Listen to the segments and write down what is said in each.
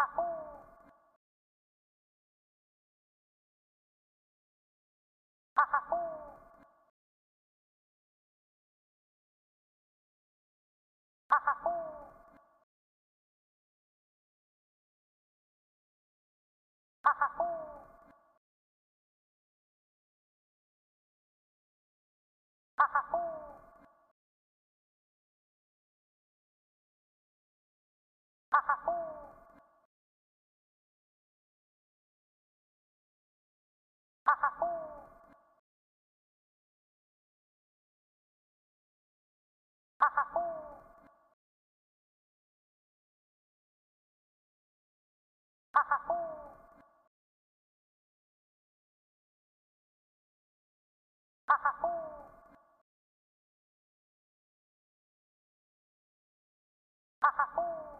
Ha ha ha! Ha ha ha!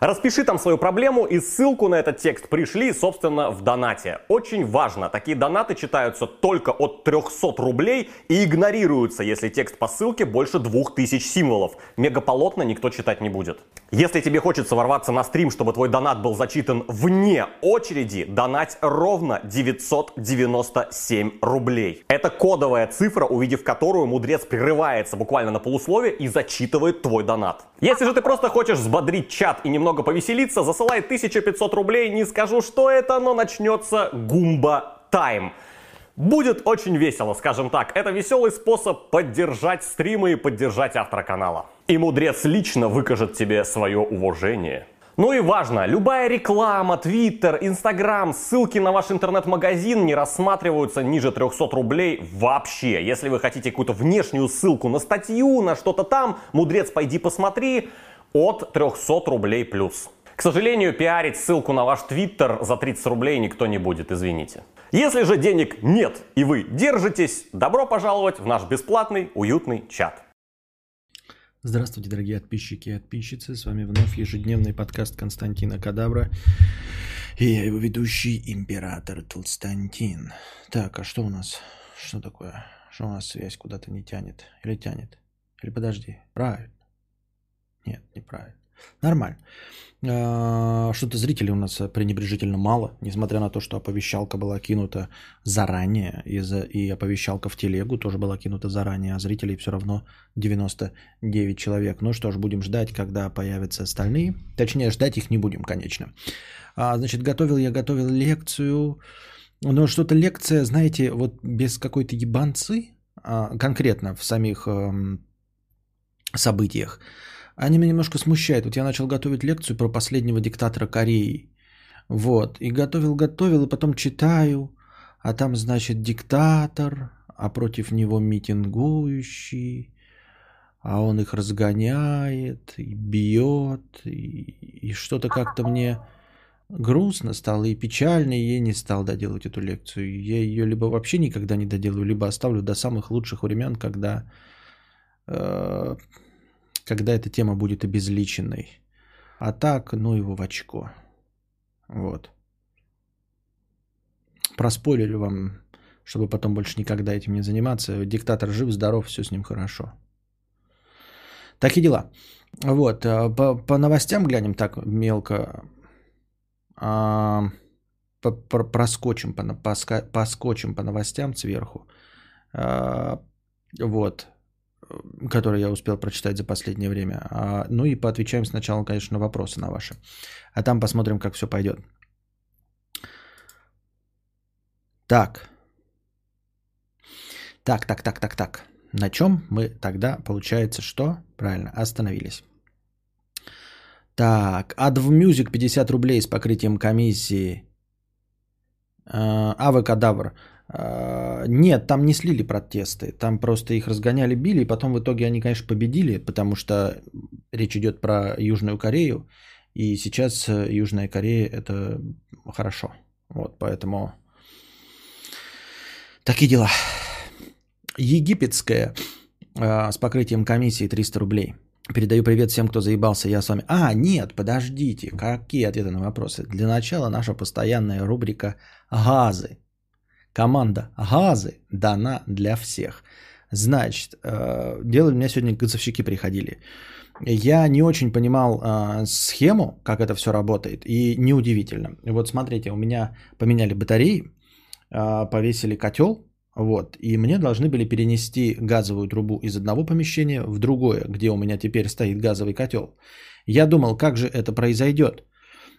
Распиши там свою проблему и ссылку на этот текст пришли, собственно, в донате. Очень важно, такие донаты читаются только от 300 рублей и игнорируются, если текст по ссылке больше 2000 символов. Мегаполотно никто читать не будет. Если тебе хочется ворваться на стрим, чтобы твой донат был зачитан вне очереди, донать ровно 997 рублей. Это кодовая цифра, увидев которую мудрец прерывается буквально на полусловие и зачитывает твой донат. Если же ты просто хочешь взбодрить чат и немного повеселиться, засылай 1500 рублей, не скажу, что это, но начнется гумба тайм. Будет очень весело, скажем так. Это веселый способ поддержать стримы и поддержать автора канала. И мудрец лично выкажет тебе свое уважение. Ну и важно, любая реклама, твиттер, инстаграм, ссылки на ваш интернет-магазин не рассматриваются ниже 300 рублей вообще. Если вы хотите какую-то внешнюю ссылку на статью, на что-то там, мудрец, пойди посмотри, от 300 рублей плюс. К сожалению, пиарить ссылку на ваш твиттер за 30 рублей никто не будет, извините. Если же денег нет и вы держитесь, добро пожаловать в наш бесплатный уютный чат. Здравствуйте, дорогие подписчики и подписчицы. С вами вновь ежедневный подкаст Константина Кадабра. И я его ведущий, император Толстантин. Так, а что у нас? Что такое? Что у нас связь куда-то не тянет? Или тянет? Или подожди. Правильно. Нет, неправильно. Нормально. А, что-то зрителей у нас пренебрежительно мало, несмотря на то, что оповещалка была кинута заранее, и, за, и оповещалка в телегу тоже была кинута заранее, а зрителей все равно 99 человек. Ну что ж, будем ждать, когда появятся остальные. Точнее, ждать их не будем, конечно. А, значит, готовил я, готовил лекцию. Но что-то лекция, знаете, вот без какой-то ебанцы, а, конкретно в самих э, событиях, они меня немножко смущают. Вот я начал готовить лекцию про последнего диктатора Кореи. Вот. И готовил, готовил, и потом читаю. А там, значит, диктатор, а против него митингующий. А он их разгоняет, и бьет. И, и что-то как-то мне грустно стало и печально, и я не стал доделать эту лекцию. Я ее либо вообще никогда не доделаю, либо оставлю до самых лучших времен, когда э, когда эта тема будет обезличенной. А так, ну его в очко. Вот. Проспойлерю вам, чтобы потом больше никогда этим не заниматься. Диктатор жив, здоров, все с ним хорошо. Так и дела. Вот, э, по, по новостям глянем так мелко. А, по, по, проскочим, по, по, поскочим по новостям сверху. А, вот которые я успел прочитать за последнее время. А, ну и поотвечаем сначала, конечно, на вопросы на ваши. А там посмотрим, как все пойдет. Так. Так, так, так, так, так. На чем мы тогда, получается, что? Правильно, остановились. Так, AdVmusic 50 рублей с покрытием комиссии. Ава Кадавр. А, нет, там не слили протесты, там просто их разгоняли, били, и потом в итоге они, конечно, победили, потому что речь идет про Южную Корею, и сейчас э, Южная Корея это хорошо. Вот, поэтому такие дела. Египетская э, с покрытием комиссии 300 рублей. Передаю привет всем, кто заебался, я с вами. А, нет, подождите, какие ответы на вопросы? Для начала наша постоянная рубрика «Газы». Команда «Газы» дана для всех. Значит, э, делали, у меня сегодня газовщики приходили. Я не очень понимал э, схему, как это все работает, и неудивительно. Вот смотрите, у меня поменяли батареи, э, повесили котел, вот, и мне должны были перенести газовую трубу из одного помещения в другое, где у меня теперь стоит газовый котел. Я думал, как же это произойдет.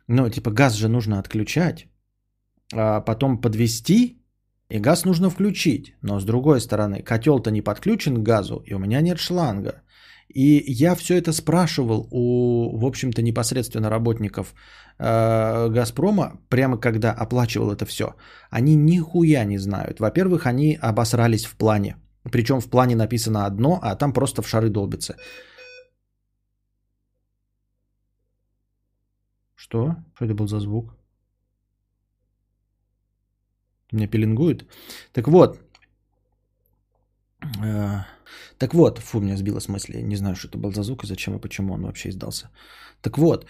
Ну, типа, газ же нужно отключать, а потом подвести, и газ нужно включить. Но с другой стороны, котел-то не подключен к газу, и у меня нет шланга. И я все это спрашивал у, в общем-то, непосредственно работников э, Газпрома, прямо когда оплачивал это все. Они нихуя не знают. Во-первых, они обосрались в плане. Причем в плане написано одно, а там просто в шары долбится. Что? Что это был за звук? Меня пеленгует? Так вот. Э, так вот, фу, меня сбило с мысли. Не знаю, что это был за звук и зачем и почему он вообще издался. Так вот,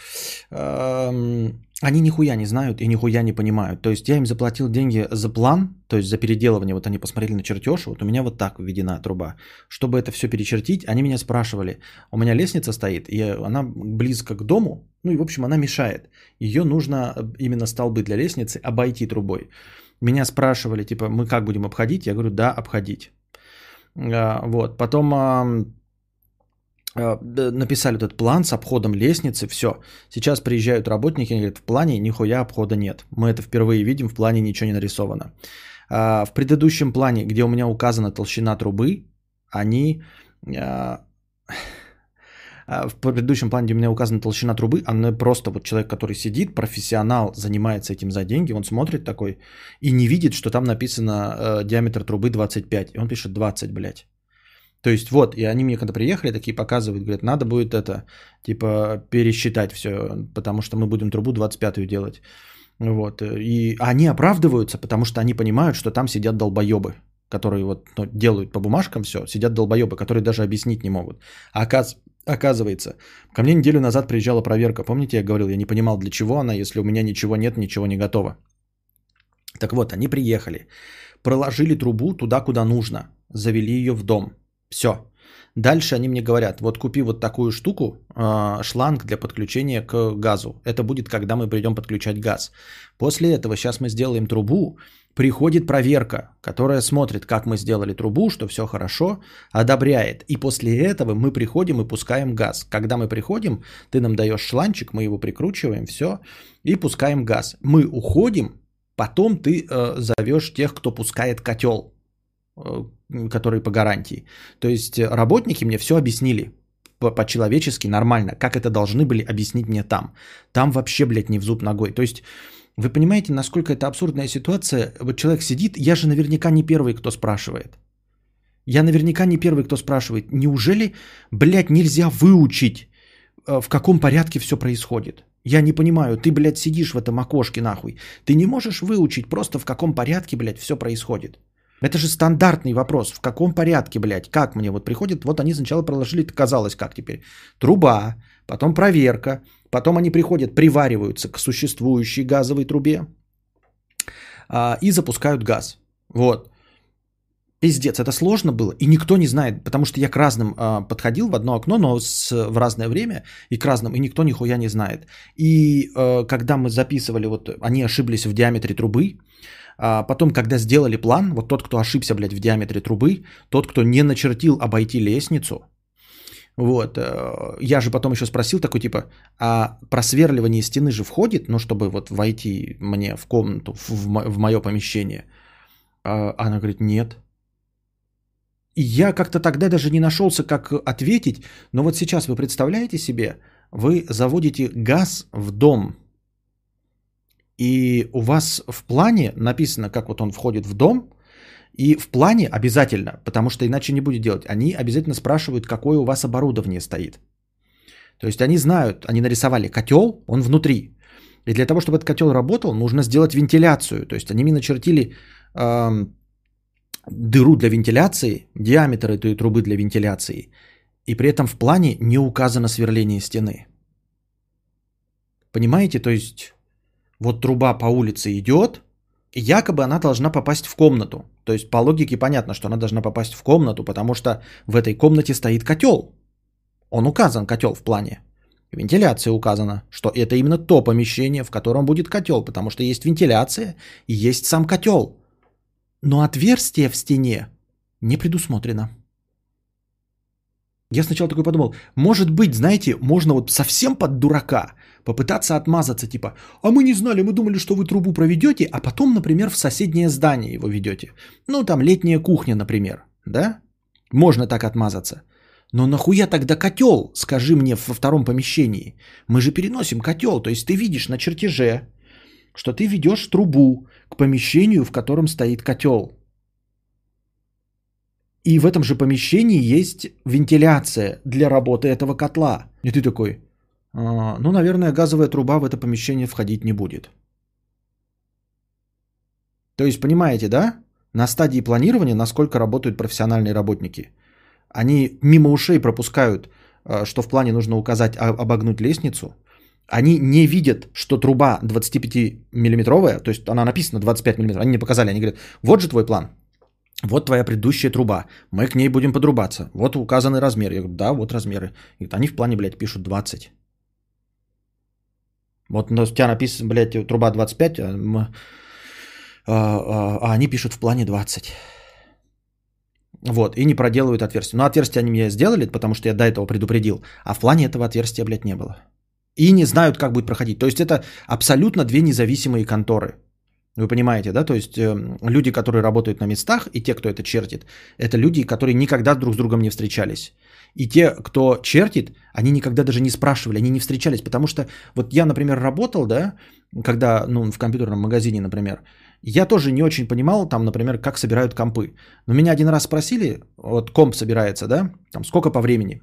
эм, они нихуя не знают и нихуя не понимают. То есть я им заплатил деньги за план, то есть за переделывание. Вот они посмотрели на чертеж, вот у меня вот так введена труба. Чтобы это все перечертить, они меня спрашивали. У меня лестница стоит, и она близко к дому, ну и в общем она мешает. Ее нужно именно столбы для лестницы обойти трубой. Меня спрашивали, типа, мы как будем обходить? Я говорю, да, обходить. А, вот, потом а, написали этот план с обходом лестницы, все. Сейчас приезжают работники и говорят, в плане нихуя обхода нет. Мы это впервые видим, в плане ничего не нарисовано. А, в предыдущем плане, где у меня указана толщина трубы, они а, в предыдущем плане, где у меня указана толщина трубы, она просто вот человек, который сидит, профессионал, занимается этим за деньги, он смотрит такой и не видит, что там написано э, диаметр трубы 25. И он пишет 20, блядь. То есть вот, и они мне когда приехали, такие показывают, говорят, надо будет это, типа, пересчитать все, потому что мы будем трубу 25 делать. Вот. И они оправдываются, потому что они понимают, что там сидят долбоебы, которые вот ну, делают по бумажкам все, сидят долбоебы, которые даже объяснить не могут. А оказ... Оказывается, ко мне неделю назад приезжала проверка. Помните, я говорил, я не понимал, для чего она, если у меня ничего нет, ничего не готово. Так вот, они приехали, проложили трубу туда, куда нужно, завели ее в дом. Все. Дальше они мне говорят, вот купи вот такую штуку, а, шланг для подключения к газу. Это будет, когда мы придем подключать газ. После этого сейчас мы сделаем трубу, приходит проверка, которая смотрит, как мы сделали трубу, что все хорошо, одобряет. И после этого мы приходим и пускаем газ. Когда мы приходим, ты нам даешь шланчик, мы его прикручиваем, все, и пускаем газ. Мы уходим, потом ты э, зовешь тех, кто пускает котел, э, который по гарантии. То есть работники мне все объяснили по-человечески нормально, как это должны были объяснить мне там. Там вообще, блядь, не в зуб ногой. То есть вы понимаете, насколько это абсурдная ситуация? Вот человек сидит, я же наверняка не первый, кто спрашивает. Я наверняка не первый, кто спрашивает. Неужели, блядь, нельзя выучить, э, в каком порядке все происходит? Я не понимаю, ты, блядь, сидишь в этом окошке нахуй. Ты не можешь выучить просто в каком порядке, блядь, все происходит. Это же стандартный вопрос. В каком порядке, блядь? Как мне вот приходит? Вот они сначала проложили, казалось, как теперь. Труба, потом проверка, потом они приходят, привариваются к существующей газовой трубе а, и запускают газ. Вот. Пиздец, это сложно было, и никто не знает, потому что я к разным а, подходил в одно окно, но с, в разное время, и к разным, и никто нихуя не знает. И а, когда мы записывали, вот они ошиблись в диаметре трубы, а потом, когда сделали план, вот тот, кто ошибся, блядь, в диаметре трубы, тот, кто не начертил обойти лестницу, вот, э, я же потом еще спросил такой, типа, а просверливание стены же входит, ну, чтобы вот войти мне в комнату, в, в мое помещение? А она говорит, нет. И я как-то тогда даже не нашелся, как ответить, но вот сейчас вы представляете себе, вы заводите газ в дом, и у вас в плане написано, как вот он входит в дом, и в плане обязательно, потому что иначе не будет делать, они обязательно спрашивают, какое у вас оборудование стоит. То есть они знают, они нарисовали котел, он внутри. И для того, чтобы этот котел работал, нужно сделать вентиляцию. То есть они мне начертили э, дыру для вентиляции, диаметр этой трубы для вентиляции, и при этом в плане не указано сверление стены. Понимаете, то есть вот труба по улице идет, якобы она должна попасть в комнату. То есть по логике понятно, что она должна попасть в комнату, потому что в этой комнате стоит котел. Он указан, котел в плане. Вентиляция указана, что это именно то помещение, в котором будет котел, потому что есть вентиляция и есть сам котел. Но отверстие в стене не предусмотрено. Я сначала такой подумал, может быть, знаете, можно вот совсем под дурака попытаться отмазаться, типа, а мы не знали, мы думали, что вы трубу проведете, а потом, например, в соседнее здание его ведете. Ну, там летняя кухня, например, да? Можно так отмазаться. Но нахуя тогда котел, скажи мне, во втором помещении? Мы же переносим котел, то есть ты видишь на чертеже, что ты ведешь трубу к помещению, в котором стоит котел. И в этом же помещении есть вентиляция для работы этого котла. И ты такой, а, ну, наверное, газовая труба в это помещение входить не будет. То есть, понимаете, да? На стадии планирования, насколько работают профессиональные работники. Они мимо ушей пропускают, а, что в плане нужно указать обогнуть лестницу. Они не видят, что труба 25-миллиметровая, то есть она написана 25 мм, они не показали, они говорят, вот же твой план, вот твоя предыдущая труба, мы к ней будем подрубаться, вот указанный размер. Я говорю, да, вот размеры. И они в плане, блядь, пишут 20. Вот у тебя написано, блядь, труба 25, а, а, а, а они пишут в плане 20. Вот, и не проделывают отверстие. Но отверстие они мне сделали, потому что я до этого предупредил. А в плане этого отверстия, блядь, не было. И не знают, как будет проходить. То есть это абсолютно две независимые конторы. Вы понимаете, да? То есть э, люди, которые работают на местах, и те, кто это чертит, это люди, которые никогда друг с другом не встречались. И те, кто чертит, они никогда даже не спрашивали, они не встречались, потому что вот я, например, работал, да, когда, ну, в компьютерном магазине, например, я тоже не очень понимал, там, например, как собирают компы. Но меня один раз спросили, вот комп собирается, да, там, сколько по времени.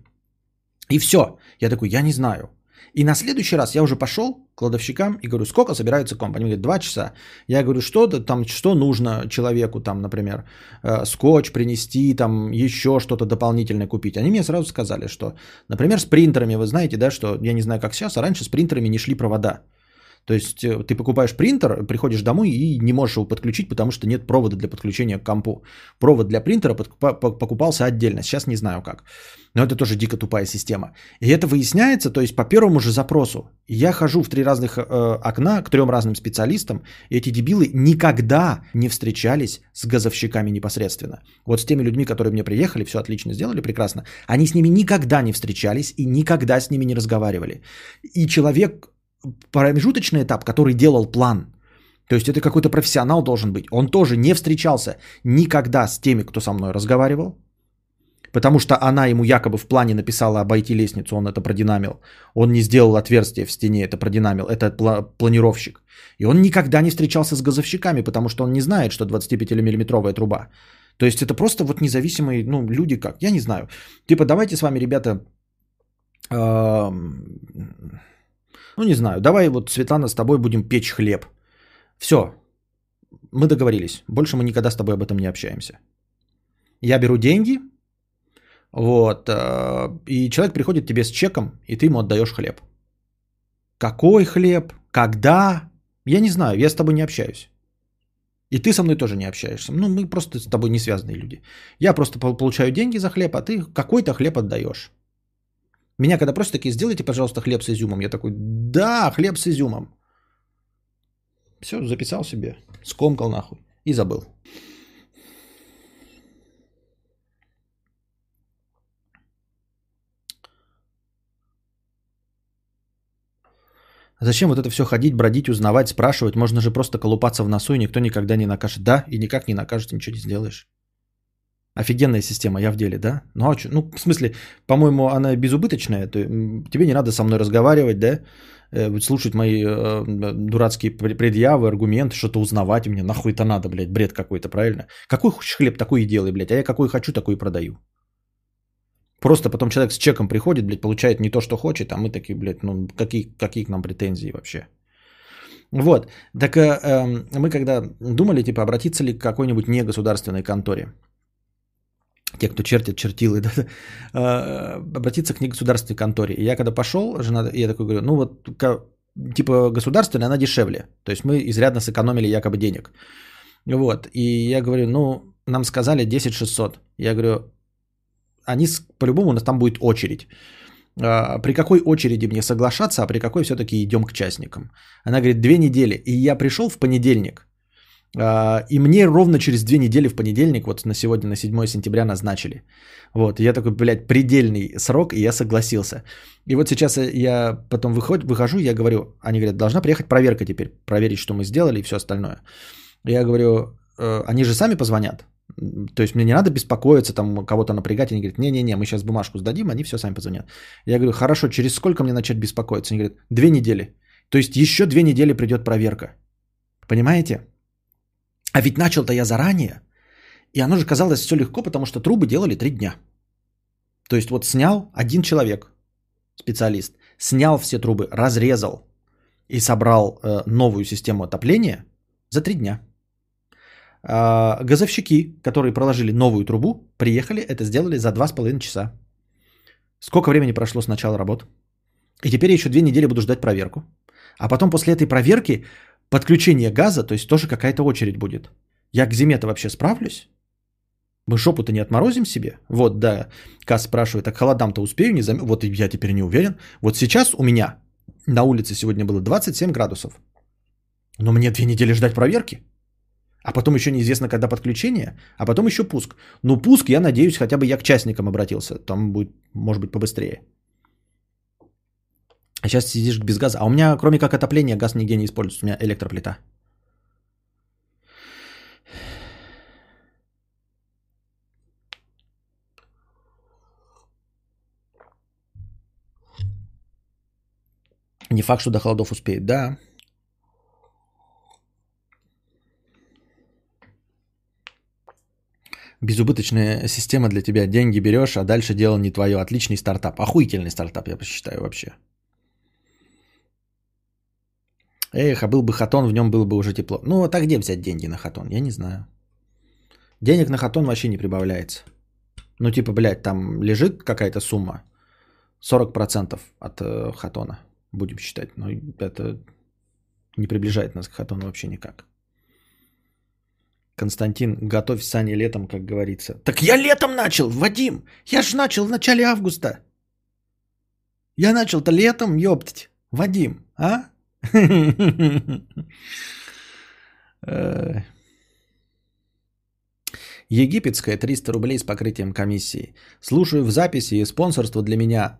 И все. Я такой, я не знаю. И на следующий раз я уже пошел к кладовщикам и говорю, сколько собирается комп? Они говорят, два часа. Я говорю, что там, что нужно человеку, там, например, э, скотч принести, там, еще что-то дополнительное купить. Они мне сразу сказали, что, например, с принтерами, вы знаете, да, что, я не знаю, как сейчас, а раньше с принтерами не шли провода. То есть э, ты покупаешь принтер, приходишь домой и не можешь его подключить, потому что нет провода для подключения к компу. Провод для принтера покупался отдельно, сейчас не знаю как. Но это тоже дико тупая система. И это выясняется, то есть по первому же запросу. Я хожу в три разных э, окна к трем разным специалистам, и эти дебилы никогда не встречались с газовщиками непосредственно. Вот с теми людьми, которые мне приехали, все отлично сделали, прекрасно. Они с ними никогда не встречались и никогда с ними не разговаривали. И человек промежуточный этап, который делал план. То есть это какой-то профессионал должен быть. Он тоже не встречался никогда с теми, кто со мной разговаривал. Потому что она ему якобы в плане написала обойти лестницу, он это продинамил. Он не сделал отверстие в стене, это продинамил. Это планировщик. И он никогда не встречался с газовщиками, потому что он не знает, что 25-миллиметровая труба. То есть это просто вот независимые ну, люди как. Я не знаю. Типа давайте с вами, ребята, ну, не знаю, давай вот, Светлана, с тобой будем печь хлеб. Все, мы договорились. Больше мы никогда с тобой об этом не общаемся. Я беру деньги, вот, э, и человек приходит тебе с чеком, и ты ему отдаешь хлеб. Какой хлеб? Когда? Я не знаю, я с тобой не общаюсь. И ты со мной тоже не общаешься. Ну, мы просто с тобой не связанные люди. Я просто получаю деньги за хлеб, а ты какой-то хлеб отдаешь. Меня когда просто такие, сделайте, пожалуйста, хлеб с изюмом. Я такой, да, хлеб с изюмом. Все, записал себе, скомкал нахуй и забыл. Зачем вот это все ходить, бродить, узнавать, спрашивать? Можно же просто колупаться в носу, и никто никогда не накажет. Да, и никак не накажет, ничего не сделаешь. Офигенная система, я в деле, да? Ну, а ну, в смысле, по-моему, она безубыточная. То, тебе не надо со мной разговаривать, да? Э, слушать мои э, дурацкие предъявы, аргументы, что-то узнавать. Мне нахуй это надо, блядь, бред какой-то, правильно? Какой хочешь хлеб, такой и делай, блядь. А я какой хочу, такой и продаю. Просто потом человек с чеком приходит, блядь, получает не то, что хочет, а мы такие, блядь, ну, какие, какие к нам претензии вообще? Вот. Так э, э, мы когда думали, типа, обратиться ли к какой-нибудь негосударственной конторе, те, кто чертит чертилы, да, э, обратиться к негосударственной конторе. И я когда пошел, жена, я такой говорю, ну вот, типа, государственная, она дешевле. То есть мы изрядно сэкономили якобы денег. Вот. И я говорю, ну, нам сказали 10 600. Я говорю, они по-любому у нас там будет очередь. А, при какой очереди мне соглашаться, а при какой все-таки идем к частникам. Она говорит, две недели. И я пришел в понедельник. А, и мне ровно через две недели в понедельник, вот на сегодня, на 7 сентября назначили. Вот, я такой, блядь, предельный срок, и я согласился. И вот сейчас я потом выход, выхожу, я говорю, они говорят, должна приехать проверка теперь, проверить, что мы сделали и все остальное. Я говорю, «Э, они же сами позвонят. То есть мне не надо беспокоиться, там кого-то напрягать. Они говорят, не-не-не, мы сейчас бумажку сдадим, они все сами позвонят. Я говорю, хорошо, через сколько мне начать беспокоиться? Они говорят, две недели. То есть еще две недели придет проверка. Понимаете? А ведь начал-то я заранее. И оно же казалось все легко, потому что трубы делали три дня. То есть вот снял один человек, специалист, снял все трубы, разрезал и собрал э, новую систему отопления за три дня. А, газовщики, которые проложили новую трубу, приехали, это сделали за 2,5 часа. Сколько времени прошло с начала работ? И теперь еще две недели буду ждать проверку. А потом после этой проверки подключение газа, то есть тоже какая-то очередь будет. Я к зиме-то вообще справлюсь? Мы шопу-то не отморозим себе? Вот, да, Кас спрашивает, так холодам-то успею? Не зам... Вот я теперь не уверен. Вот сейчас у меня на улице сегодня было 27 градусов. Но мне две недели ждать проверки. А потом еще неизвестно, когда подключение, а потом еще пуск. Ну, пуск, я надеюсь, хотя бы я к частникам обратился. Там будет, может быть, побыстрее. А сейчас сидишь без газа. А у меня, кроме как отопления, газ нигде не используется. У меня электроплита. Не факт, что до холодов успеет. Да, Безубыточная система для тебя. Деньги берешь, а дальше дело не твое. Отличный стартап. Охуительный стартап, я посчитаю вообще. Эх, а был бы хатон, в нем было бы уже тепло. Ну, а так где взять деньги на хатон? Я не знаю. Денег на хатон вообще не прибавляется. Ну, типа, блядь, там лежит какая-то сумма. 40% от э, хатона, будем считать. Но это не приближает нас к хатону вообще никак. Константин, готовь сани летом, как говорится. Так я летом начал, Вадим. Я ж начал в начале августа. Я начал-то летом, ёптать. Вадим, а? Египетская 300 рублей с покрытием комиссии. Слушаю в записи и спонсорство для меня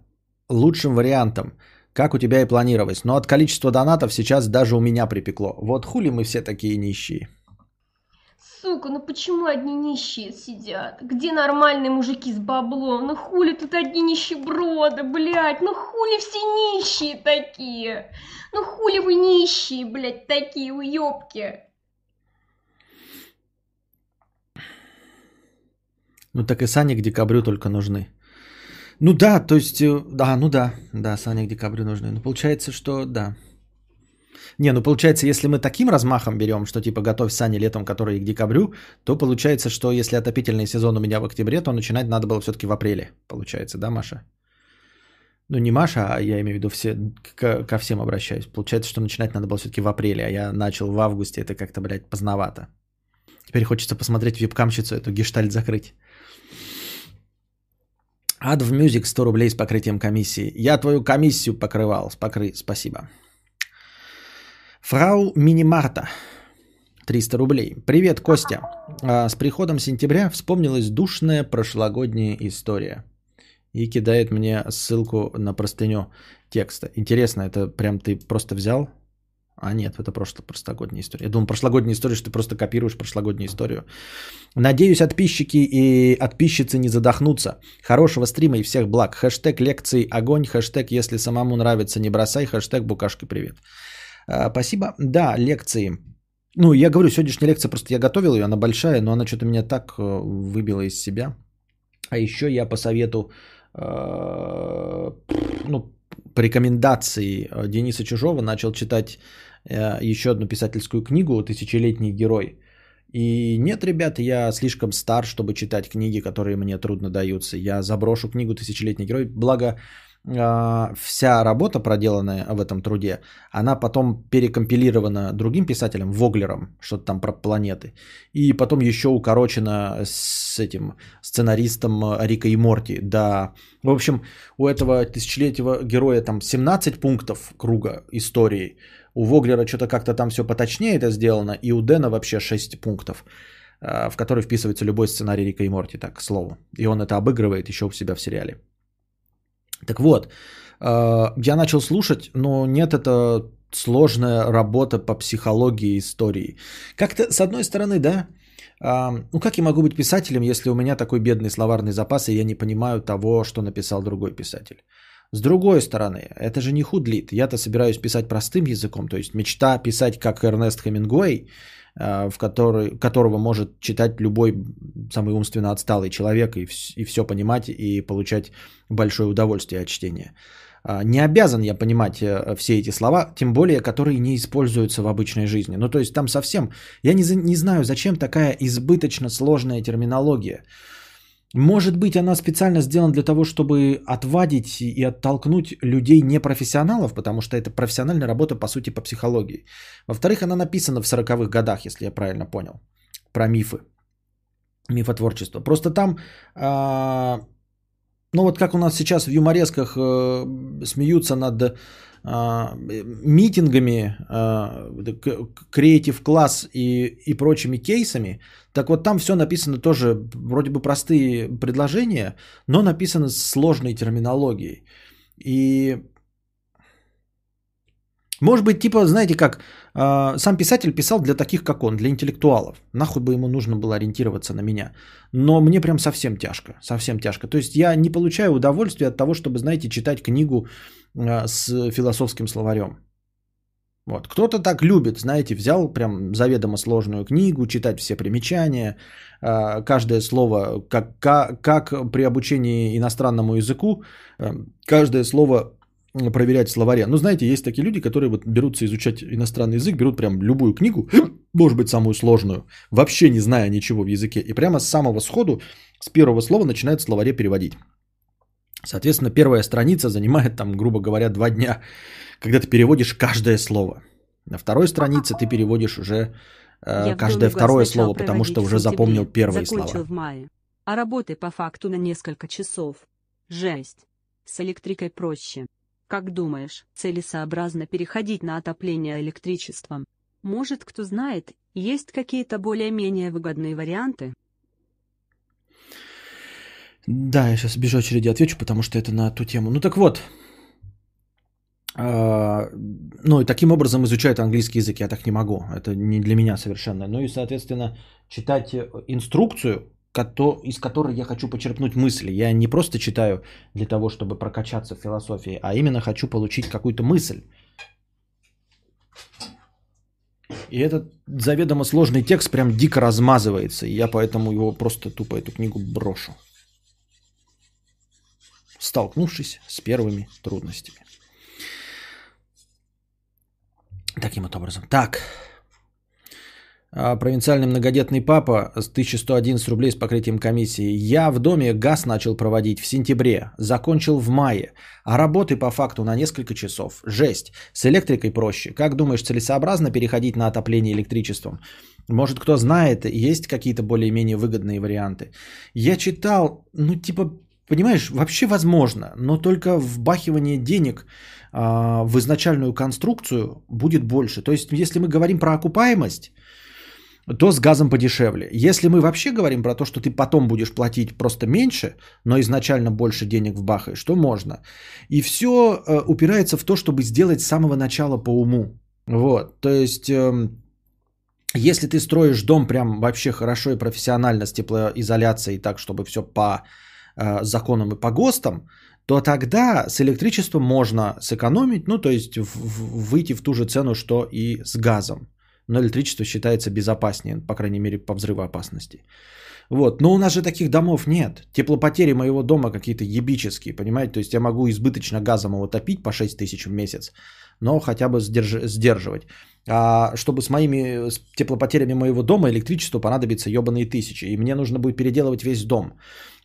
лучшим вариантом, как у тебя и планировалось. Но от количества донатов сейчас даже у меня припекло. Вот хули мы все такие нищие. Сука, ну почему одни нищие сидят? Где нормальные мужики с баблом? Ну хули тут одни нищеброды, блядь? Ну хули все нищие такие? Ну хули вы нищие, блядь, такие уёбки? Ну так и сани к декабрю только нужны. Ну да, то есть, э, да, ну да, да, сани к декабрю нужны. Ну получается, что да. Не, ну получается, если мы таким размахом берем, что типа готовь сани летом, которые к декабрю, то получается, что если отопительный сезон у меня в октябре, то начинать надо было все-таки в апреле. Получается, да, Маша? Ну, не Маша, а я имею в виду все, ко, ко всем обращаюсь. Получается, что начинать надо было все-таки в апреле, а я начал в августе. Это как-то, блядь, поздновато. Теперь хочется посмотреть вебкамщицу эту гештальт закрыть. Ад в Music 100 рублей с покрытием комиссии. Я твою комиссию покрывал. Покры... Спасибо. Фрау Минимарта. 300 рублей. Привет, Костя. А, с приходом сентября вспомнилась душная прошлогодняя история. И кидает мне ссылку на простыню текста. Интересно, это прям ты просто взял? А нет, это просто прошлогодняя история. Я думал, прошлогодняя история, что ты просто копируешь прошлогоднюю историю. Надеюсь, подписчики и подписчицы не задохнутся. Хорошего стрима и всех благ. Хэштег лекции огонь. Хэштег если самому нравится не бросай. Хэштег букашки привет. А, спасибо. Да, лекции. Ну, я говорю, сегодняшняя лекция, просто я готовил ее, она большая, но она что-то меня так э, выбила из себя. А еще я по совету, э, ну, по рекомендации э, Дениса Чужого начал читать еще одну писательскую книгу «Тысячелетний герой». И нет, ребята, я слишком стар, чтобы читать книги, которые мне трудно даются. Я заброшу книгу «Тысячелетний герой». Благо, вся работа, проделанная в этом труде, она потом перекомпилирована другим писателем, Воглером, что-то там про планеты, и потом еще укорочена с этим сценаристом Рика и Морти. Да, в общем, у этого тысячелетнего героя там 17 пунктов круга истории, у Воглера что-то как-то там все поточнее это сделано, и у Дэна вообще 6 пунктов а, в который вписывается любой сценарий Рика и Морти, так, к слову. И он это обыгрывает еще у себя в сериале. Так вот, э, я начал слушать, но нет, это сложная работа по психологии истории. Как-то, с одной стороны, да, ну как я могу быть писателем, если у меня такой бедный словарный запас, и я не понимаю того, что написал другой писатель? С другой стороны, это же не худлит. Я-то собираюсь писать простым языком, то есть мечта писать как Эрнест Хемингуэй, в который, которого может читать любой самый умственно отсталый человек и, и все понимать и получать большое удовольствие от чтения. А, не обязан я понимать э, все эти слова, тем более, которые не используются в обычной жизни. Ну, то есть там совсем... Я не, не знаю, зачем такая избыточно сложная терминология. Может быть, она специально сделана для того, чтобы отвадить и оттолкнуть людей непрофессионалов, потому что это профессиональная работа, по сути, по психологии. Во-вторых, она написана в 40-х годах, если я правильно понял, про мифы, мифотворчество. Просто там, э, ну вот как у нас сейчас в юморесках э, смеются над а, митингами, креатив класс и, и прочими кейсами, так вот там все написано тоже, вроде бы простые предложения, но написано с сложной терминологией. И может быть, типа, знаете как, э, сам писатель писал для таких, как он, для интеллектуалов. Нахуй бы ему нужно было ориентироваться на меня. Но мне прям совсем тяжко, совсем тяжко. То есть я не получаю удовольствия от того, чтобы, знаете, читать книгу с философским словарем. Вот. Кто-то так любит, знаете, взял прям заведомо сложную книгу, читать все примечания, э, каждое слово, как, как, при обучении иностранному языку, э, каждое слово проверять в словаре. Ну, знаете, есть такие люди, которые вот берутся изучать иностранный язык, берут прям любую книгу, может быть, самую сложную, вообще не зная ничего в языке, и прямо с самого сходу, с первого слова начинают в словаре переводить. Соответственно, первая страница занимает там, грубо говоря, два дня, когда ты переводишь каждое слово. На второй странице ты переводишь уже э, каждое второе слово, потому что уже запомнил первые закончил слова. в мае. А работы по факту на несколько часов. Жесть. С электрикой проще. Как думаешь, целесообразно переходить на отопление электричеством? Может, кто знает, есть какие-то более-менее выгодные варианты? Да, я сейчас без очереди отвечу, потому что это на ту тему. Ну так вот, а, ну и таким образом изучают английский язык, я так не могу, это не для меня совершенно. Ну и, соответственно, читать инструкцию из которой я хочу почерпнуть мысли. Я не просто читаю для того, чтобы прокачаться в философии, а именно хочу получить какую-то мысль. И этот заведомо сложный текст прям дико размазывается, и я поэтому его просто тупо эту книгу брошу. Столкнувшись с первыми трудностями. Таким вот образом. Так, а, провинциальный многодетный папа с 1111 рублей с покрытием комиссии. Я в доме газ начал проводить в сентябре, закончил в мае, а работы по факту на несколько часов. Жесть. С электрикой проще. Как думаешь, целесообразно переходить на отопление электричеством? Может, кто знает, есть какие-то более-менее выгодные варианты? Я читал, ну типа, понимаешь, вообще возможно, но только вбахивание денег э, в изначальную конструкцию будет больше. То есть, если мы говорим про окупаемость, то с газом подешевле. Если мы вообще говорим про то, что ты потом будешь платить просто меньше, но изначально больше денег вбахаешь, то можно. И все э, упирается в то, чтобы сделать с самого начала по уму. Вот, то есть, э, если ты строишь дом прям вообще хорошо и профессионально с теплоизоляцией, так, чтобы все по законам и по ГОСТам, то тогда с электричеством можно сэкономить, ну, то есть выйти в ту же цену, что и с газом. но электричество считается безопаснее, по крайней мере, по взрывоопасности. Вот. Но у нас же таких домов нет. Теплопотери моего дома какие-то ебические, понимаете? То есть я могу избыточно газом его топить по 6 тысяч в месяц, но хотя бы сдерж... сдерживать. А чтобы с моими с теплопотерями моего дома электричество понадобится ебаные тысячи. И мне нужно будет переделывать весь дом.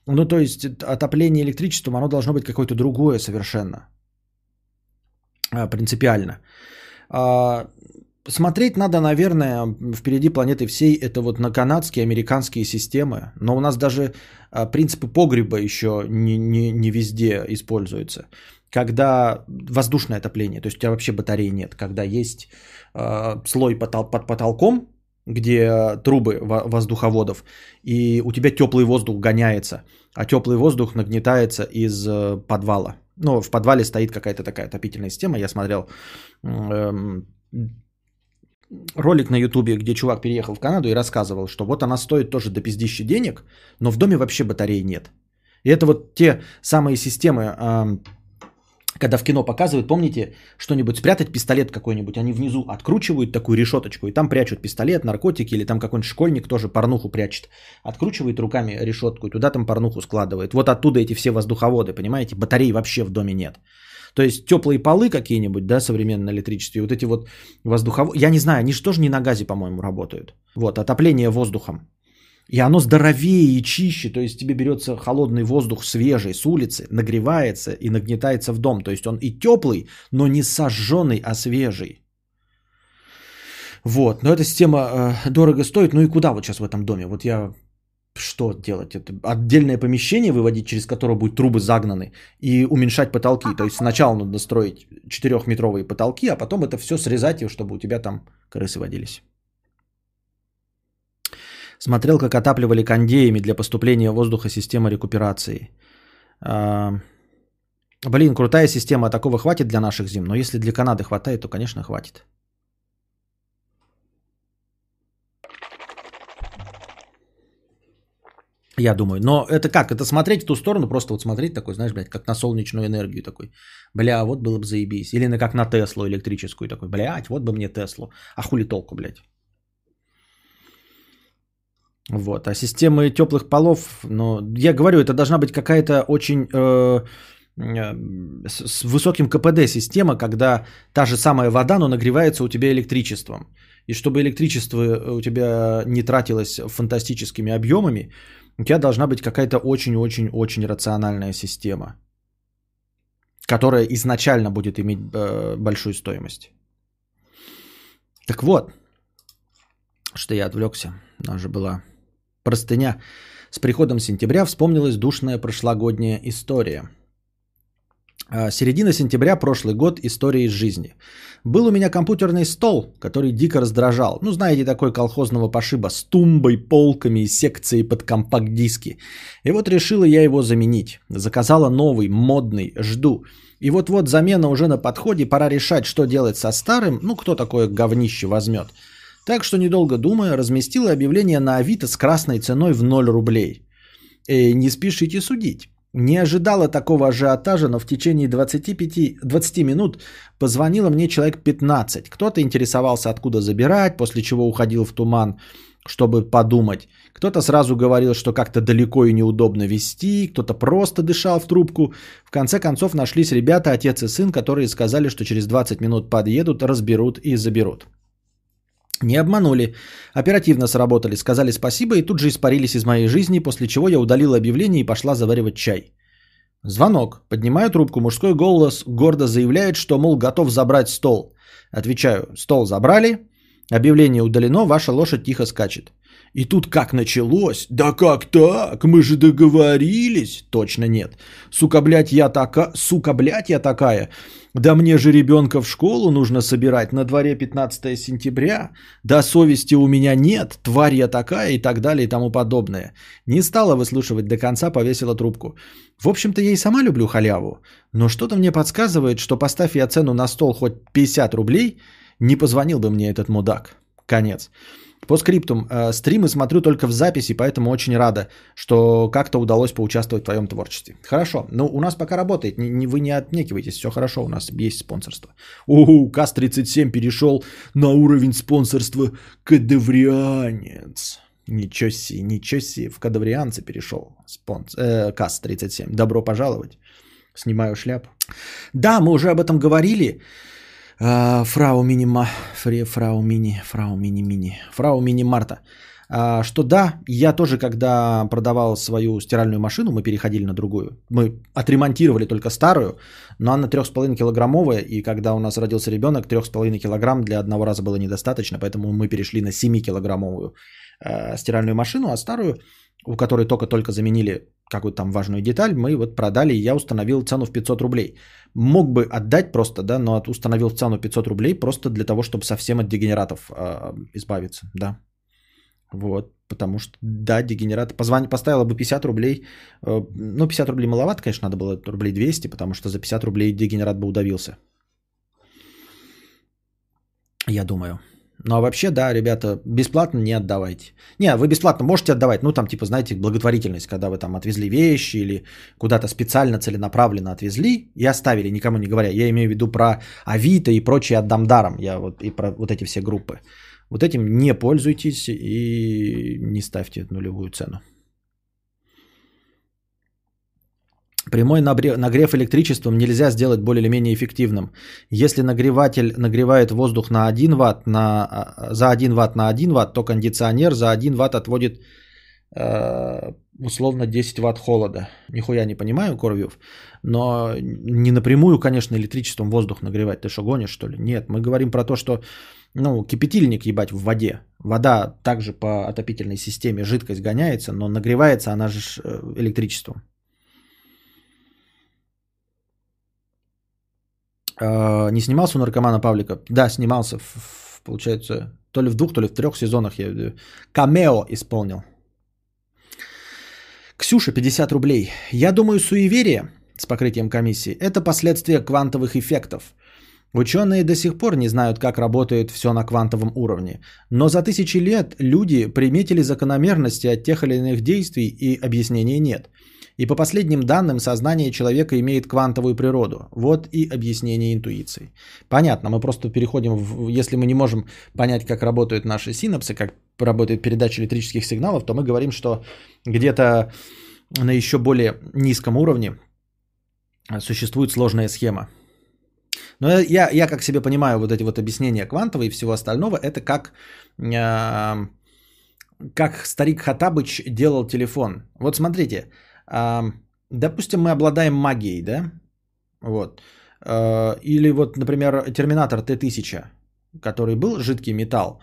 Ну, то есть отопление электричеством, оно должно быть какое-то другое совершенно. А, принципиально. А, смотреть надо, наверное, впереди планеты всей, это вот на канадские, американские системы. Но у нас даже а, принципы погреба еще не, не, не везде используются. Когда воздушное отопление, то есть у тебя вообще батареи нет, когда есть э, слой под, под потолком, где трубы воздуховодов, и у тебя теплый воздух гоняется, а теплый воздух нагнетается из э, подвала. Ну, в подвале стоит какая-то такая отопительная система. Я смотрел эм, ролик на ютубе, где чувак переехал в Канаду и рассказывал, что вот она стоит тоже до пиздища денег, но в доме вообще батареи нет. И это вот те самые системы, эм, когда в кино показывают, помните, что-нибудь спрятать, пистолет какой-нибудь, они внизу откручивают такую решеточку, и там прячут пистолет, наркотики, или там какой-нибудь школьник тоже порнуху прячет, откручивает руками решетку, и туда там порнуху складывает. Вот оттуда эти все воздуховоды, понимаете, батарей вообще в доме нет. То есть теплые полы какие-нибудь, да, современное электричество, вот эти вот воздуховоды, я не знаю, они же тоже не на газе, по-моему, работают. Вот, отопление воздухом. И оно здоровее и чище, то есть тебе берется холодный воздух свежий с улицы, нагревается и нагнетается в дом. То есть он и теплый, но не сожженный, а свежий. Вот, но эта система э, дорого стоит. Ну и куда вот сейчас в этом доме? Вот я что делать? Это отдельное помещение выводить, через которое будут трубы загнаны, и уменьшать потолки. То есть сначала надо строить 4-метровые потолки, а потом это все срезать, чтобы у тебя там крысы водились. Смотрел, как отапливали кондеями для поступления воздуха система рекуперации. А, блин, крутая система, такого хватит для наших зим, но если для Канады хватает, то, конечно, хватит. Я думаю. Но это как? Это смотреть в ту сторону, просто вот смотреть такой, знаешь, блядь, как на солнечную энергию такой. Бля, вот было бы заебись. Или на как на Теслу электрическую такой. Блядь, вот бы мне Теслу. А хули толку, блядь? Вот. А системы теплых полов, ну, я говорю, это должна быть какая-то очень э, э, с, с высоким КПД система, когда та же самая вода, но нагревается у тебя электричеством. И чтобы электричество у тебя не тратилось фантастическими объемами, у тебя должна быть какая-то очень-очень-очень рациональная система, которая изначально будет иметь э, большую стоимость. Так вот, что я отвлекся, она же была простыня. С приходом сентября вспомнилась душная прошлогодняя история. А, середина сентября прошлый год. История из жизни. Был у меня компьютерный стол, который дико раздражал. Ну, знаете, такой колхозного пошиба с тумбой, полками и секцией под компакт-диски. И вот решила я его заменить. Заказала новый, модный, жду. И вот-вот замена уже на подходе, пора решать, что делать со старым. Ну, кто такое говнище возьмет. Так что, недолго думая, разместила объявление на Авито с красной ценой в 0 рублей. И не спешите судить. Не ожидала такого ажиотажа, но в течение 25, 20 минут позвонило мне человек 15. Кто-то интересовался, откуда забирать, после чего уходил в туман, чтобы подумать. Кто-то сразу говорил, что как-то далеко и неудобно вести, кто-то просто дышал в трубку. В конце концов нашлись ребята, отец и сын, которые сказали, что через 20 минут подъедут, разберут и заберут. Не обманули. Оперативно сработали, сказали спасибо и тут же испарились из моей жизни, после чего я удалил объявление и пошла заваривать чай. Звонок. Поднимаю трубку. Мужской голос гордо заявляет, что, мол, готов забрать стол. Отвечаю, стол забрали, объявление удалено, ваша лошадь тихо скачет. И тут как началось? Да как так? Мы же договорились. Точно нет. Сука, блядь, я такая... Сука, блядь, я такая. Да мне же ребенка в школу нужно собирать. На дворе 15 сентября. Да совести у меня нет. Тварь я такая и так далее и тому подобное. Не стала выслушивать до конца, повесила трубку. В общем-то, я и сама люблю халяву. Но что-то мне подсказывает, что поставь я цену на стол хоть 50 рублей, не позвонил бы мне этот мудак. Конец. По скриптум. Э, стримы смотрю только в записи, поэтому очень рада, что как-то удалось поучаствовать в твоем творчестве. Хорошо. Ну, у нас пока работает. Не, вы не отнекивайтесь. Все хорошо. У нас есть спонсорство. Уху, КАС-37 перешел на уровень спонсорства Кадаврианец. Ничего себе, ничего себе. В Кадаврианце перешел спонс... э, КАС-37. Добро пожаловать. Снимаю шляпу. Да, мы уже об этом говорили. А, фрау Минима, фри, фрау Мини, фрау Мини Мини, фрау Мини Марта. А, что да, я тоже, когда продавал свою стиральную машину, мы переходили на другую. Мы отремонтировали только старую, но она 3,5 килограммовая, и когда у нас родился ребенок, 3,5 килограмм для одного раза было недостаточно, поэтому мы перешли на 7 килограммовую э, стиральную машину, а старую, у которой только-только заменили какую-то там важную деталь, мы вот продали, и я установил цену в 500 рублей. Мог бы отдать просто, да, но установил цену 500 рублей просто для того, чтобы совсем от дегенератов э, избавиться, да. Вот, потому что, да, дегенерат, позвони, поставила бы 50 рублей, э, ну, 50 рублей маловато, конечно, надо было рублей 200, потому что за 50 рублей дегенерат бы удавился. Я думаю. Ну а вообще, да, ребята, бесплатно не отдавайте. Не, вы бесплатно можете отдавать, ну там типа, знаете, благотворительность, когда вы там отвезли вещи или куда-то специально, целенаправленно отвезли и оставили, никому не говоря. Я имею в виду про Авито и прочие отдам даром, я вот и про вот эти все группы. Вот этим не пользуйтесь и не ставьте нулевую цену. Прямой нагрев электричеством нельзя сделать более или менее эффективным. Если нагреватель нагревает воздух на 1 Вт, на, а, за 1 Вт на 1 Вт, то кондиционер за 1 Вт отводит э, условно 10 Вт холода. Нихуя не понимаю, Коровьев. Но не напрямую, конечно, электричеством воздух нагревать. Ты что, гонишь, что ли? Нет, мы говорим про то, что ну, кипятильник ебать в воде. Вода также по отопительной системе жидкость гоняется, но нагревается она же э, электричеством. Не снимался у наркомана Павлика? Да, снимался, в, получается, то ли в двух, то ли в трех сезонах я камео исполнил. Ксюша, 50 рублей. Я думаю, суеверие с покрытием комиссии – это последствия квантовых эффектов. Ученые до сих пор не знают, как работает все на квантовом уровне, но за тысячи лет люди приметили закономерности от тех или иных действий и объяснений нет – и по последним данным, сознание человека имеет квантовую природу. Вот и объяснение интуиции. Понятно, мы просто переходим, в, если мы не можем понять, как работают наши синапсы, как работает передача электрических сигналов, то мы говорим, что где-то на еще более низком уровне существует сложная схема. Но я, я как себе понимаю, вот эти вот объяснения квантовые и всего остального, это как, э, как старик Хатабыч делал телефон. Вот смотрите, допустим, мы обладаем магией, да? Вот. А, или вот, например, Терминатор Т-1000, который был жидкий металл,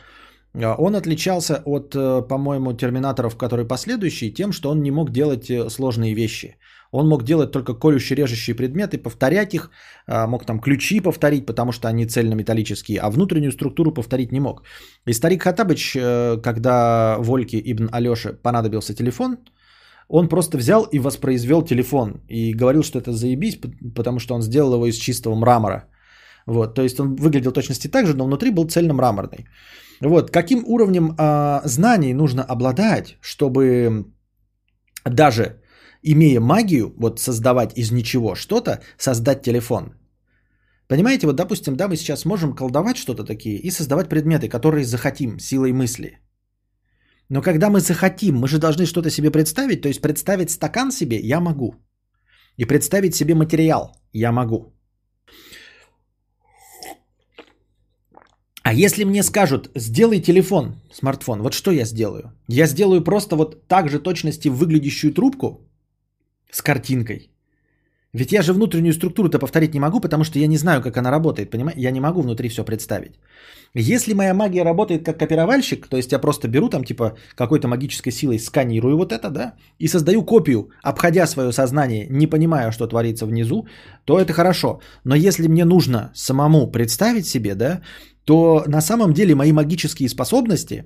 а, он отличался от, э, по-моему, терминаторов, которые последующие, тем, что он не мог делать э, сложные вещи. Он мог делать только колюще-режущие предметы, повторять их, а, мог там ключи повторить, потому что они цельнометаллические, а внутреннюю структуру повторить не мог. И старик Хатабыч, э, когда Вольке Ибн Алёше понадобился телефон – он просто взял и воспроизвел телефон и говорил, что это заебись, потому что он сделал его из чистого мрамора. Вот, то есть он выглядел точности так же, но внутри был цельно-мраморный. Вот, каким уровнем э, знаний нужно обладать, чтобы даже имея магию, вот создавать из ничего что-то, создать телефон. Понимаете, вот допустим, да, мы сейчас можем колдовать что-то такие и создавать предметы, которые захотим силой мысли. Но когда мы захотим, мы же должны что-то себе представить, то есть представить стакан себе я могу. И представить себе материал я могу. А если мне скажут, сделай телефон, смартфон, вот что я сделаю? Я сделаю просто вот так же точности выглядящую трубку с картинкой. Ведь я же внутреннюю структуру-то повторить не могу, потому что я не знаю, как она работает, понимаете? Я не могу внутри все представить. Если моя магия работает как копировальщик, то есть я просто беру там типа какой-то магической силой, сканирую вот это, да, и создаю копию, обходя свое сознание, не понимая, что творится внизу, то это хорошо. Но если мне нужно самому представить себе, да, то на самом деле мои магические способности,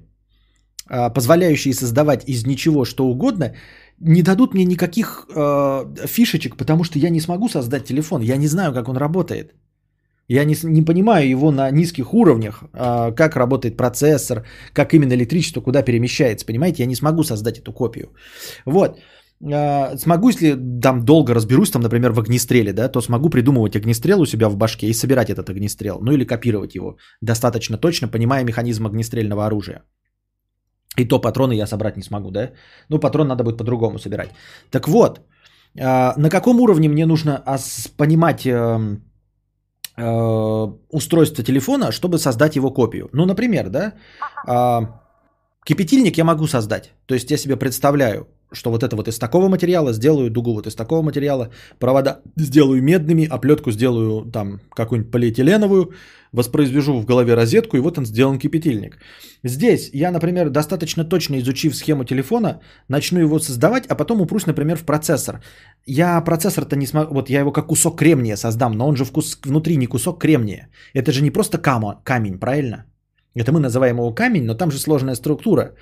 а, позволяющие создавать из ничего что угодно, не дадут мне никаких э, фишечек, потому что я не смогу создать телефон, я не знаю, как он работает. Я не, не понимаю его на низких уровнях, а, как работает процессор, как именно электричество куда перемещается. Понимаете, я не смогу создать эту копию. Вот. А, смогу, если там долго разберусь, там, например, в огнестреле, да, то смогу придумывать огнестрел у себя в башке и собирать этот огнестрел. Ну или копировать его достаточно точно, понимая механизм огнестрельного оружия. И то патроны я собрать не смогу, да? Ну, патрон надо будет по-другому собирать. Так вот, а, на каком уровне мне нужно понимать эм, э, устройство телефона, чтобы создать его копию? Ну, например, да, а, кипятильник я могу создать. То есть я себе представляю, что вот это вот из такого материала сделаю дугу вот из такого материала, провода сделаю медными, оплетку сделаю там какую-нибудь полиэтиленовую, воспроизвяжу в голове розетку, и вот он сделан кипятильник. Здесь я, например, достаточно точно изучив схему телефона, начну его создавать, а потом упрусь, например, в процессор. Я процессор-то не смогу, вот я его как кусок кремния создам, но он же вкус, внутри не кусок кремния. Это же не просто камо, камень, правильно? Это мы называем его камень, но там же сложная структура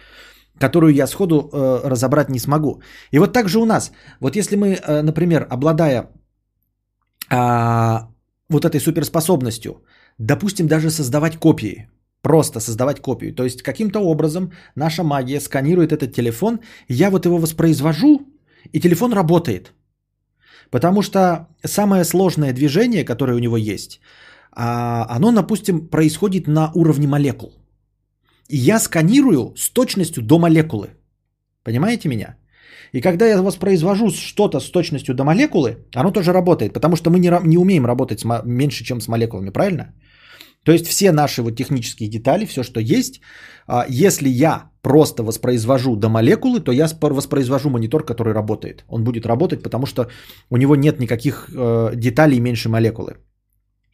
которую я сходу э, разобрать не смогу. И вот так же у нас. Вот если мы, э, например, обладая э, вот этой суперспособностью, допустим, даже создавать копии, просто создавать копию, то есть каким-то образом наша магия сканирует этот телефон, я вот его воспроизвожу, и телефон работает. Потому что самое сложное движение, которое у него есть, а, оно, допустим, происходит на уровне молекул. И я сканирую с точностью до молекулы. Понимаете меня? И когда я воспроизвожу что-то с точностью до молекулы, оно тоже работает, потому что мы не, не умеем работать с, меньше, чем с молекулами, правильно? То есть все наши вот технические детали, все, что есть, а, если я просто воспроизвожу до молекулы, то я воспроизвожу монитор, который работает. Он будет работать, потому что у него нет никаких э, деталей меньше молекулы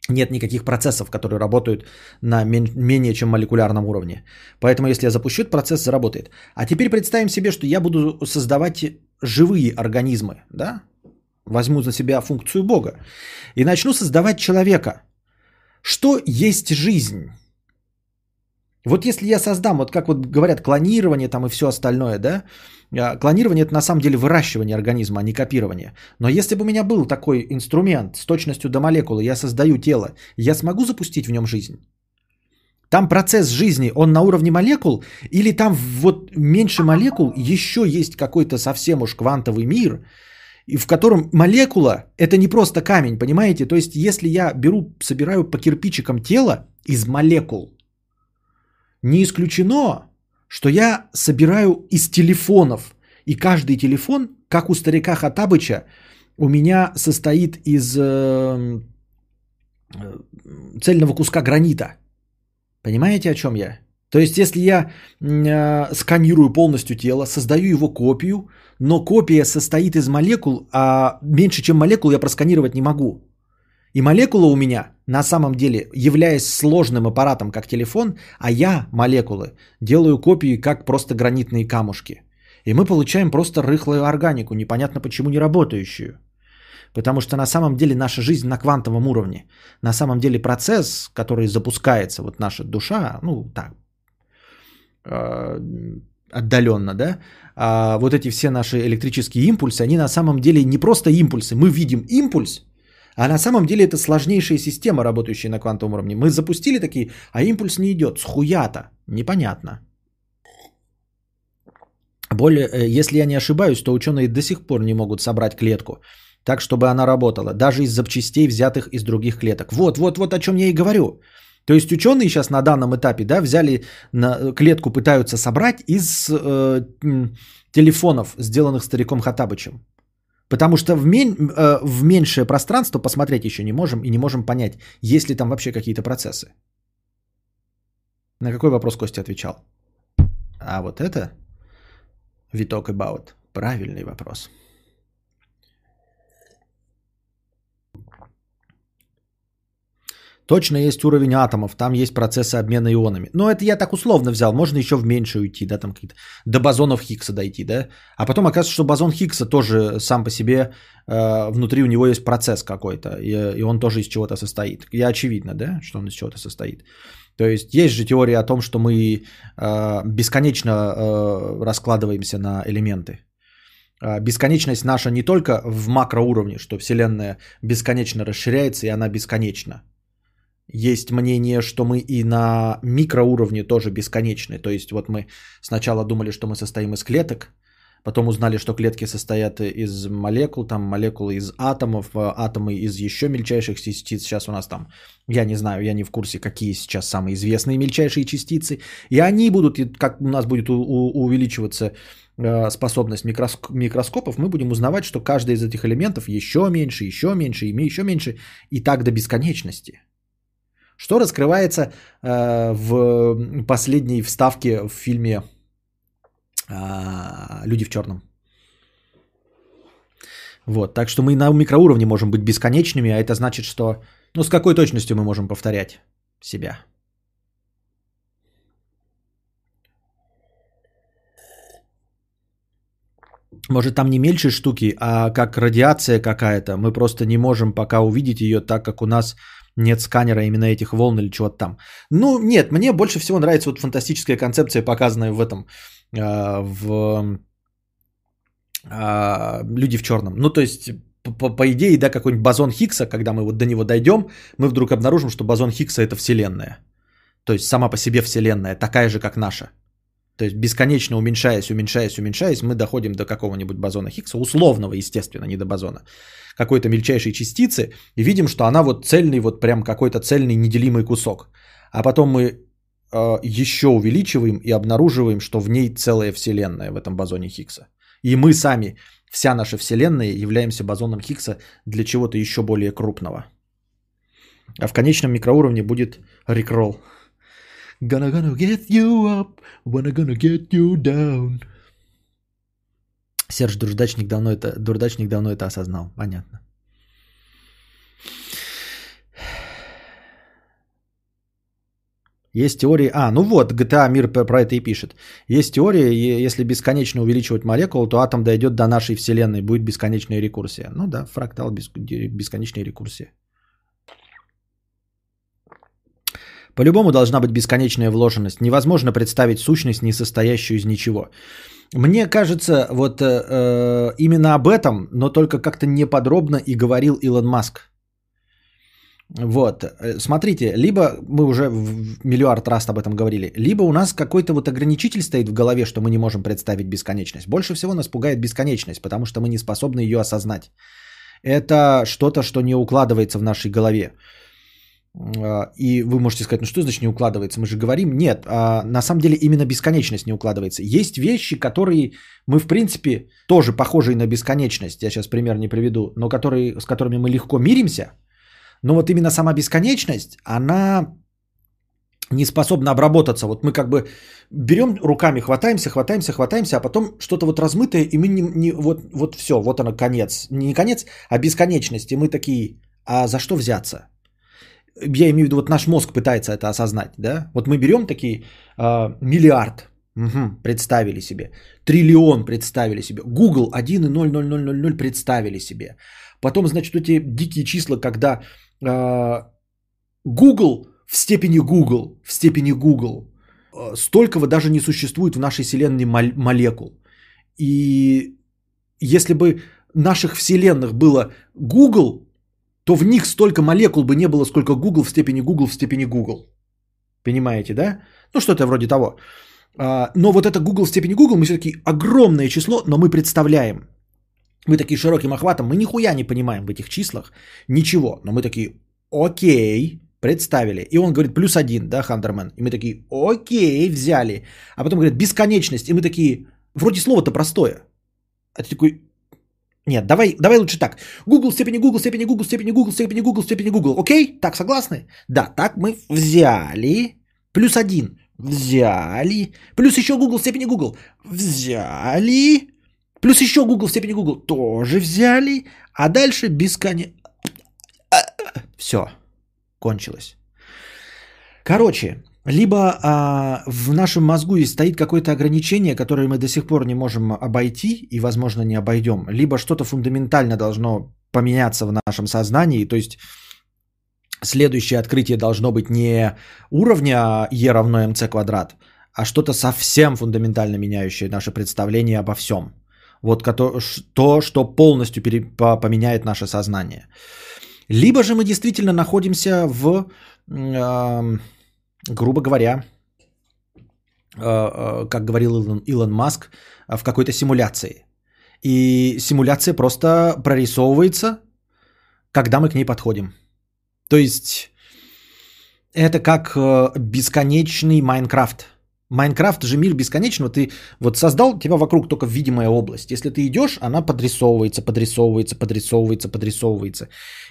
нет никаких процессов, которые работают на менее чем молекулярном уровне. Поэтому если я запущу этот процесс, заработает. А теперь представим себе, что я буду создавать живые организмы, да? Возьму за себя функцию Бога и начну создавать человека. Что есть жизнь? Вот если я создам, вот как вот говорят, клонирование там и все остальное, да, а, клонирование это на самом деле выращивание организма, а не копирование. Но если бы у меня был такой инструмент с точностью до молекулы, я создаю тело, я смогу запустить в нем жизнь? Там процесс жизни, он на уровне молекул, или там вот меньше молекул еще есть какой-то совсем уж квантовый мир, в котором молекула это не просто камень, понимаете? То есть если я беру, собираю по кирпичикам тело из молекул, не исключено, что я собираю из телефонов. И каждый телефон, как у старика Хатабыча, у меня состоит из э, э, цельного куска гранита. Понимаете, о чем я? То есть, если я э, сканирую полностью тело, создаю его копию, но копия состоит из молекул, а меньше, чем молекул я просканировать не могу. И молекула у меня на самом деле, являясь сложным аппаратом, как телефон, а я, молекулы, делаю копии, как просто гранитные камушки. И мы получаем просто рыхлую органику, непонятно почему не работающую. Потому что на самом деле наша жизнь на квантовом уровне. На самом деле процесс, который запускается, вот наша душа, ну так, э, отдаленно, да, а вот эти все наши электрические импульсы, они на самом деле не просто импульсы. Мы видим импульс, а на самом деле это сложнейшая система, работающая на квантовом уровне. Мы запустили такие, а импульс не идет. С хуята. Непонятно. Более, э, если я не ошибаюсь, то ученые до сих пор не могут собрать клетку так, чтобы она работала, даже из запчастей, взятых из других клеток. Вот, вот, вот о чем я и говорю. То есть ученые сейчас на данном этапе, да, взяли на э, клетку, пытаются собрать из э, телефонов, сделанных стариком Хатабычем. Потому что в, мен, э, в меньшее пространство посмотреть еще не можем и не можем понять, есть ли там вообще какие-то процессы. На какой вопрос Костя отвечал? А вот это, we talk about, правильный вопрос. Точно есть уровень атомов, там есть процессы обмена ионами. Но это я так условно взял, можно еще в меньше уйти, да, там какие-то до бозонов Хиггса дойти, да. А потом оказывается, что бозон Хиггса тоже сам по себе, э, внутри у него есть процесс какой-то, и, и он тоже из чего-то состоит. Я очевидно, да, что он из чего-то состоит. То есть есть же теория о том, что мы э, бесконечно э, раскладываемся на элементы. Э, бесконечность наша не только в макроуровне, что Вселенная бесконечно расширяется, и она бесконечна Есть мнение, что мы и на микроуровне тоже бесконечны. То есть вот мы сначала думали, что мы состоим из клеток, потом узнали, что клетки состоят из молекул, там молекулы из атомов, а атомы из еще мельчайших частиц. Сейчас у нас там, я не знаю, я не в курсе, какие сейчас самые известные мельчайшие частицы. И они будут, как у нас будет увеличиваться э, способность микроскопов, мы будем узнавать, что каждый из этих элементов еще меньше, еще меньше, еще меньше, и так до бесконечности. Что раскрывается э, в последней вставке в фильме э, «Люди в черном». Вот, так что мы на микроуровне можем быть бесконечными, а это значит, что... Ну, с какой точностью мы можем повторять себя? Может, там не меньше штуки, а как радиация какая-то. Мы просто не можем пока увидеть ее, так как у нас нет сканера именно этих волн или чего-то там. Ну, нет, мне больше всего нравится вот фантастическая концепция, показанная в этом, а, в а, «Люди в черном». Ну, то есть, по, по идее, да, какой-нибудь бозон Хиггса, когда мы вот до него дойдем, мы вдруг обнаружим, что бозон Хиггса – это Вселенная. То есть, сама по себе Вселенная, такая же, как наша. То есть бесконечно уменьшаясь, уменьшаясь, уменьшаясь, мы доходим до какого-нибудь бозона Хиггса, условного, естественно, не до бозона, какой-то мельчайшей частицы, и видим, что она вот цельный, вот прям какой-то цельный неделимый кусок. А потом мы э, еще увеличиваем и обнаруживаем, что в ней целая вселенная в этом бозоне Хиггса. И мы сами, вся наша вселенная, являемся бозоном Хиггса для чего-то еще более крупного. А в конечном микроуровне будет рекролл. Gonna gonna get you up, when I gonna get you down. Серж Дурдачник давно это, Дурдачник давно это осознал. Понятно. Есть теории... А, ну вот, GTA Мир про это и пишет. Есть теория, если бесконечно увеличивать молекулу, то атом дойдет до нашей Вселенной, будет бесконечная рекурсия. Ну да, фрактал бесконечная рекурсия. По-любому должна быть бесконечная вложенность. Невозможно представить сущность, не состоящую из ничего. Мне кажется, вот э, э именно об этом, но только как-то неподробно и говорил Илон Маск. Вот, э, смотрите, либо мы уже в миллиард раз об этом говорили, либо у нас какой-то вот ограничитель стоит в голове, что мы не можем представить бесконечность. Больше всего нас пугает бесконечность, потому что мы не способны ее осознать. Это что-то, что не укладывается в нашей голове. А, и вы можете сказать, ну что значит не укладывается? Мы же говорим, нет, а на самом деле именно бесконечность не укладывается. Есть вещи, которые мы, в принципе, тоже похожие на бесконечность, я сейчас пример не приведу, но которые, с которыми мы легко миримся, но вот именно сама бесконечность, она не способна обработаться. Вот мы как бы берем руками, хватаемся, хватаемся, хватаемся, а потом что-то вот размытое, и мы не, не вот, вот все, вот оно конец. Не конец, а бесконечность. И мы такие, а за что взяться? Я имею в виду, вот наш мозг пытается это осознать, да? Вот мы берем такие э, миллиард, угу, представили себе, триллион представили себе, Google 1,00000 представили себе. Потом, значит, эти дикие числа, когда э, Google в степени Google, в степени Google, э, столького даже не существует в нашей вселенной молекул. И если бы наших вселенных было Google, то в них столько молекул бы не было, сколько Google в степени Google в степени Google. Понимаете, да? Ну, что-то вроде того. А, но вот это Google в степени Google, мы все-таки огромное число, но мы представляем. Мы такие широким охватом, мы нихуя не понимаем в этих числах, ничего. Но мы такие, окей, представили. И он говорит, плюс один, да, Хандермен. И мы такие, окей, взяли. А потом говорит, бесконечность. И мы такие, вроде слово-то простое. А ты такой, нет, давай, давай лучше так. Google степени Google степени Google степени Google степени Google степени Google. Окей? Так, согласны? Да, так мы взяли. Плюс один. Взяли. Плюс еще Google степени Google. Взяли. Плюс еще Google степени Google. Тоже взяли. А дальше бесконечно... Все. Кончилось. Короче, либо а, в нашем мозгу стоит какое-то ограничение, которое мы до сих пор не можем обойти и, возможно, не обойдем, либо что-то фундаментально должно поменяться в нашем сознании, то есть следующее открытие должно быть не уровня e равно mc квадрат, а что-то совсем фундаментально меняющее наше представление обо всем. Вот то, что полностью поменяет наше сознание. Либо же мы действительно находимся в, э, грубо говоря, э, э, как говорил Илон, Маск, в какой-то симуляции. И симуляция просто прорисовывается, когда мы к ней подходим. То есть это как э, бесконечный Майнкрафт. Майнкрафт же мир бесконечного. Ты вот создал тебя вокруг только видимая область. Если ты идешь, она подрисовывается, подрисовывается, подрисовывается, подрисовывается.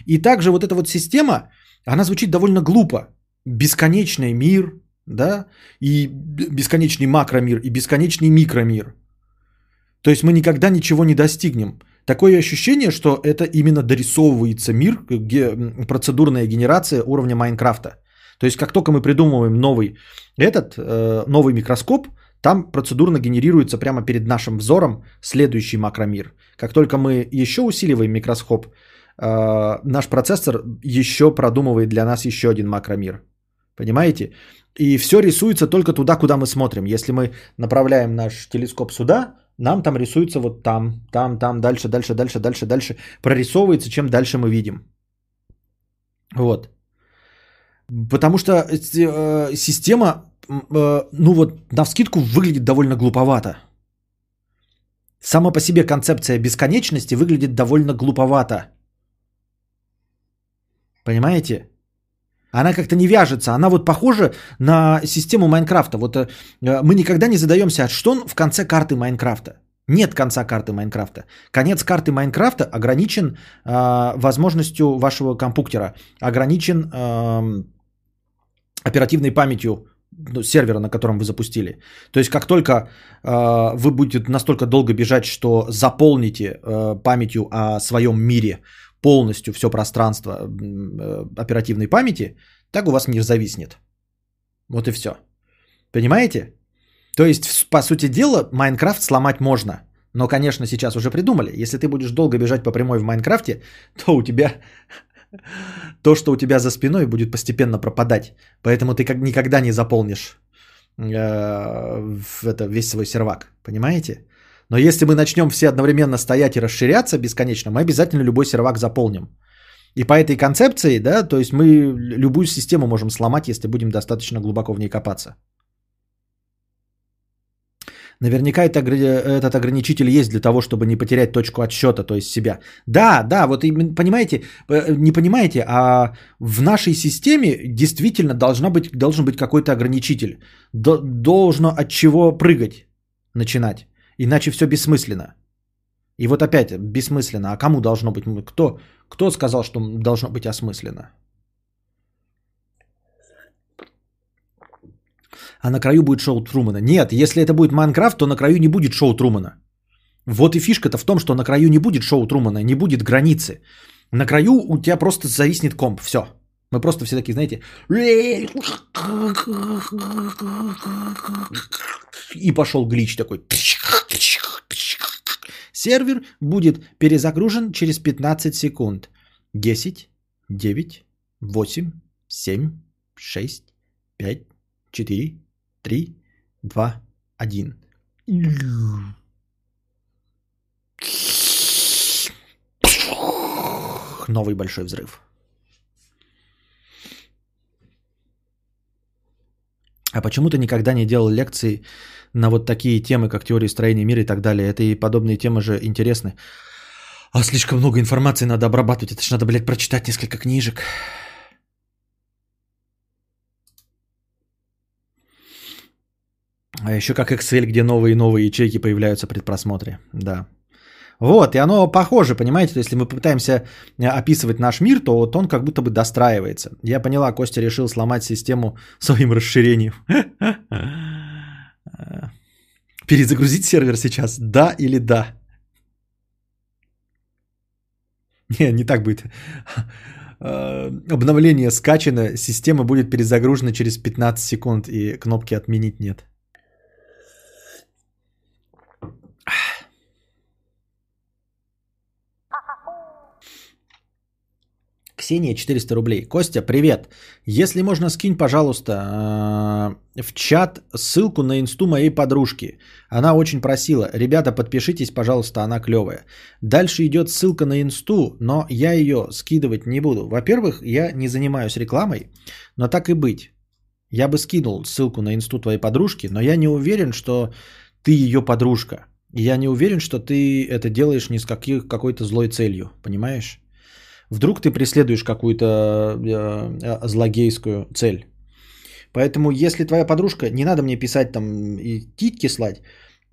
И также вот эта вот система, она звучит довольно глупо. Бесконечный мир, да, и бесконечный макромир, и бесконечный микромир. То есть мы никогда ничего не достигнем. Такое ощущение, что это именно дорисовывается мир, процедурная генерация уровня Майнкрафта. То есть как только мы придумываем новый этот, э, новый микроскоп, там процедурно генерируется прямо перед нашим взором следующий макромир. Как только мы еще усиливаем микроскоп, э, наш процессор еще продумывает для нас еще один макромир. Понимаете? И все рисуется только туда, куда мы смотрим. Если мы направляем наш телескоп сюда, нам там рисуется вот там, там, там, дальше, дальше, дальше, дальше, дальше. Прорисовывается, чем дальше мы видим. Вот. Потому что э, система, э, ну вот, на вскидку выглядит довольно глуповато. Сама по себе концепция бесконечности выглядит довольно глуповато. Понимаете? Она как-то не вяжется. Она вот похожа на систему Майнкрафта. Вот э, мы никогда не задаемся, а что в конце карты Майнкрафта. Нет конца карты Майнкрафта. Конец карты Майнкрафта ограничен э, возможностью вашего компьютера, ограничен э, оперативной памятью ну, сервера, на котором вы запустили. То есть как только э, вы будете настолько долго бежать, что заполните э, памятью о своем мире полностью все пространство э, оперативной памяти, так у вас мир зависнет. Вот и все. Понимаете? То есть, по сути дела, Майнкрафт сломать можно. Но, конечно, сейчас уже придумали. Если ты будешь долго бежать по прямой в Майнкрафте, то у тебя то, что у тебя за спиной, будет постепенно пропадать. Поэтому ты как никогда не заполнишь э, это, весь свой сервак. Понимаете? Но если мы начнем все одновременно стоять и расширяться бесконечно, мы обязательно любой сервак заполним. И по этой концепции, да, то есть мы любую систему можем сломать, если будем достаточно глубоко в ней копаться. Наверняка это, этот ограничитель есть для того, чтобы не потерять точку отсчета, то есть себя. Да, да, вот именно, понимаете, э, не понимаете, а в нашей системе действительно должна быть, должен быть какой-то ограничитель. Должно от чего прыгать начинать. Иначе все бессмысленно. И вот опять бессмысленно. А кому должно быть? Кто, кто сказал, что должно быть осмысленно? а на краю будет шоу Трумана. Нет, если это будет Майнкрафт, то на краю не будет шоу Трумана. Вот и фишка-то в том, что на краю не будет шоу Трумана, не будет границы. На краю у тебя просто зависнет комп, все. Мы просто все такие, знаете, и пошел глич такой. Сервер будет перезагружен через 15 секунд. 10, 9, 8, 7, 6, 5, 4, Три, два, один. Новый большой взрыв. А почему ты никогда не делал лекции на вот такие темы, как теория строения мира и так далее? Это и подобные темы же интересны. А слишком много информации надо обрабатывать. Это же надо, блядь, прочитать несколько книжек. А еще как Excel, где новые и новые ячейки появляются при просмотре. Да. Вот, и оно похоже, понимаете, если мы пытаемся э, описывать наш мир, то вот он как будто бы достраивается. Я поняла, Костя решил сломать систему своим расширением. Перезагрузить сервер сейчас, да или да? Не, не так будет. Э, обновление скачано, система будет перезагружена через 15 секунд, и кнопки отменить нет. Ксения 400 рублей. Костя, привет. Если можно, скинь, пожалуйста, э, в чат ссылку на инсту моей подружки. Она очень просила. Ребята, подпишитесь, пожалуйста, она клевая. Дальше идет ссылка на инсту, но я ее скидывать не буду. Во-первых, я не занимаюсь рекламой, но так и быть. Я бы скинул ссылку на инсту твоей подружки, но я не уверен, что ты ее подружка. Я не уверен, что ты это делаешь не с каких, какой-то злой целью, понимаешь? Вдруг ты преследуешь какую-то э, э, злогейскую цель. Поэтому, если твоя подружка, не надо мне писать там и титьки слать,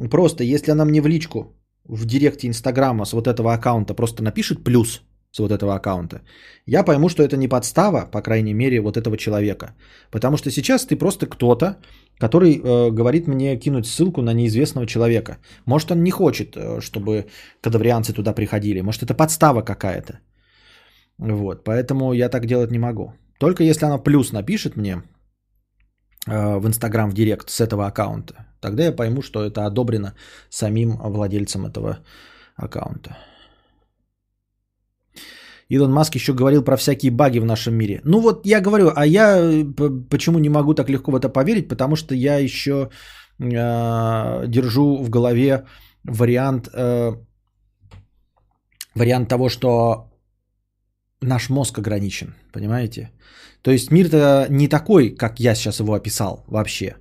просто если она мне в личку, в директе Инстаграма с вот этого аккаунта просто напишет плюс с вот этого аккаунта, я пойму, что это не подстава, по крайней мере, вот этого человека. Потому что сейчас ты просто кто-то, который э, говорит мне кинуть ссылку на неизвестного человека. Может, он не хочет, э, чтобы кадаврианцы туда приходили. Может, это подстава какая-то. Вот, поэтому я так делать не могу. Только если она плюс напишет мне э, в Инстаграм в Директ с этого аккаунта, тогда я пойму, что это одобрено самим владельцем этого аккаунта. Илон Маск еще говорил про всякие баги в нашем мире. Ну вот я говорю, а я э, почему не могу так легко в это поверить? Потому что я еще э, держу в голове вариант, э, вариант того, что наш мозг ограничен, понимаете? То есть мир-то не такой, как я сейчас его описал вообще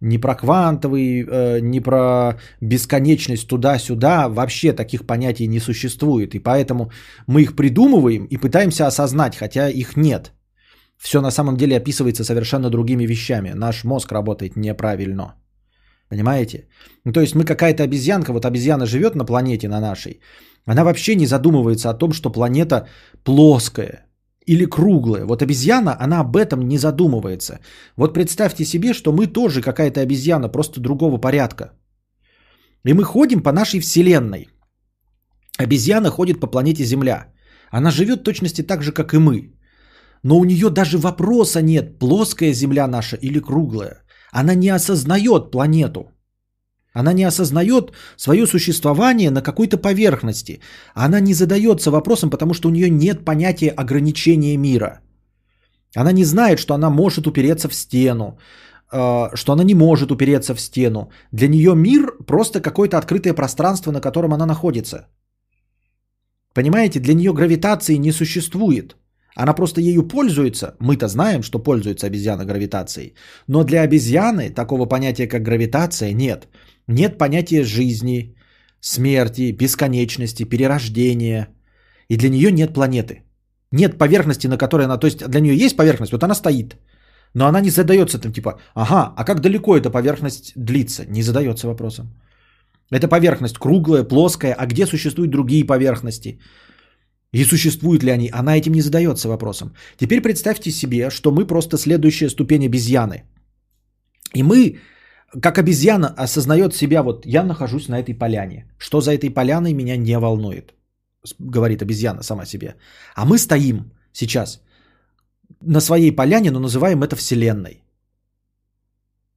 ни про квантовый, э, ни про бесконечность туда-сюда, вообще таких понятий не существует. И поэтому мы их придумываем и пытаемся осознать, хотя их нет. Все на самом деле описывается совершенно другими вещами. Наш мозг работает неправильно. Понимаете? Ну, то есть мы какая-то обезьянка, вот обезьяна живет на планете на нашей, она вообще не задумывается о том, что планета плоская, или круглое. Вот обезьяна, она об этом не задумывается. Вот представьте себе, что мы тоже какая-то обезьяна, просто другого порядка. И мы ходим по нашей Вселенной. Обезьяна ходит по планете Земля. Она живет точности так же, как и мы. Но у нее даже вопроса нет, плоская Земля наша или круглая. Она не осознает планету. Она не осознает свое существование на какой-то поверхности. Она не задается вопросом, потому что у нее нет понятия ограничения мира. Она не знает, что она может упереться в стену, э, что она не может упереться в стену. Для нее мир просто какое-то открытое пространство, на котором она находится. Понимаете, для нее гравитации не существует. Она просто ею пользуется. Мы-то знаем, что пользуется обезьяна гравитацией. Но для обезьяны такого понятия, как гравитация, нет. Нет понятия жизни, смерти, бесконечности, перерождения. И для нее нет планеты. Нет поверхности, на которой она... То есть для нее есть поверхность, вот она стоит. Но она не задается там типа, ага, а как далеко эта поверхность длится? Не задается вопросом. Эта поверхность круглая, плоская, а где существуют другие поверхности? И существуют ли они? Она этим не задается вопросом. Теперь представьте себе, что мы просто следующая ступень обезьяны. И мы как обезьяна осознает себя, вот я нахожусь на этой поляне. Что за этой поляной меня не волнует, говорит обезьяна сама себе. А мы стоим сейчас на своей поляне, но называем это Вселенной.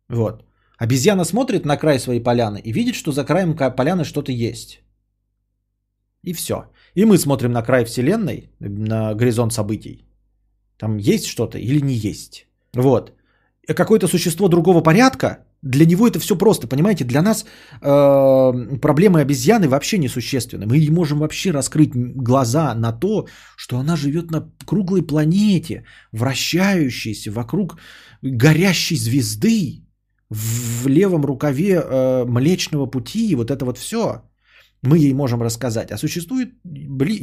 Вот. Обезьяна смотрит на край своей поляны и видит, что за краем поляны что-то есть. И все. И мы смотрим на край Вселенной, на горизонт событий. Там есть что-то или не есть. Вот. Какое-то существо другого порядка для него это все просто, понимаете? Для нас э, проблемы обезьяны вообще несущественны. Мы не можем вообще раскрыть глаза на то, что она живет на круглой планете, вращающейся вокруг горящей звезды, в левом рукаве э, Млечного Пути, и вот это вот все мы ей можем рассказать. А существует,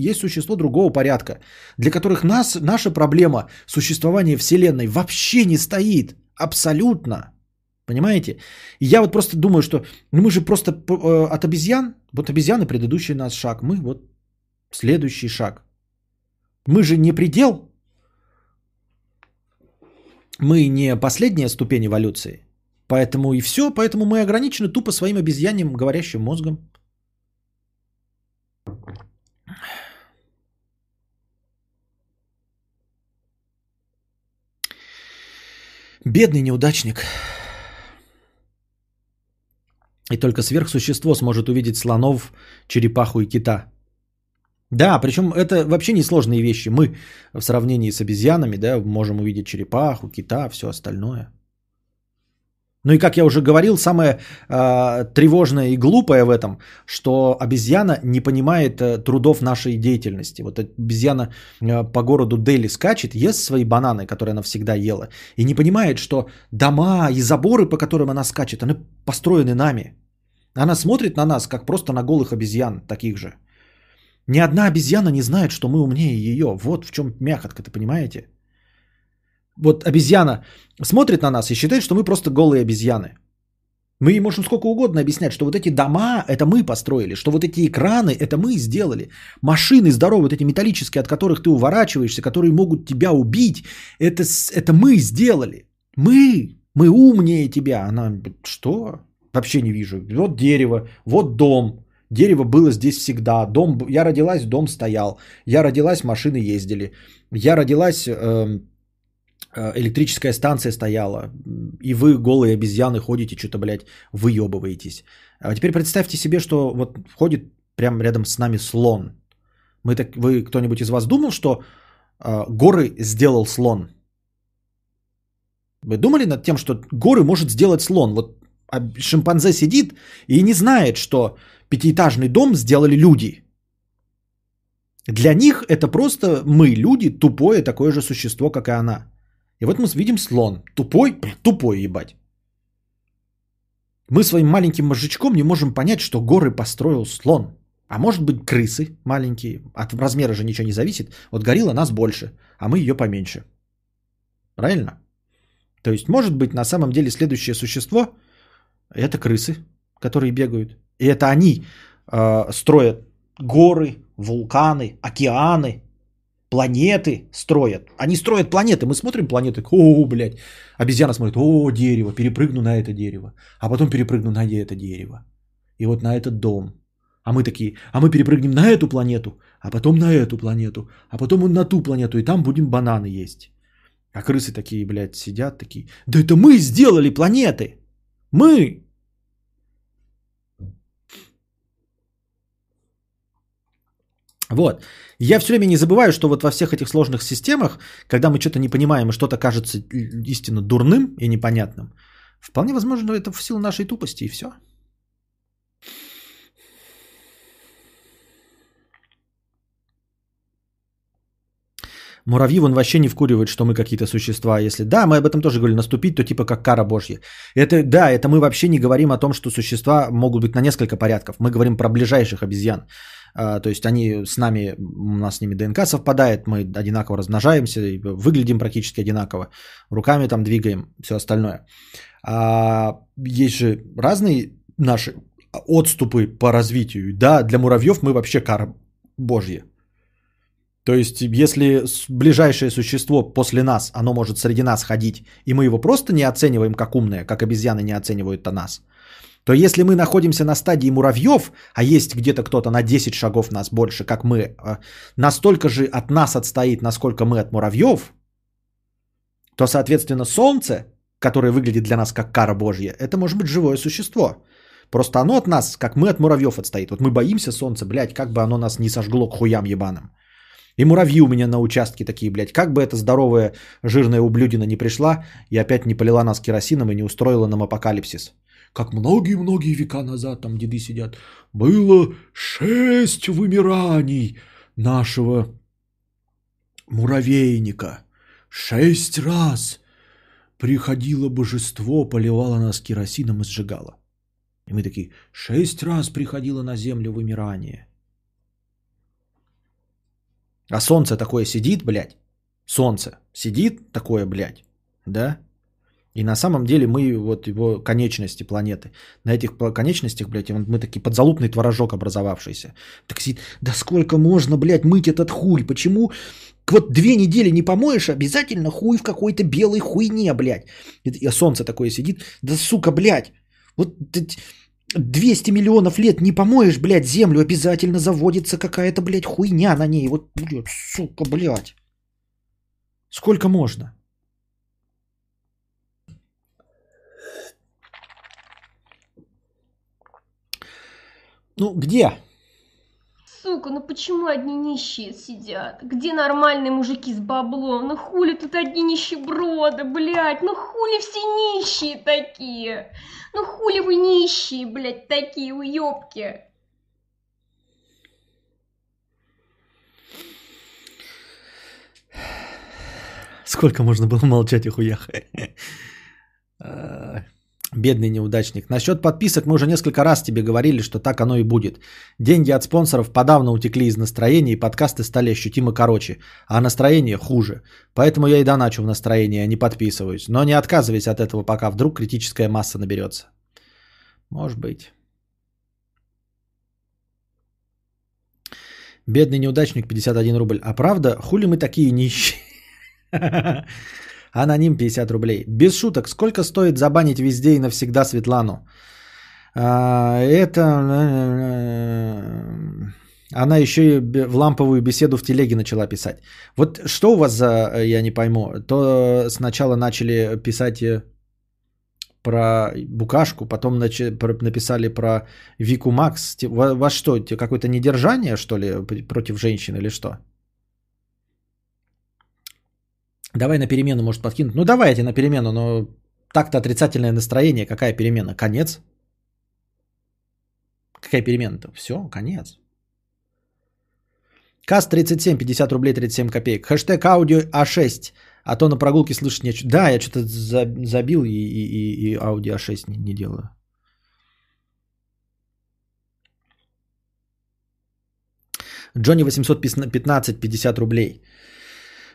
есть существо другого порядка, для которых нас, наша проблема существования Вселенной вообще не стоит. Абсолютно. Понимаете? И я вот просто думаю, что ну мы же просто э, от обезьян, вот обезьяны предыдущий нас шаг, мы вот следующий шаг. Мы же не предел, мы не последняя ступень эволюции. Поэтому и все, поэтому мы ограничены тупо своим обезьяньем говорящим мозгом. Бедный неудачник. И только сверхсущество сможет увидеть слонов, черепаху и кита. Да, причем это вообще несложные вещи. Мы в сравнении с обезьянами, да, можем увидеть черепаху, кита, все остальное. Ну и как я уже говорил, самое э, тревожное и глупое в этом, что обезьяна не понимает э, трудов нашей деятельности. Вот обезьяна э, по городу Дели скачет, ест свои бананы, которые она всегда ела, и не понимает, что дома и заборы, по которым она скачет, они построены нами. Она смотрит на нас, как просто на голых обезьян, таких же. Ни одна обезьяна не знает, что мы умнее ее. Вот в чем мякотка, ты понимаете? Вот обезьяна смотрит на нас и считает, что мы просто голые обезьяны. Мы ей можем сколько угодно объяснять, что вот эти дома это мы построили, что вот эти экраны это мы сделали. Машины здоровые, вот эти металлические, от которых ты уворачиваешься, которые могут тебя убить, это, это мы сделали. Мы, мы умнее тебя. Она, что? Вообще не вижу. Вот дерево, вот дом. Дерево было здесь всегда. Дом, я родилась, дом стоял. Я родилась, машины ездили. Я родилась, э, электрическая станция стояла. И вы, голые обезьяны, ходите, что-то, блядь, выебываетесь. А теперь представьте себе, что вот ходит прямо рядом с нами слон. Мы так, вы, кто-нибудь из вас думал, что э, горы сделал слон? Вы думали над тем, что горы может сделать слон? Вот а шимпанзе сидит и не знает, что пятиэтажный дом сделали люди. Для них это просто мы, люди, тупое такое же существо, как и она. И вот мы видим слон. Тупой, тупой ебать. Мы своим маленьким мозжечком не можем понять, что горы построил слон. А может быть крысы маленькие. От размера же ничего не зависит. Вот горилла нас больше, а мы ее поменьше. Правильно? То есть может быть на самом деле следующее существо это крысы, которые бегают. И это они э, строят горы, вулканы, океаны, планеты строят. Они строят планеты. Мы смотрим планеты, о, блядь. Обезьяна смотрит, о, дерево, перепрыгну на это дерево. А потом перепрыгну на это дерево. И вот на этот дом. А мы такие, а мы перепрыгнем на эту планету, а потом на эту планету, а потом на ту планету, и там будем бананы есть. А крысы такие, блядь, сидят такие, да это мы сделали планеты. Мы! Вот. Я все время не забываю, что вот во всех этих сложных системах, когда мы что-то не понимаем и что-то кажется истинно дурным и непонятным, вполне возможно, это в силу нашей тупости и все. Муравьи вон вообще не вкуривают, что мы какие-то существа. Если да, мы об этом тоже говорили, наступить, то типа как кара божья. Это да, это мы вообще не говорим о том, что существа могут быть на несколько порядков. Мы говорим про ближайших обезьян. А, то есть они с нами, у нас с ними ДНК совпадает, мы одинаково размножаемся, выглядим практически одинаково, руками там двигаем, все остальное. А есть же разные наши отступы по развитию. Да, для муравьев мы вообще кара божья. То есть, если ближайшее существо после нас, оно может среди нас ходить, и мы его просто не оцениваем как умное, как обезьяны не оценивают-то нас, то если мы находимся на стадии муравьев, а есть где-то кто-то на 10 шагов нас больше, как мы, а, настолько же от нас отстоит, насколько мы от муравьев, то, соответственно, Солнце, которое выглядит для нас как кара Божья, это может быть живое существо. Просто оно от нас, как мы от муравьев отстоит. Вот мы боимся Солнца, блядь, как бы оно нас не сожгло к хуям ебаным. И муравьи у меня на участке такие, блядь. Как бы эта здоровая жирная ублюдина не пришла и опять не полила нас керосином и не устроила нам апокалипсис. Как многие-многие века назад, там деды сидят, было шесть вымираний нашего муравейника. Шесть раз приходило божество, поливало нас керосином и сжигало. И мы такие, шесть раз приходило на землю вымирание. А солнце такое сидит, блядь. Солнце сидит такое, блядь. Да? И на самом деле мы, вот его конечности планеты, на этих конечностях, блядь, мы такие подзалупный творожок образовавшийся. Так сидит, да сколько можно, блядь, мыть этот хуй? Почему вот две недели не помоешь, обязательно хуй в какой-то белой хуйне, блядь. И солнце такое сидит, да сука, блядь. Вот 200 миллионов лет не помоешь, блядь, землю, обязательно заводится какая-то, блядь, хуйня на ней. Вот, блядь, сука, блядь. Сколько можно? Ну, где? Сука, ну почему одни нищие сидят? Где нормальные мужики с баблом? Ну хули тут одни нищеброды, блядь? Ну хули все нищие такие? Ну хули вы нищие, блядь, такие уёбки? Сколько можно было молчать и хуях? Бедный неудачник. Насчет подписок мы уже несколько раз тебе говорили, что так оно и будет. Деньги от спонсоров подавно утекли из настроения, и подкасты стали ощутимо короче, а настроение хуже. Поэтому я и доначу в настроение, а не подписываюсь. Но не отказывайся от этого, пока вдруг критическая масса наберется. Может быть. Бедный неудачник 51 рубль. А правда, хули мы такие нищие? Аноним 50 рублей. Без шуток, сколько стоит забанить везде и навсегда Светлану? А, это... Она еще и в ламповую беседу в телеге начала писать. Вот что у вас за, я не пойму, то сначала начали писать э, про Букашку, потом написали про Вику Макс. У вас что, какое-то недержание, что ли, против женщин или что? Давай на перемену, может, подкинуть. Ну, давайте на перемену, но так-то отрицательное настроение. Какая перемена? Конец? Какая перемена-то? Все, конец. КАС 37, 50 рублей 37 копеек. Хэштег аудио А6. А то на прогулке слышать нечего. Да, я что-то забил и, и, и, и аудио А6 не, не делаю. Джонни 815, 50 рублей.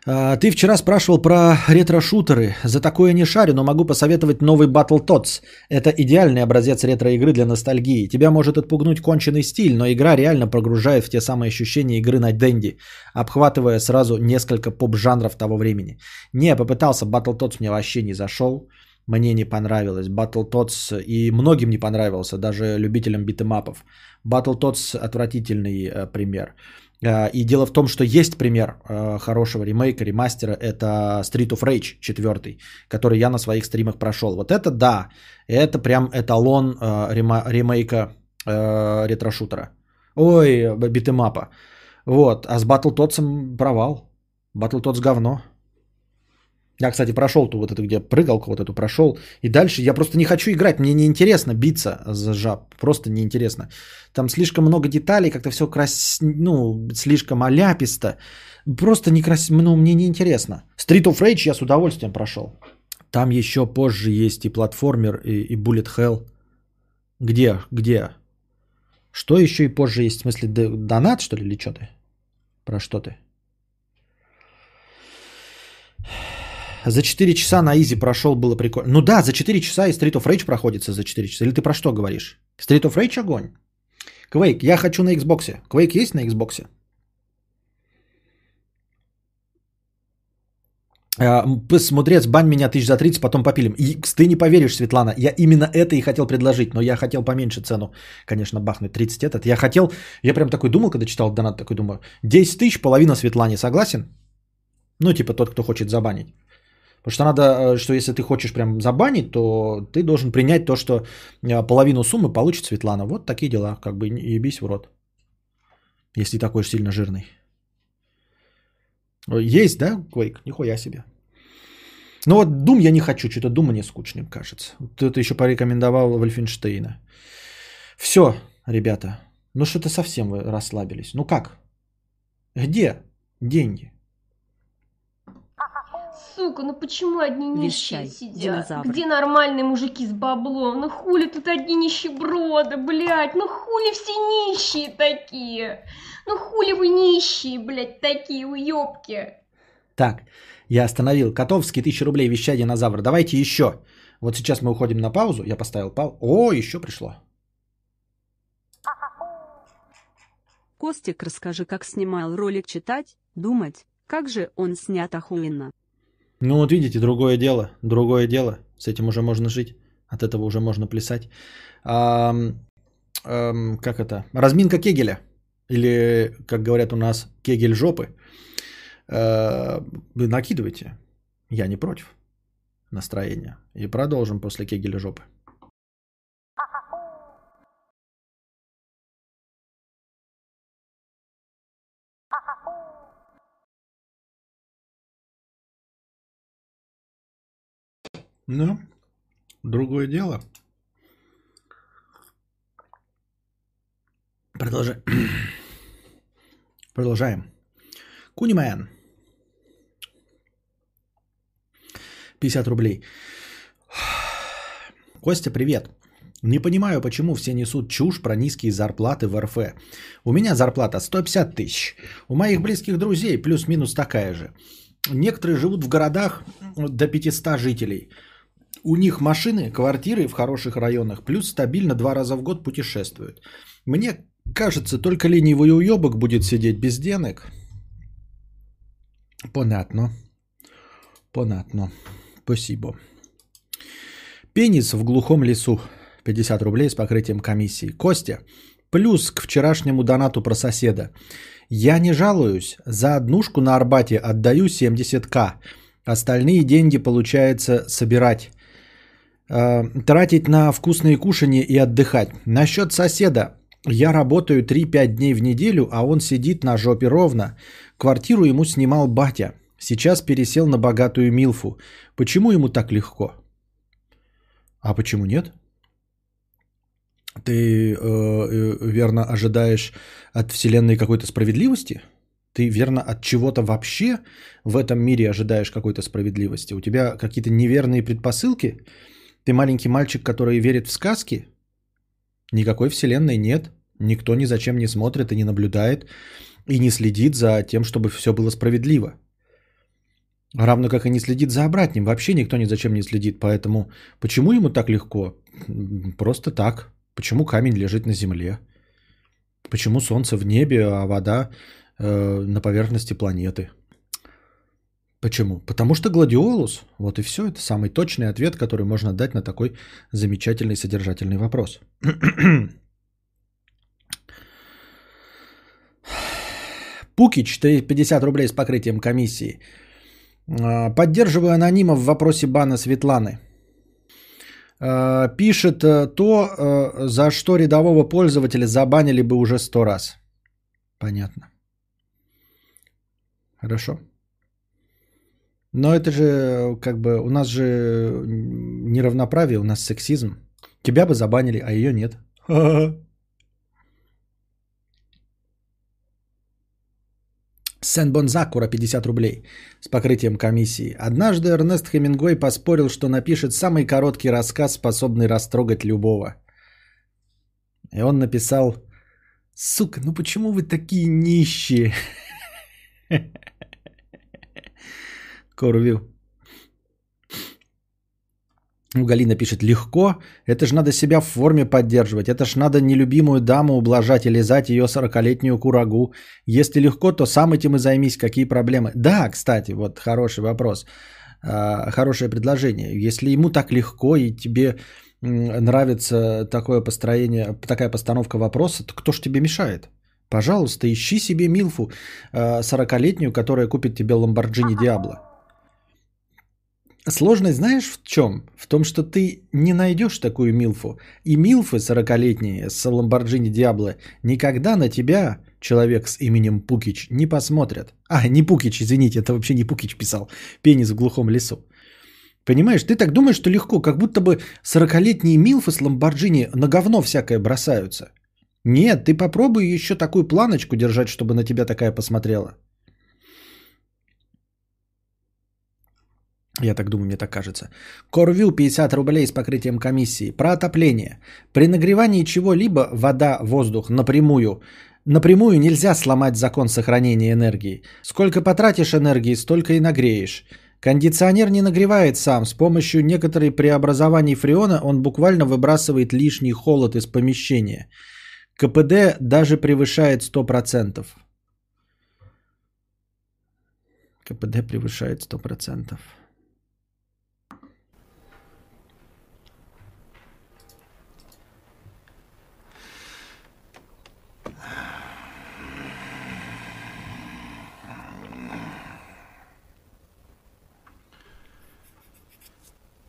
А, ты вчера спрашивал про ретро-шутеры. За такое не шарю, но могу посоветовать новый Battletoads. Это идеальный образец ретро-игры для ностальгии. Тебя может отпугнуть конченый стиль, но игра реально прогружает в те самые ощущения игры на Денди, обхватывая сразу несколько поп-жанров того времени. Не, попытался, Battletoads мне вообще не зашел. Мне не понравилось. Battletoads и многим не понравился, даже любителям битэмапов. Battletoads отвратительный э, пример. А, и дело в том, что есть пример а, хорошего ремейка, ремастера, это Street of Rage 4, который я на своих стримах прошел. Вот это да, это прям эталон а, ремейка ретро-шутера. Ой, битэмапа. Вот, а с Battletoads провал. Battletoads говно. Я, кстати, прошел ту вот эту, где прыгалку вот эту прошел. И дальше я просто не хочу играть. Мне неинтересно биться за жаб. Просто неинтересно. Там слишком много деталей, как-то все крас... ну, слишком аляписто. Просто некрасиво. Ну, мне неинтересно. Street of Rage я с удовольствием прошел. Там еще позже есть и платформер, и, и Bullet Hell. Где? Где? Что еще и позже есть? В смысле, донат, что ли, или что ты? Про что ты? За 4 часа на изи прошел, было прикольно. Ну да, за 4 часа и Street of Rage проходится за 4 часа. Или ты про что говоришь? Street of Rage огонь. Quake, я хочу на Xbox. Quake есть на Xbox? Посмотрец, бань меня тысяч за 30, потом попилим. И ты не поверишь, Светлана, я именно это и хотел предложить, но я хотел поменьше цену, конечно, бахнуть 30 этот. Я хотел, я прям такой думал, когда читал донат, такой думаю, 10 тысяч, половина Светлане, согласен? Ну, типа тот, кто хочет забанить. Потому что надо, э, что если ты хочешь прям забанить, то ты должен принять то, что э, половину суммы получит Светлана. Вот такие дела, как бы ебись в рот. Если такой сильно жирный. Есть, да, Quake? Нихуя себе. Ну вот Doom я не хочу, что-то Doom мне скучным кажется. Ты еще порекомендовал Вольфенштейна. Все, ребята. Ну что-то совсем вы расслабились. Ну как? Где деньги? Сука, ну почему одни нищие Вещай, сидят? динозавр. Где нормальные мужики с баблом? Ну хули тут одни нищеброды, блядь? Ну хули все нищие такие? Ну хули вы нищие, блядь, такие уёбки? Так, я остановил. Котовский, 1000 рублей, вещай, динозавр. Давайте еще. Вот сейчас мы уходим на паузу. Я поставил паузу. О, еще пришло. Костик, расскажи, как снимал ролик читать, думать, как же он снят охуенно. Ну вот видите, другое дело, другое дело. С этим уже можно жить, от этого уже можно плясать. А, а, как это? Разминка Кегеля. Или, как говорят у нас, Кегель жопы. А, накидывайте. Я не против настроения. И продолжим после Кегеля жопы. Ну, другое дело. Продолжаем. Продолжаем. Кунимен. 50 рублей. Костя, привет. Не понимаю, почему все несут чушь про низкие зарплаты в РФ. У меня зарплата 150 тысяч. У моих близких друзей плюс-минус такая же. Некоторые живут в городах до 500 жителей. У них машины, квартиры в хороших районах, плюс стабильно два раза в год путешествуют. Мне кажется, только ленивый уебок будет сидеть без денег. Понятно. Понятно. Спасибо. Пенис в глухом лесу. 50 рублей с покрытием комиссии. Костя, плюс к вчерашнему донату про соседа. Я не жалуюсь. За однушку на Арбате отдаю 70к. Остальные деньги получается собирать. Э, тратить на вкусные кушания и отдыхать. Насчет соседа. Я работаю 3-5 дней в неделю, а он сидит на жопе ровно. Квартиру ему снимал батя. Сейчас пересел на богатую Милфу. Почему ему так легко? А почему нет? Ты э, э, верно ожидаешь от Вселенной какой-то справедливости? Ты верно от чего-то вообще в этом мире ожидаешь какой-то справедливости? У тебя какие-то неверные предпосылки? Ты маленький мальчик, который верит в сказки? Никакой Вселенной нет. Никто ни зачем не смотрит и не наблюдает и не следит за тем, чтобы все было справедливо. Равно как и не следит за обратным. Вообще никто ни зачем не следит. Поэтому почему ему так легко? Просто так. Почему камень лежит на земле? Почему солнце в небе, а вода э, на поверхности планеты? Почему? Потому что гладиолус. Вот и все. Это самый точный ответ, который можно дать на такой замечательный содержательный вопрос. Пукич, ты 50 рублей с покрытием комиссии. А, поддерживаю анонима в вопросе бана Светланы. А, пишет э, то, э, за что рядового пользователя забанили бы уже сто раз. Понятно. Хорошо. Но это же как бы у нас же неравноправие, у нас сексизм. Тебя бы забанили, а ее нет. Сен Бонзакура 50 рублей с покрытием комиссии. Однажды Эрнест Хемингуэй поспорил, что напишет самый короткий рассказ, способный растрогать любого. И он написал, сука, ну почему вы такие нищие? Корвил. Галина пишет, легко, это ж надо себя в форме поддерживать, это ж надо нелюбимую даму ублажать и лизать ее сорокалетнюю курагу. Если легко, то сам этим и займись, какие проблемы. Да, кстати, вот хороший вопрос, а, хорошее предложение. Если ему так легко и тебе нравится такое построение, такая постановка вопроса, то кто ж тебе мешает? Пожалуйста, ищи себе Милфу а, сорокалетнюю, которая купит тебе Ламборджини Диабло. Сложность знаешь в чем? В том, что ты не найдешь такую Милфу. И Милфы 40-летние с Ламборджини Диабло никогда на тебя, человек с именем Пукич, не посмотрят. А, не Пукич, извините, это вообще не Пукич писал. Пенис в глухом лесу. Понимаешь, ты так думаешь, что легко, как будто бы 40-летние Милфы с Ламборджини на говно всякое бросаются. Нет, ты попробуй еще такую планочку держать, чтобы на тебя такая посмотрела. Я так думаю, мне так кажется. Корвил 50 рублей с покрытием комиссии. Про отопление. При нагревании чего-либо, вода, воздух, напрямую, напрямую нельзя сломать закон сохранения энергии. Сколько потратишь энергии, столько и нагреешь. Кондиционер не нагревает сам. С помощью некоторых преобразований фреона он буквально выбрасывает лишний холод из помещения. КПД даже превышает 100%. КПД превышает 100%.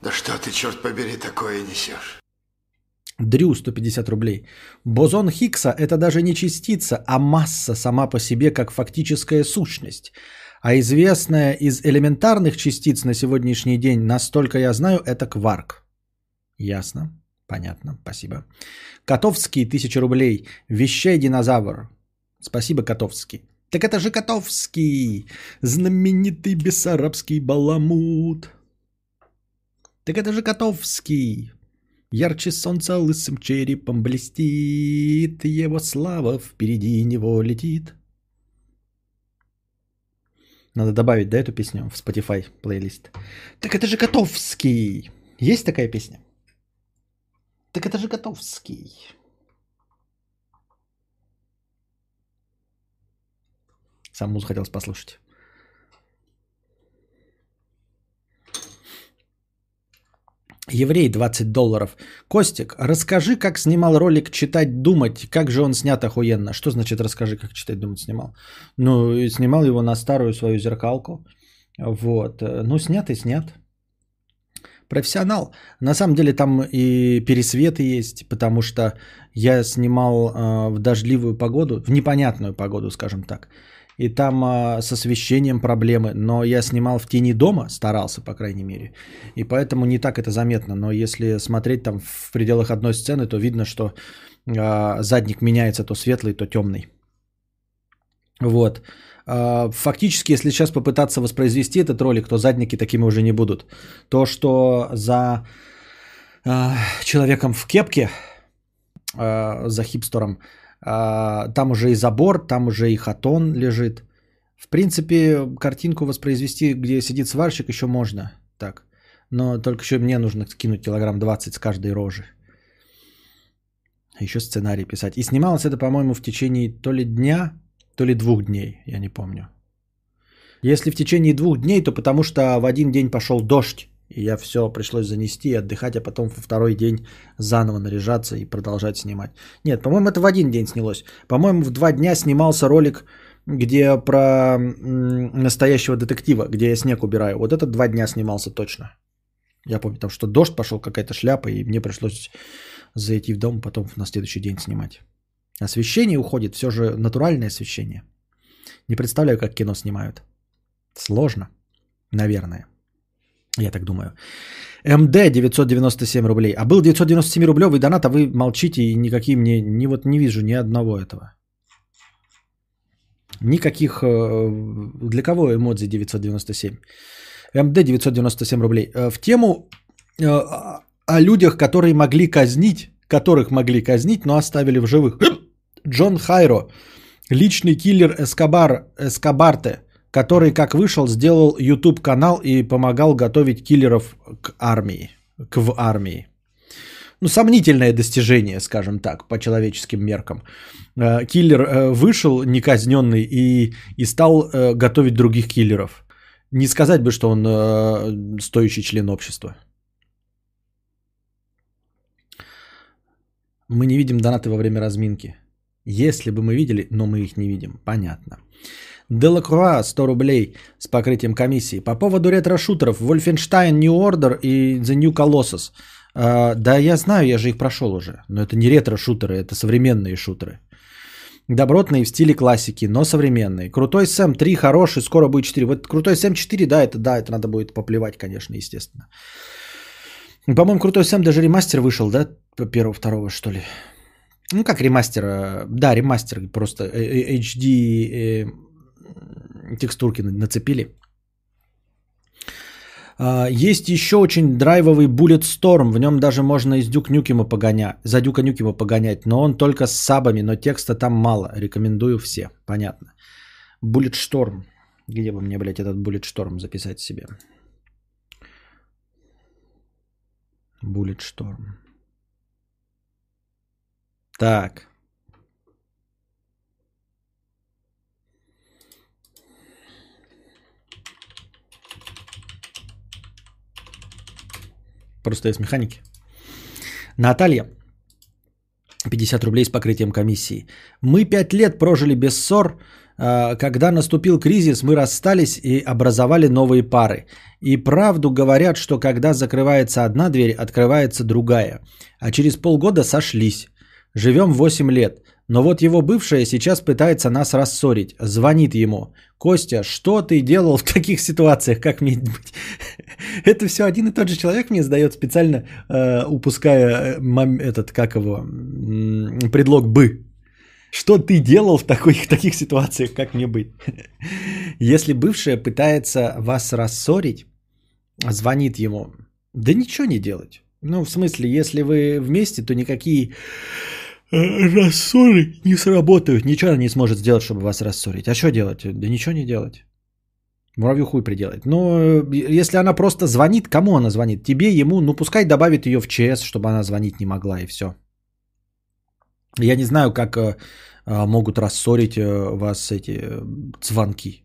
Да что ты, черт побери, такое несешь? Дрю 150 рублей. Бозон Хиггса – это даже не частица, а масса сама по себе как фактическая сущность. А известная из элементарных частиц на сегодняшний день, настолько я знаю, это кварк. Ясно. Понятно. Спасибо. Котовский, 1000 рублей. Вещай динозавр. Спасибо, Котовский. Так это же Котовский, знаменитый бессарабский баламут. Так это же Котовский. Ярче солнца лысым черепом блестит, его слава впереди него летит. Надо добавить, да, эту песню в Spotify плейлист. Так это же Котовский. Есть такая песня? Так это же Котовский. Сам музыку хотелось послушать. Еврей 20 долларов. Костик, расскажи, как снимал ролик «Читать, думать». Как же он снят охуенно? Что значит «расскажи, как читать, думать» снимал? Ну, снимал его на старую свою зеркалку. Вот. Ну, снят и снят. Профессионал. На самом деле там и пересветы есть, потому что я снимал э, в дождливую погоду, в непонятную погоду, скажем так и там а, с освещением проблемы, но я снимал в тени дома, старался, по крайней мере, и поэтому не так это заметно, но если смотреть там в пределах одной сцены, то видно, что а, задник меняется то светлый, то темный. Вот. А, фактически, если сейчас попытаться воспроизвести этот ролик, то задники такими уже не будут. То, что за а, человеком в кепке, а, за хипстером, там уже и забор, там уже и хатон лежит. В принципе, картинку воспроизвести, где сидит сварщик, еще можно. Так. Но только еще мне нужно скинуть килограмм 20 с каждой рожи. Еще сценарий писать. И снималось это, по-моему, в течение то ли дня, то ли двух дней. Я не помню. Если в течение двух дней, то потому что в один день пошел дождь. И я все пришлось занести и отдыхать, а потом во второй день заново наряжаться и продолжать снимать. Нет, по-моему, это в один день снялось. По-моему, в два дня снимался ролик, где про настоящего детектива, где я снег убираю. Вот этот два дня снимался точно. Я помню, там что дождь пошел, какая-то шляпа, и мне пришлось зайти в дом, потом на следующий день снимать. Освещение уходит, все же натуральное освещение. Не представляю, как кино снимают. Сложно, наверное. Я так думаю. МД 997 рублей. А был 997 рублевый донат, а вы молчите и никакие мне, ни вот не вижу ни одного этого. Никаких... Э, для кого эмодзи 997? МД 997 рублей. Э, в тему э, о людях, которые могли казнить, которых могли казнить, но оставили в живых. Джон Хайро, личный киллер Эскобар, Эскобарте – который, как вышел, сделал YouTube канал и помогал готовить киллеров к армии, к в армии. Ну, сомнительное достижение, скажем так, по человеческим меркам. Э, киллер э, вышел неказненный и, и стал э, готовить других киллеров. Не сказать бы, что он стоящий член общества. Мы не видим донаты во время разминки. Если бы мы видели, но мы их не видим. Понятно. Делакруа 100 рублей с покрытием комиссии. По поводу ретро-шутеров Wolfenstein New Order и The New Colossus. Uh, да, я знаю, я же их прошел уже. Но это не ретро-шутеры, это современные шутеры. Добротные в стиле классики, но современные. Крутой Сэм 3 хороший, скоро будет 4. Вот Крутой Сэм 4, да, это да, это надо будет поплевать, конечно, естественно. По-моему, Крутой Сэм даже ремастер вышел, да, первого, второго, что ли. Ну, как ремастер, э, да, ремастер, просто э, HD текстурки нацепили. А, есть еще очень драйвовый Bullet Storm. В нем даже можно из Дюк Нюкима погонять, за Дюка Нюкима погонять. Но он только с сабами, но текста там мало. Рекомендую все. Понятно. Bullet Storm. Где бы мне, блядь, этот Bullet Storm записать себе? Bullet Storm. Так. Просто из механики. Наталья. 50 рублей с покрытием комиссии. Мы 5 лет прожили без ссор. А, когда наступил кризис, мы расстались и образовали новые пары. И правду говорят, что когда закрывается одна дверь, открывается другая. А через полгода сошлись. Живем 8 лет. Но вот его бывшая сейчас пытается нас рассорить. Звонит ему. Костя, что ты делал в таких ситуациях? Как мне быть? Это все один и тот же человек мне задает специально, э, упуская э, этот, как его, предлог «бы». Что ты делал в, такой, в таких ситуациях, как мне быть? Если бывшая пытается вас рассорить, звонит ему, да ничего не делать. Ну, в смысле, если вы вместе, то никакие рассоры не сработают. Ничего она не сможет сделать, чтобы вас рассорить. А что делать? Да ничего не делать. Муравью хуй приделать. Но э, если она просто звонит, кому она звонит? Тебе, ему, ну пускай добавит ее в ЧС, чтобы она звонить не могла и все. Я не знаю, как э, э, могут рассорить э, вас эти звонки.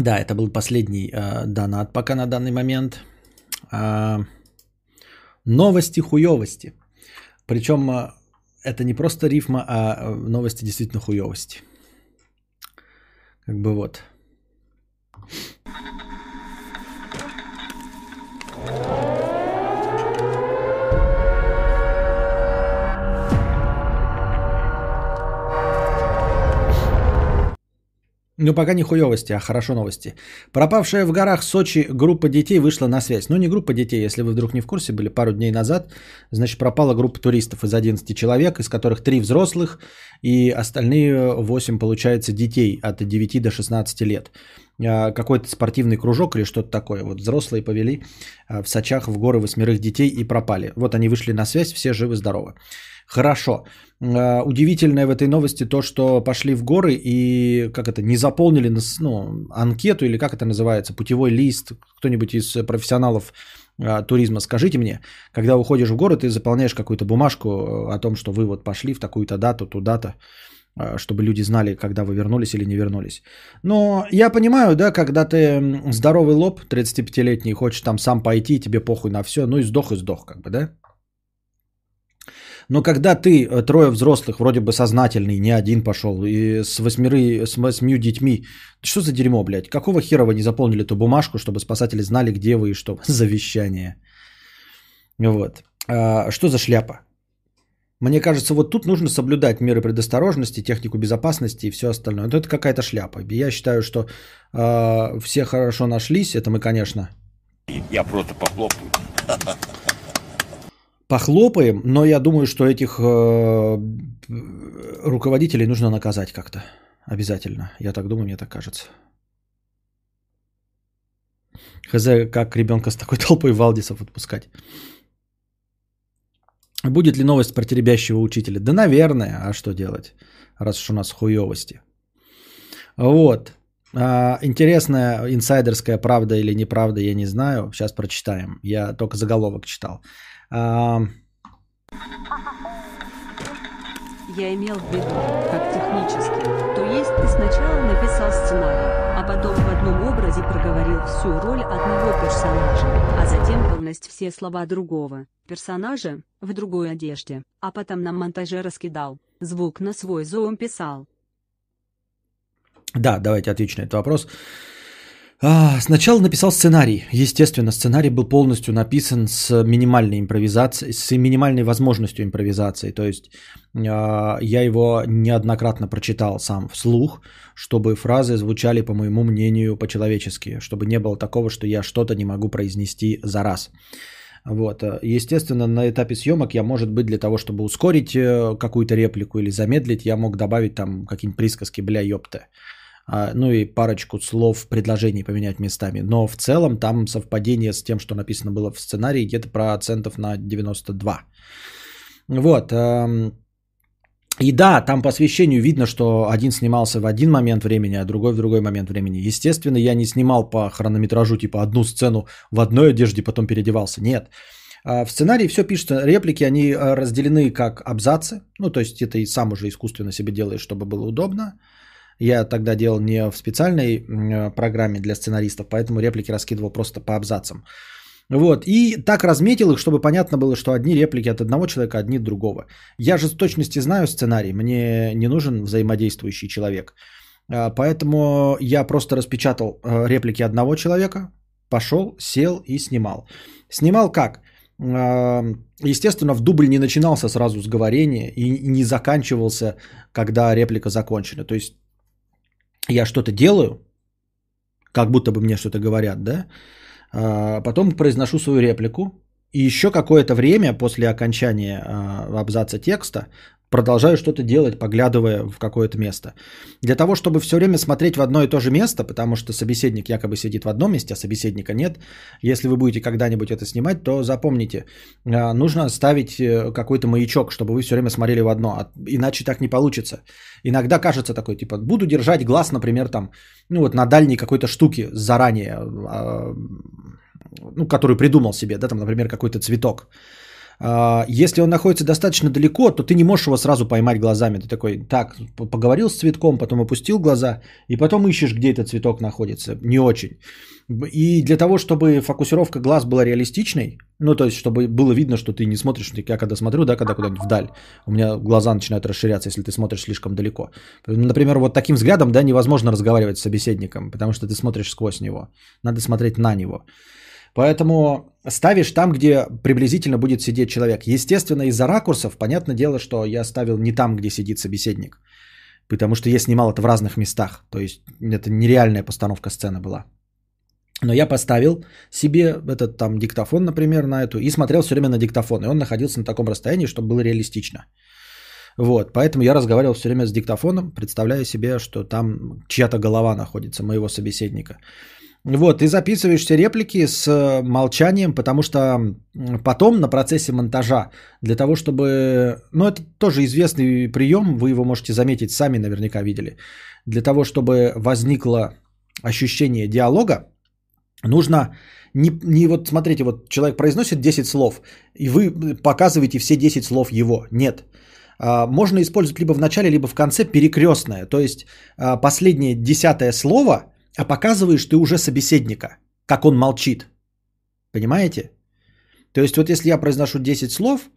Да, это был последний э, донат пока на данный момент. Э, новости хуевости. Причем э, это не просто рифма, а новости действительно хуевости. Как бы вот. Ну, пока не хуевости, а хорошо новости. Пропавшая в горах Сочи группа детей вышла на связь. Ну, не группа детей, если вы вдруг не в курсе, были пару дней назад. Значит, пропала группа туристов из 11 человек, из которых 3 взрослых и остальные 8, получается, детей от 9 до 16 лет. А, какой-то спортивный кружок или что-то такое. Вот взрослые повели а, в Сочах в горы восьмерых детей и пропали. Вот они вышли на связь, все живы-здоровы. Хорошо. А, удивительное в этой новости то, что пошли в горы и как это, не заполнили ну, анкету или как это называется, путевой лист, кто-нибудь из профессионалов туризма, скажите мне, когда уходишь в горы, ты заполняешь какую-то бумажку о том, что вы вот пошли в такую-то дату, туда-то. А, чтобы люди знали, когда вы вернулись или не вернулись. Но я понимаю, да, когда ты здоровый лоб, 35-летний, хочешь там сам пойти, тебе похуй на все, ну и сдох и сдох, как бы, да? Но когда ты э, трое взрослых, вроде бы сознательный, не один пошел, и с восьмеры, с восьмью детьми, что за дерьмо, блядь? Какого хера вы не заполнили эту бумажку, чтобы спасатели знали, где вы и что? Завещание. Вот. А, что за шляпа? Мне кажется, вот тут нужно соблюдать меры предосторожности, технику безопасности и все остальное. Но это какая-то шляпа. Я считаю, что э, все хорошо нашлись. Это мы, конечно. Я просто похлопаю. Похлопаем, но я думаю, что этих э, руководителей нужно наказать как-то. Обязательно. Я так думаю, мне так кажется. Хз, как ребенка с такой толпой Валдисов отпускать. Будет ли новость про теребящего учителя? Да, наверное. А что делать, раз уж у нас хуевости. Вот. А, интересная инсайдерская правда или неправда, я не знаю. Сейчас прочитаем. Я только заголовок читал. А... Я имел в виду, как технически. То есть ты сначала написал сценарий, а потом в одном образе проговорил всю роль одного персонажа, а затем полностью все слова другого персонажа в другой одежде, а потом на монтаже раскидал, звук на свой зоом писал. Да, давайте отвечу на этот вопрос. А, сначала написал сценарий. Естественно, сценарий был полностью написан с минимальной импровизацией, с минимальной возможностью импровизации. То есть а, я его неоднократно прочитал сам вслух, чтобы фразы звучали, по моему мнению, по-человечески, чтобы не было такого, что я что-то не могу произнести за раз. Вот. Естественно, на этапе съемок я, может быть, для того, чтобы ускорить э, какую-то реплику или замедлить, я мог добавить там какие-нибудь присказки, бля, ёпта. А, ну и парочку слов, предложений поменять местами. Но в целом там совпадение с тем, что написано было в сценарии, где-то процентов на 92. Вот. И да, там по освещению видно, что один снимался в один момент времени, а другой в другой момент времени. Естественно, я не снимал по хронометражу, типа одну сцену в одной одежде, потом переодевался. Нет. А в сценарии все пишется, реплики, они а, разделены как абзацы. Ну, то есть это и сам уже искусственно себе делаешь, чтобы было удобно. Я тогда делал не в специальной программе для сценаристов, поэтому реплики раскидывал просто по абзацам. Вот, и так разметил их, чтобы понятно было, что одни реплики от одного человека, одни от другого. Я же с точности знаю сценарий, мне не нужен взаимодействующий человек. А, Поэтому я просто распечатал э, реплики одного человека, пошел, сел и снимал. Снимал как? А, Естественно, в дубль не начинался сразу с говорения и не заканчивался, когда реплика закончена. То есть я что-то делаю, как будто бы мне что-то говорят, да? А, Потом произношу свою реплику. И еще какое-то время после окончания а, абзаца текста продолжаю что-то делать, поглядывая в какое-то место. Для того, чтобы все время смотреть в одно и то же место, потому что собеседник якобы сидит в одном месте, а собеседника нет. Если вы будете когда-нибудь это снимать, то запомните, а, нужно ставить э, какой-то маячок, чтобы вы все время смотрели в одно, а иначе так не получится. Иногда кажется такой, типа, буду держать глаз, например, там, ну вот на дальней какой-то штуке заранее, ну, которую придумал себе, да, там, например, какой-то цветок. А, Если он находится достаточно далеко, то ты не можешь его сразу поймать глазами. Ты такой, так, поговорил с цветком, потом опустил глаза, и потом ищешь, где этот цветок находится. Не очень. И для того, чтобы фокусировка глаз была реалистичной, ну, то есть, чтобы было видно, что ты не смотришь, я когда смотрю, да, когда куда-нибудь вдаль, у меня глаза начинают расширяться, если ты смотришь слишком далеко. Например, вот таким взглядом, да, невозможно разговаривать с собеседником, потому что ты смотришь сквозь него. Надо смотреть на него. Поэтому ставишь там, где приблизительно будет сидеть человек. Естественно, из-за ракурсов, понятное дело, что я ставил не там, где сидит собеседник. Потому что я снимал это в разных местах. То есть это нереальная постановка сцены была. Но я поставил себе этот там диктофон, например, на эту, и смотрел все время на диктофон. И он находился на таком расстоянии, чтобы было реалистично. Вот, поэтому я разговаривал все время с диктофоном, представляя себе, что там чья-то голова находится, моего собеседника. Вот, и записываешь все реплики с э, молчанием, потому что потом на процессе монтажа, для того, чтобы... Ну, это тоже известный прием, вы его можете заметить, сами наверняка видели. Для того, чтобы возникло ощущение диалога, нужно не, не вот, смотрите, вот человек произносит 10 слов, и вы показываете все 10 слов его. Нет. А, Можно использовать либо в начале, либо в конце перекрестное. То есть а, последнее десятое слово, а показываешь ты уже собеседника, как он молчит. Понимаете? То есть вот если я произношу 10 слов,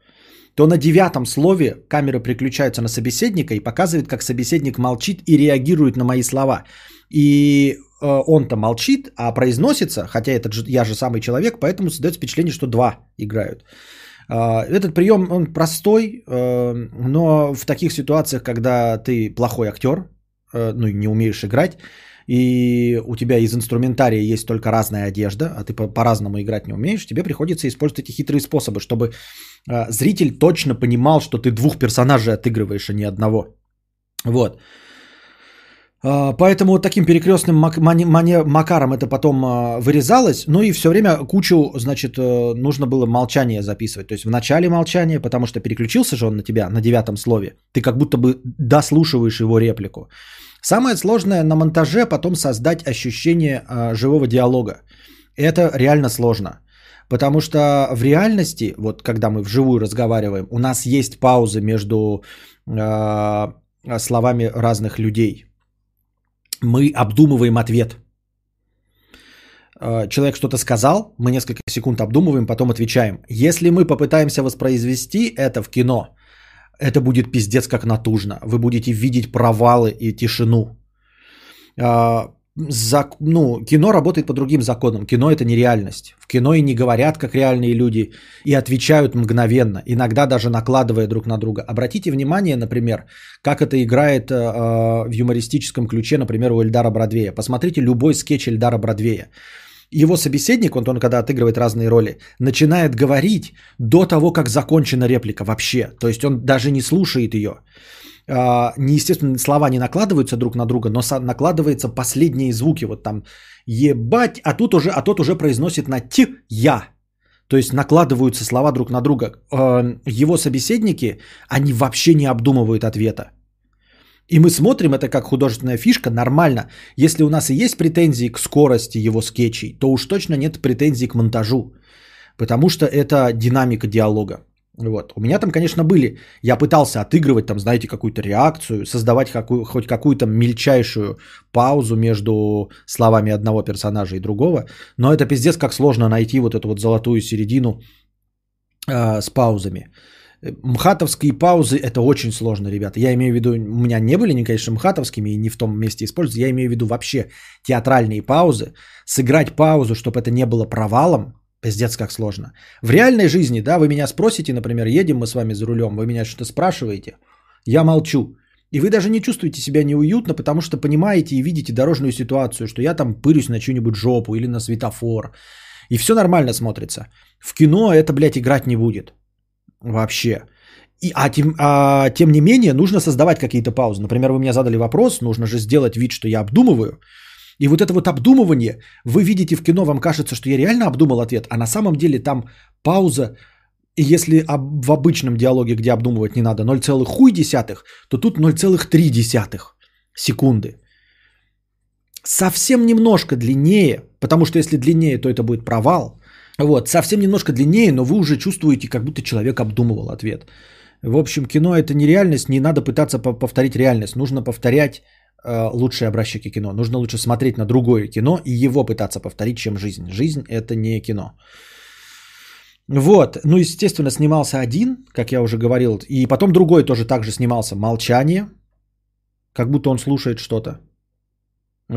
то на девятом слове камера приключается на собеседника и показывает, как собеседник молчит и реагирует на мои слова. И э, он-то молчит, а произносится, хотя этот же, я же самый человек, поэтому создается впечатление, что два играют. А, Этот прием, он простой, э, но в таких ситуациях, когда ты плохой актер, э, ну и не умеешь играть, и у тебя из инструментария есть только разная одежда, а ты по- по-разному играть не умеешь, тебе приходится использовать эти хитрые способы, чтобы э, зритель точно понимал, что ты двух персонажей отыгрываешь, а не одного. Вот. А, Поэтому вот таким перекрестным макаром это потом а, вырезалось. Ну и все время кучу, значит, э, нужно было молчание записывать. То есть в начале молчание, потому что переключился же он на тебя на девятом слове. Ты как будто бы дослушиваешь его реплику. Самое сложное на монтаже потом создать ощущение а, живого диалога. Это реально сложно. Потому что в реальности, вот когда мы вживую разговариваем, у нас есть паузы между а, словами разных людей. Мы обдумываем ответ. А, Человек что-то сказал, мы несколько секунд обдумываем, потом отвечаем. Если мы попытаемся воспроизвести это в кино, это будет пиздец как натужно. Вы будете видеть провалы и тишину. А, зак- ну, кино работает по другим законам. Кино это не реальность. В кино и не говорят, как реальные люди, и отвечают мгновенно, иногда даже накладывая друг на друга. Обратите внимание, например, как это играет э, в юмористическом ключе, например, у Эльдара Бродвея. Посмотрите любой скетч Эльдара Бродвея. Его собеседник, он, он когда отыгрывает разные роли, начинает говорить до того, как закончена реплика вообще. То есть он даже не слушает ее. А, неестественно, слова не накладываются друг на друга, но накладываются последние звуки. Вот там ебать, а тут уже, а тот уже произносит на т я. То есть накладываются слова друг на друга. А, Его собеседники, они вообще не обдумывают ответа. И мы смотрим это как художественная фишка, нормально. Если у нас и есть претензии к скорости его скетчей, то уж точно нет претензий к монтажу. Потому что это динамика диалога. Вот. У меня там, конечно, были. Я пытался отыгрывать там, знаете, какую-то реакцию, создавать какую, хоть какую-то мельчайшую паузу между словами одного персонажа и другого. Но это пиздец, как сложно найти вот эту вот золотую середину э, с паузами. Мхатовские паузы это очень сложно, ребята. Я имею в виду, у меня не были они, конечно, мхатовскими и не в том месте используются. Я имею в виду вообще театральные паузы. Сыграть паузу, чтобы это не было провалом, Пиздец, как сложно. В реальной жизни, да, вы меня спросите, например, едем мы с вами за рулем, вы меня что-то спрашиваете, я молчу. И вы даже не чувствуете себя неуютно, потому что понимаете и видите дорожную ситуацию, что я там пырюсь на чью-нибудь жопу или на светофор. И все нормально смотрится. В кино это, блядь, играть не будет. Вообще. И, а, тем, а тем не менее, нужно создавать какие-то паузы. Например, вы мне задали вопрос, нужно же сделать вид, что я обдумываю. И вот это вот обдумывание, вы видите в кино, вам кажется, что я реально обдумал ответ, а на самом деле там пауза, и если в обычном диалоге, где обдумывать не надо, 0,1, то тут 0,3 секунды. Совсем немножко длиннее, потому что если длиннее, то это будет провал. Вот, совсем немножко длиннее, но вы уже чувствуете, как будто человек обдумывал ответ. В общем, кино это не реальность, не надо пытаться повторить реальность, нужно повторять Э, лучшие образчики кино. Нужно лучше смотреть на другое кино и его пытаться повторить, чем жизнь. Жизнь это не кино. Вот, ну, естественно, снимался один, как я уже говорил, и потом другой тоже также снимался «Молчание», как будто он слушает что-то,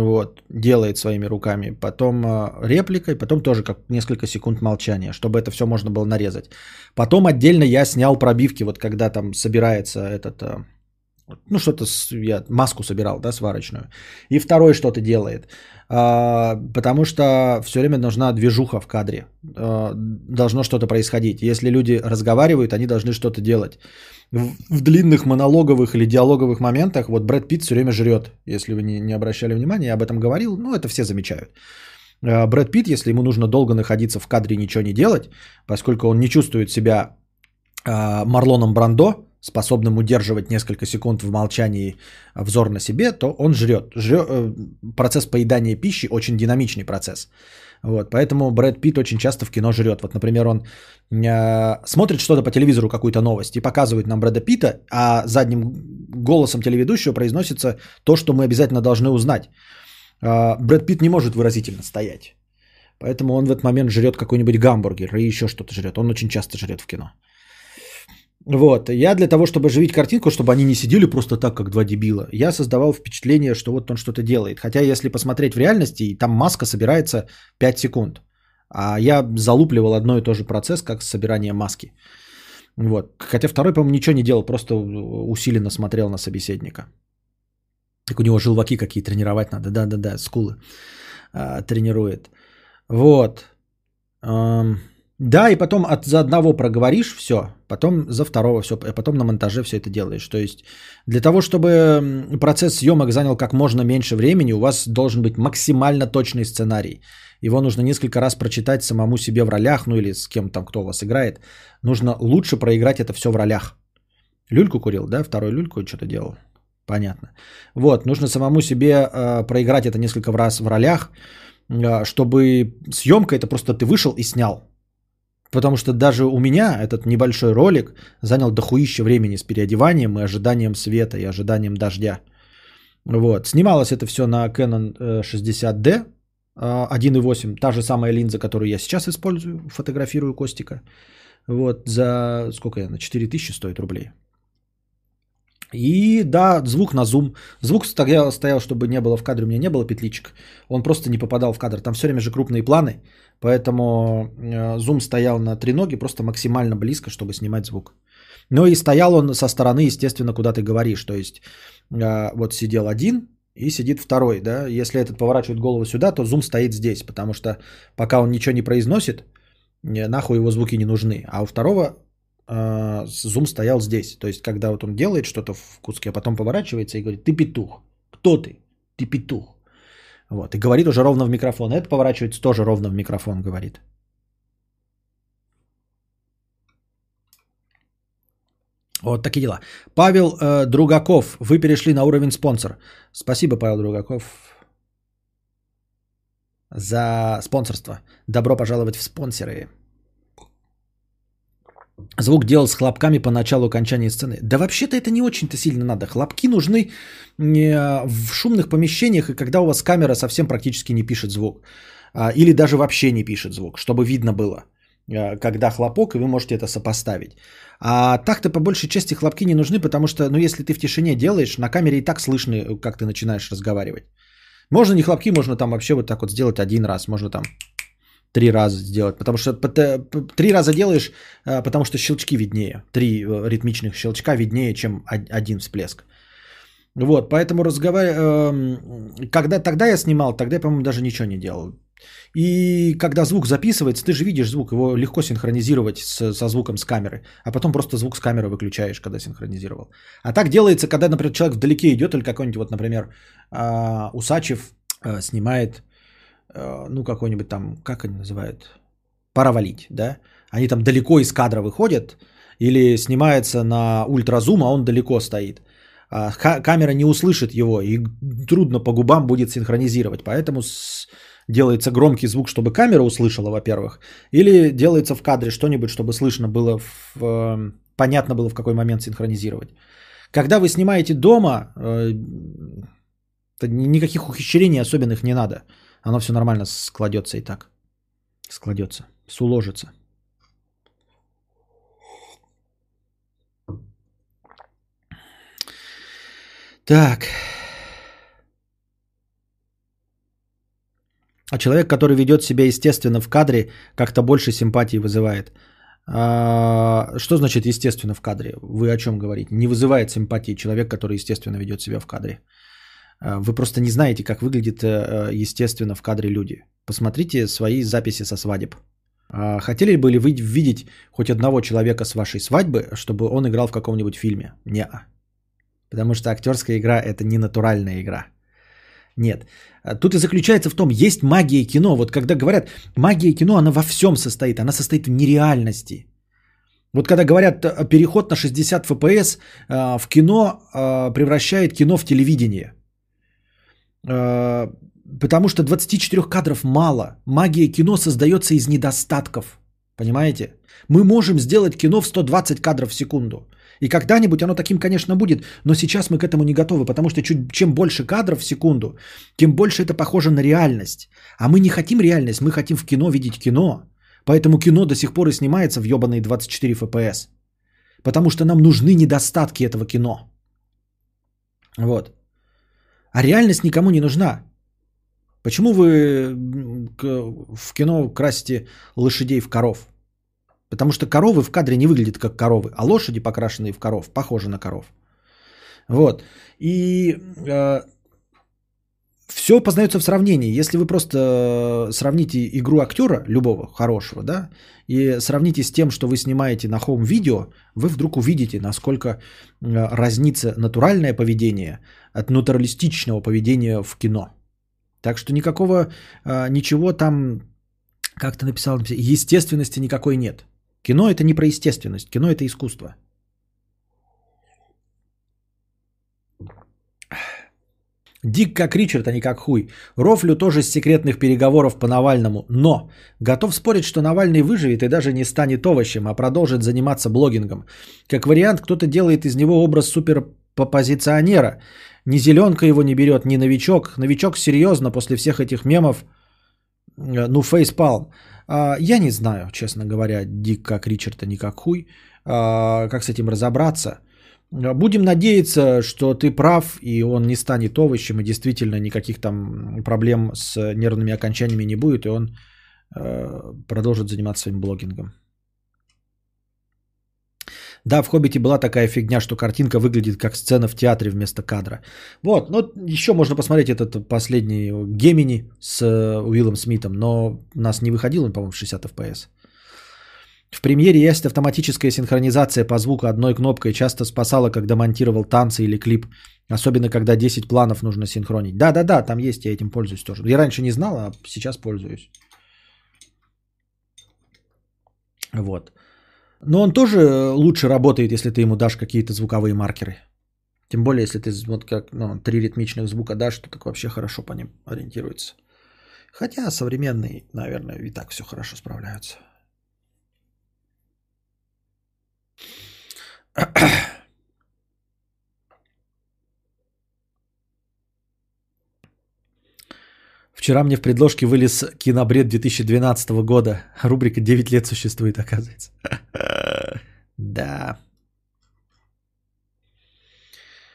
вот, делает своими руками, потом э, реплика, и потом тоже как несколько секунд молчания, чтобы это все можно было нарезать. Потом отдельно я снял пробивки, вот когда там собирается этот э, ну, что-то я маску собирал, да, сварочную. И второй что-то делает. А, потому что все время нужна движуха в кадре. А, должно что-то происходить. Если люди разговаривают, они должны что-то делать. В, длинных монологовых или диалоговых моментах вот Брэд Питт все время жрет. Если вы не, не обращали внимания, я об этом говорил. Ну, это все замечают. А, Брэд Питт, если ему нужно долго находиться в кадре и ничего не делать, поскольку он не чувствует себя а, Марлоном Брандо, способным удерживать несколько секунд в молчании взор на себе, то он жрет. жрет э, процесс поедания пищи очень динамичный процесс. Вот, поэтому Брэд Питт очень часто в кино жрет. Вот, например, он э, смотрит что-то по телевизору, какую-то новость, и показывает нам Брэда Питта, а задним голосом телеведущего произносится то, что мы обязательно должны узнать. Э, Брэд Питт не может выразительно стоять. Поэтому он в этот момент жрет какой-нибудь гамбургер и еще что-то жрет. Он очень часто жрет в кино. Вот, я для того, чтобы оживить картинку, чтобы они не сидели просто так, как два дебила, я создавал впечатление, что вот он что-то делает. Хотя, если посмотреть в реальности, там маска собирается 5 секунд. А я залупливал одно и то же процесс, как собирание маски. Вот. Хотя второй, по-моему, ничего не делал, просто усиленно смотрел на собеседника. Так у него желваки какие тренировать надо. Да-да-да, скулы а, тренирует. Вот. Um... Да, и потом от, за одного проговоришь все, потом за второго все, а потом на монтаже все это делаешь. То есть для того, чтобы процесс съемок занял как можно меньше времени, у вас должен быть максимально точный сценарий. Его нужно несколько раз прочитать самому себе в ролях, ну или с кем там, кто вас играет. Нужно лучше проиграть это все в ролях. Люльку курил, да? Второй люльку что-то делал. Понятно. Вот, нужно самому себе э, проиграть это несколько раз в ролях, э, чтобы съемка это просто ты вышел и снял. Потому что даже у меня этот небольшой ролик занял дохуище времени с переодеванием и ожиданием света, и ожиданием дождя. Вот. Снималось это все на Canon 60D 1.8, та же самая линза, которую я сейчас использую, фотографирую Костика. Вот, за сколько я, на 4000 стоит рублей. И да, звук на зум. Звук стоял, стоял, чтобы не было в кадре, у меня не было петличек. Он просто не попадал в кадр. Там все время же крупные планы. Поэтому э, зум стоял на три ноги, просто максимально близко, чтобы снимать звук. Ну и стоял он со стороны, естественно, куда ты говоришь. То есть э, вот сидел один и сидит второй. Да? Если этот поворачивает голову сюда, то зум стоит здесь. Потому что пока он ничего не произносит, нахуй его звуки не нужны. А у второго э, зум стоял здесь. То есть, когда вот он делает что-то в куске, а потом поворачивается и говорит, ты петух. Кто ты? Ты петух. Вот, и говорит уже ровно в микрофон. Это поворачивается тоже ровно в микрофон говорит. Вот такие дела. Павел э, Другаков, вы перешли на уровень спонсор. Спасибо, Павел Другаков, за спонсорство. Добро пожаловать в спонсоры. Звук делал с хлопками по началу окончания сцены. Да вообще-то это не очень-то сильно надо. Хлопки нужны э, в шумных помещениях и когда у вас камера совсем практически не пишет звук. А, или даже вообще не пишет звук, чтобы видно было, э, когда хлопок, и вы можете это сопоставить. А так-то по большей части хлопки не нужны, потому что, ну, если ты в тишине делаешь, на камере и так слышно, как ты начинаешь разговаривать. Можно не хлопки, можно там вообще вот так вот сделать один раз, можно там три раза сделать, потому что три раза делаешь, э, потому что щелчки виднее, три э, ритмичных щелчка виднее, чем один всплеск. Вот, поэтому разговариваю, эм, когда тогда я снимал, тогда я, по-моему, даже ничего не делал. И когда звук записывается, ты же видишь звук, его легко синхронизировать с, со звуком с камеры, а потом просто звук с камеры выключаешь, когда синхронизировал. А так делается, когда, например, человек вдалеке идет, или какой-нибудь, вот, например, а, Усачев а, снимает, ну, какой-нибудь там, как они называют, пора валить, да? Они там далеко из кадра выходят, или снимается на ультразум, а он далеко стоит. Камера не услышит его, и трудно по губам будет синхронизировать. Поэтому делается громкий звук, чтобы камера услышала, во-первых, или делается в кадре что-нибудь, чтобы слышно было, в, э, понятно было, в какой момент синхронизировать. Когда вы снимаете дома, э, никаких ухищрений особенных не надо. Оно все нормально складется и так. Складется, суложится. Так. А человек, который ведет себя естественно в кадре, как-то больше симпатии вызывает. А, что значит естественно в кадре? Вы о чем говорите? Не вызывает симпатии человек, который естественно ведет себя в кадре. А, вы просто не знаете, как выглядит э, естественно в кадре люди. Посмотрите свои записи со свадеб. А, хотели бы ли вы видеть хоть одного человека с вашей свадьбы, чтобы он играл в каком-нибудь фильме? Не. Потому что актерская игра это не натуральная игра. Нет. А тут и заключается в том, есть магия кино. Вот когда говорят, магия кино, она во всем состоит. Она состоит в нереальности. Вот когда говорят, э, переход на 60 FPS э, в кино э, превращает кино в телевидение. Потому что 24 кадров мало. Магия кино создается из недостатков. Понимаете? Мы можем сделать кино в 120 кадров в секунду. И когда-нибудь оно таким, конечно, будет, но сейчас мы к этому не готовы, потому что чуть, чем больше кадров в секунду, тем больше это похоже на реальность. А мы не хотим реальность, мы хотим в кино видеть кино. Поэтому кино до сих пор и снимается в ебаные 24 FPS. Потому что нам нужны недостатки этого кино. Вот. А реальность никому не нужна. Почему вы в кино красите лошадей в коров? Потому что коровы в кадре не выглядят как коровы, а лошади, покрашенные в коров, похожи на коров. Вот. И э, все познается в сравнении. Если вы просто э, сравните игру актера, любого хорошего, да, и сравните с тем, что вы снимаете на хоум-видео, вы вдруг увидите, насколько э, разнится натуральное поведение от натуралистичного поведения в кино. Так что никакого, э, ничего там, как ты написал, естественности никакой нет. Кино это не про естественность, кино это искусство. Дик как Ричард, а не как хуй. Рофлю тоже с секретных переговоров по Навальному. Но готов спорить, что Навальный выживет и даже не станет овощем, а продолжит заниматься блогингом. Как вариант, кто-то делает из него образ суперпозиционера. Ни зеленка его не берет, ни новичок. Новичок серьезно после всех этих мемов. Э, ну, фейспалм. А, я не знаю, честно говоря, Дик как Ричард, а не как хуй, а, как с этим разобраться. Будем надеяться, что ты прав, и он не станет овощем, и действительно никаких там проблем с нервными окончаниями не будет, и он а, продолжит заниматься своим блогингом. Да, в «Хоббите» была такая фигня, что картинка выглядит как сцена в театре вместо кадра. Вот, ну еще можно посмотреть этот последний Гемини с э, Уиллом Смитом, но у нас не выходил он, по-моему, в 60 FPS. В премьере есть автоматическая синхронизация по звуку одной кнопкой. Часто спасала, когда монтировал танцы или клип. Особенно, когда 10 планов нужно синхронить. Да-да-да, там есть, я этим пользуюсь тоже. Я раньше не знал, а сейчас пользуюсь. Вот. Но он тоже лучше работает, если ты ему дашь какие-то звуковые маркеры. Тем более, если ты вот как ну, три ритмичных звука дашь, то так вообще хорошо по ним ориентируется. Хотя современные, наверное, и так все хорошо справляются. Вчера мне в предложке вылез кинобред 2012 года. Рубрика 9 лет существует, оказывается. Да.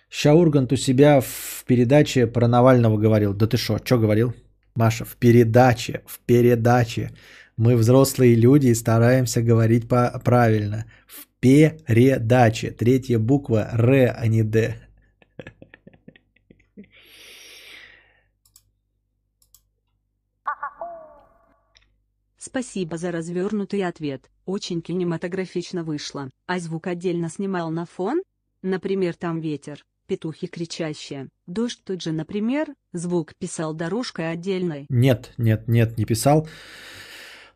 Шаургант у себя в передаче про Навального говорил. Да ты шо, что говорил? Маша, в передаче, в передаче. Мы взрослые люди и стараемся говорить по- правильно. В передаче. Третья буква Р, а не Д. Спасибо за развернутый ответ. Очень кинематографично вышло. А звук отдельно снимал на фон? Например, там ветер, петухи кричащие, дождь тут же, например, звук писал дорожкой отдельной. Нет, нет, нет, не писал.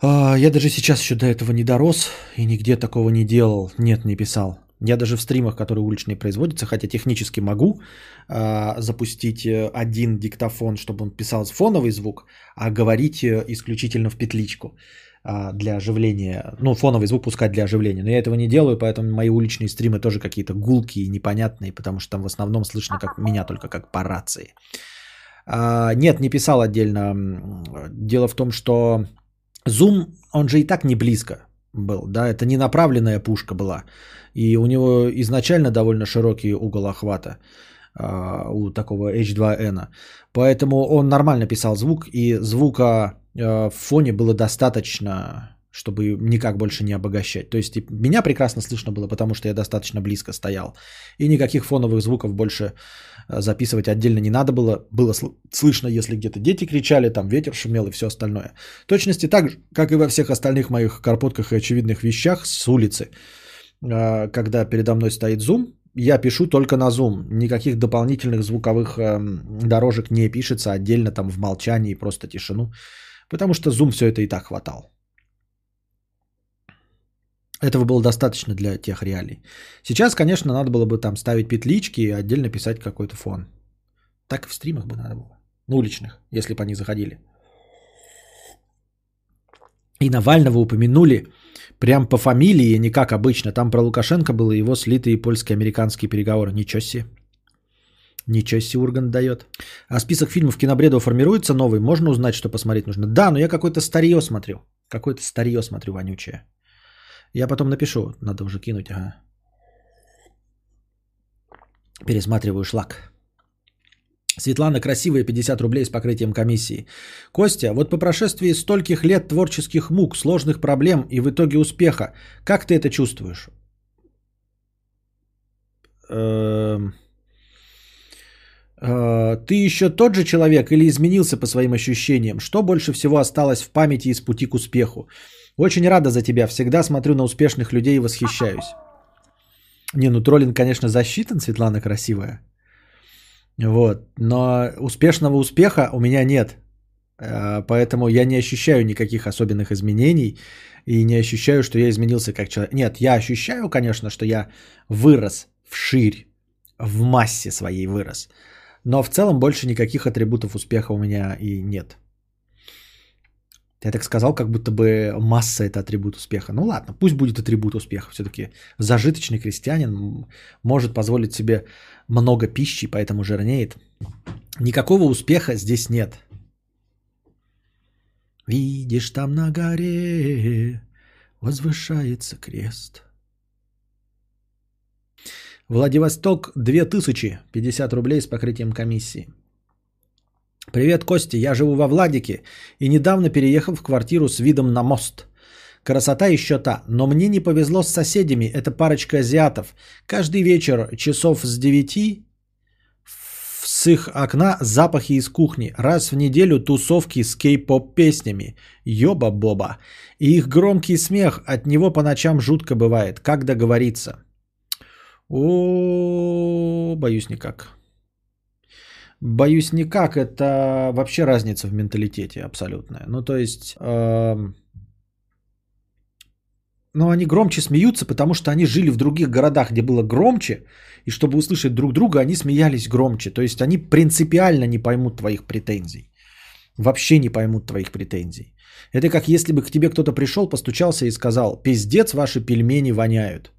А, Я даже сейчас еще до этого не дорос и нигде такого не делал. Нет, не писал. Я даже в стримах, которые уличные производятся, хотя технически могу а, запустить э, один диктофон, чтобы он писал фоновый звук, а говорить э, исключительно в петличку а, для оживления. Ну, фоновый звук пускать для оживления. Но я этого не делаю, поэтому мои уличные стримы тоже какие-то гулкие и непонятные, потому что там в основном слышно как меня только как по рации. Нет, не писал отдельно. Дело в том, что Zoom, он же и так не близко был, да, это не направленная пушка была. И у него изначально довольно широкий угол охвата а, у такого H2N. Поэтому он нормально писал звук, и звука а, в фоне было достаточно, чтобы никак больше не обогащать. То есть меня прекрасно слышно было, потому что я достаточно близко стоял. И никаких фоновых звуков больше записывать отдельно не надо было. Было сл- слышно, если где-то дети кричали, там ветер шумел и все остальное. В точности так же, как и во всех остальных моих карпотках и очевидных вещах с улицы. А, Когда передо мной стоит Zoom, я пишу только на Zoom. Никаких дополнительных звуковых эм, дорожек не пишется отдельно там в молчании, просто тишину. Потому что Zoom все это и так хватал. Этого было достаточно для тех реалий. Сейчас, конечно, надо было бы там ставить петлички и отдельно писать какой-то фон. Так и в стримах бы надо было. На уличных, если бы они заходили. И Навального упомянули прям по фамилии, не как обычно. Там про Лукашенко было его слитые польско-американские переговоры. Ничего себе. Ничего себе Ургант дает. А список фильмов кинобредов формируется новый. Можно узнать, что посмотреть нужно? Да, но я какое-то старье смотрю. Какое-то старье смотрю вонючее. Я потом напишу. Надо уже кинуть. Ага. Пересматриваю шлак. Светлана красивая, 50 рублей с покрытием комиссии. Костя, вот по прошествии стольких лет творческих мук, сложных проблем и в итоге успеха, как ты это чувствуешь? Эм, э, Ты еще тот же человек или изменился по своим ощущениям? Что больше всего осталось в памяти из пути к успеху? Очень рада за тебя, всегда смотрю на успешных людей и восхищаюсь. Не, ну троллинг, конечно, засчитан, Светлана красивая. Вот. Но успешного успеха у меня нет. Э, Поэтому я не ощущаю никаких особенных изменений и не ощущаю, что я изменился как человек. Нет, я ощущаю, конечно, что я вырос вширь, в массе своей вырос. Но в целом больше никаких атрибутов успеха у меня и нет. Я так сказал, как будто бы масса это атрибут успеха. Ну ладно, пусть будет атрибут успеха. Все-таки зажиточный крестьянин может позволить себе много пищи, поэтому жирнеет. Никакого успеха здесь нет. Видишь, там на горе возвышается крест. Владивосток 2000, 50 рублей с покрытием комиссии. Привет, Костя, я живу во Владике и недавно переехал в квартиру с видом на мост. Красота еще та, но мне не повезло с соседями, это парочка азиатов. Каждый вечер часов с 9 с их окна запахи из кухни. Раз в неделю тусовки с кей-поп песнями. Ёба-боба. И их громкий смех, от него по ночам жутко бывает. Как договориться? О, боюсь никак. Боюсь никак. Это вообще разница в менталитете абсолютная. Ну, то есть... эм, но они громче смеются, потому что они жили в других городах, где было громче, и чтобы услышать друг друга, они смеялись громче. То есть они принципиально не поймут твоих претензий. Вообще не поймут твоих претензий. Это как если бы к тебе кто-то пришел, постучался и сказал, пиздец, ваши пельмени воняют.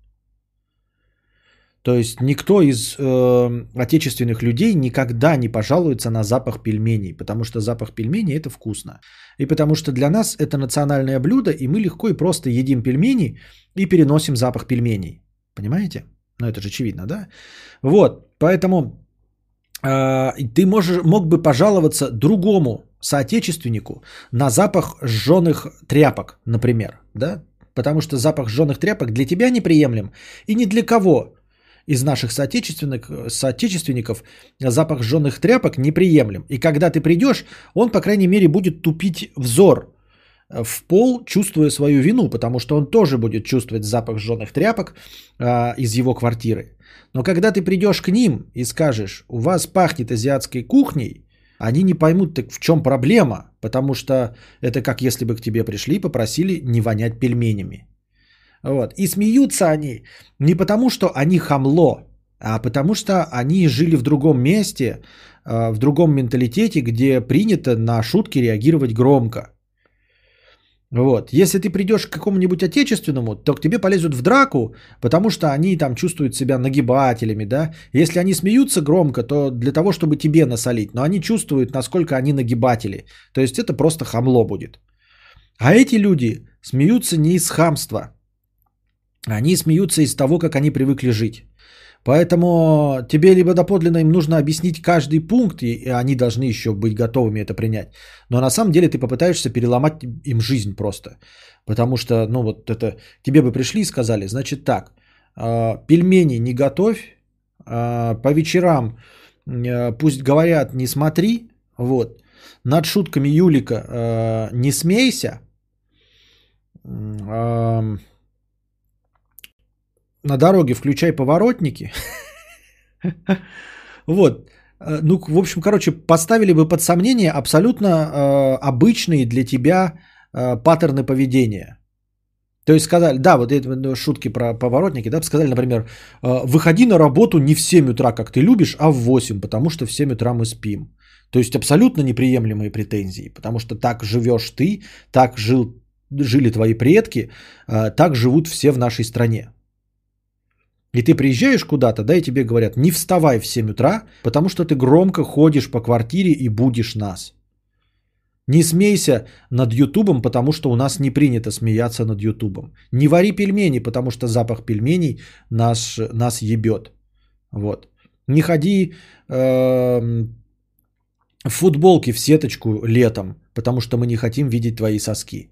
То есть никто из э, отечественных людей никогда не пожалуется на запах пельменей, потому что запах пельменей это вкусно. И потому что для нас это национальное блюдо, и мы легко и просто едим пельмени и переносим запах пельменей. Понимаете? Ну это же очевидно, да? Вот, поэтому э, ты можешь, мог бы пожаловаться другому соотечественнику на запах сжженных тряпок, например, да? Потому что запах сжженных тряпок для тебя неприемлем и ни для кого из наших соотечественных, соотечественников запах сжженных тряпок неприемлем. И когда ты придешь, он, по крайней мере, будет тупить взор в пол, чувствуя свою вину, потому что он тоже будет чувствовать запах сжженных тряпок а, из его квартиры. Но когда ты придешь к ним и скажешь, у вас пахнет азиатской кухней, они не поймут, так в чем проблема, потому что это как если бы к тебе пришли и попросили не вонять пельменями. Вот. И смеются они не потому, что они хамло, а потому что они жили в другом месте, а, в другом менталитете, где принято на шутки реагировать громко. Вот. Если ты придешь к какому-нибудь отечественному, то к тебе полезут в драку, потому что они там чувствуют себя нагибателями, да. Если они смеются громко, то для того, чтобы тебе насолить, но они чувствуют, насколько они нагибатели. То есть это просто хамло будет. А эти люди смеются не из хамства, они смеются из того, как они привыкли жить. Поэтому тебе либо доподлинно им нужно объяснить каждый пункт, и они должны еще быть готовыми это принять. Но на самом деле ты попытаешься переломать им жизнь просто. Потому что, ну вот это, тебе бы пришли и сказали, значит так, а, пельмени не готовь, а, по вечерам а, пусть говорят не смотри, вот, над шутками Юлика не смейся, на дороге включай поворотники. Вот. Э, ну, в общем, короче, поставили бы под сомнение абсолютно э, обычные для тебя э, паттерны поведения. То есть сказали, да, вот это ну, шутки про поворотники, да, сказали, например, выходи на работу не в 7 утра, как ты любишь, а в 8, потому что в 7 утра мы спим. То есть абсолютно неприемлемые претензии, потому что так живешь ты, так жил, жили твои предки, так живут все в нашей стране. И ты приезжаешь куда-то, да, и тебе говорят, не вставай в 7 утра, потому что ты громко ходишь по квартире и будешь нас. Не смейся над Ютубом, потому что у нас не принято смеяться над Ютубом. Не вари пельмени, потому что запах пельменей нас, нас ебет. Вот. Не ходи э, в футболке в сеточку летом, потому что мы не хотим видеть твои соски.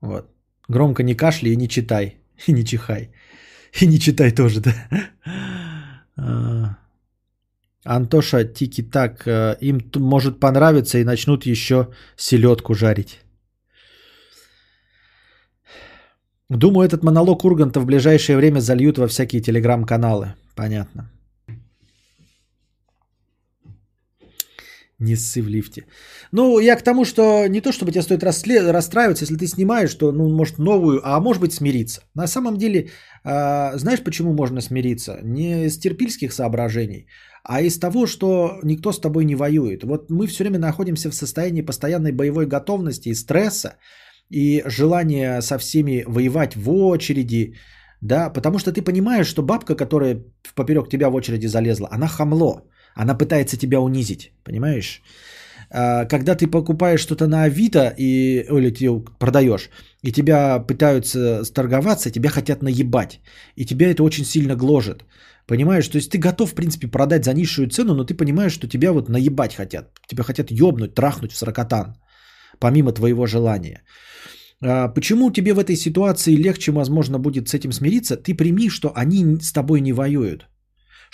Вот. Громко не кашляй и не читай, и не чихай. И не читай тоже, да. А, Антоша, тики-так, э, им может понравиться и начнут еще селедку жарить. Думаю, этот монолог Урганта в ближайшее время зальют во всякие телеграм-каналы. Понятно. Не ссы в лифте. Ну, я к тому, что не то, чтобы тебе стоит расстраиваться, если ты снимаешь, то, ну, может, новую, а может быть, смириться. На самом деле, э, знаешь, почему можно смириться? Не из терпильских соображений, а из того, что никто с тобой не воюет. Вот мы все время находимся в состоянии постоянной боевой готовности и стресса, и желания со всеми воевать в очереди, да, потому что ты понимаешь, что бабка, которая поперек тебя в очереди залезла, она хамло. Она пытается тебя унизить, понимаешь? А, когда ты покупаешь что-то на Авито и, или ты продаешь, и тебя пытаются сторговаться, тебя хотят наебать. И тебя это очень сильно гложет. Понимаешь, то есть ты готов, в принципе, продать за низшую цену, но ты понимаешь, что тебя вот наебать хотят. Тебя хотят ёбнуть, трахнуть в сорокотан, помимо твоего желания. А, почему тебе в этой ситуации легче, возможно, будет с этим смириться? Ты прими, что они с тобой не воюют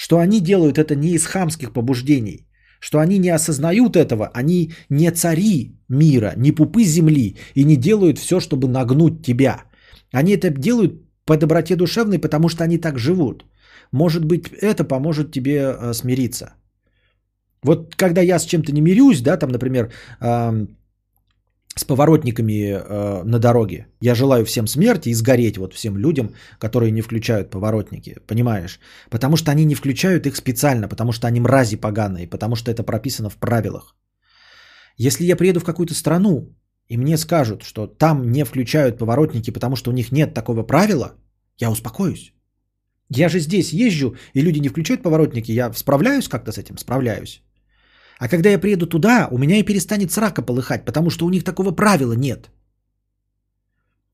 что они делают это не из хамских побуждений, что они не осознают этого, они не цари мира, не пупы земли и не делают все, чтобы нагнуть тебя. Они это делают по доброте душевной, потому что они так живут. Может быть, это поможет тебе э, смириться. Вот когда я с чем-то не мирюсь, да, там, например, с поворотниками э, на дороге. Я желаю всем смерти и сгореть вот всем людям, которые не включают поворотники, понимаешь? Потому что они не включают их специально, потому что они мрази поганые, потому что это прописано в правилах. Если я приеду в какую-то страну, и мне скажут, что там не включают поворотники, потому что у них нет такого правила, я успокоюсь. Я же здесь езжу, и люди не включают поворотники, я справляюсь как-то с этим, справляюсь. А когда я приеду туда, у меня и перестанет срака полыхать, потому что у них такого правила нет.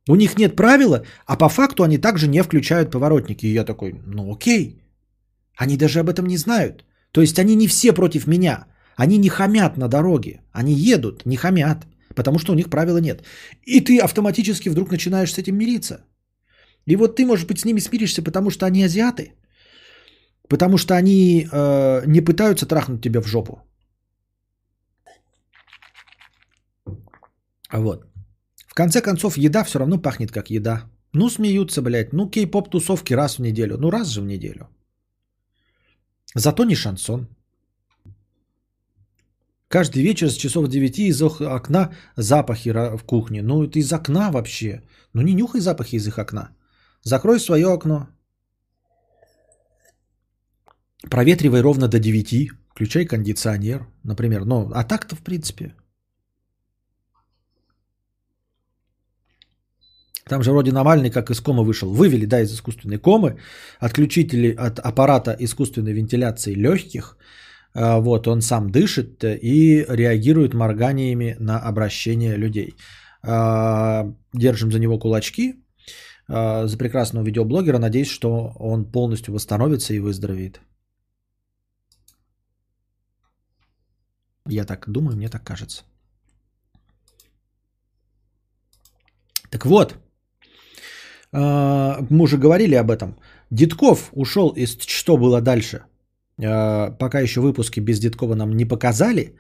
У них нет правила, а по факту они также не включают поворотники. И я такой, ну окей. Они даже об этом не знают. То есть они не все против меня. Они не хамят на дороге. Они едут, не хамят, потому что у них правила нет. И ты автоматически вдруг начинаешь с этим мириться. И вот ты, может быть, с ними смиришься, потому что они азиаты. Потому что они э, не пытаются трахнуть тебя в жопу. Вот. В конце концов, еда все равно пахнет как еда. Ну, смеются, блядь. Ну, кей-поп тусовки раз в неделю. Ну, раз же в неделю. Зато не шансон. Каждый вечер с часов 9 из окна запахи в кухне. Ну, это из окна вообще. Ну, не нюхай запахи из их окна. Закрой свое окно. Проветривай ровно до 9. Включай кондиционер, например. Ну, а так-то, в принципе, Там же вроде Навальный как из комы вышел. Вывели, да, из искусственной комы. Отключители от аппарата искусственной вентиляции легких. А, вот, он сам дышит и реагирует морганиями на обращение людей. А, держим за него кулачки. А, за прекрасного видеоблогера. Надеюсь, что он полностью восстановится и выздоровеет. Я так думаю, мне так кажется. Так вот, мы уже говорили об этом. Дедков ушел из «Что было дальше?». А, пока еще выпуски без Дедкова нам не показали.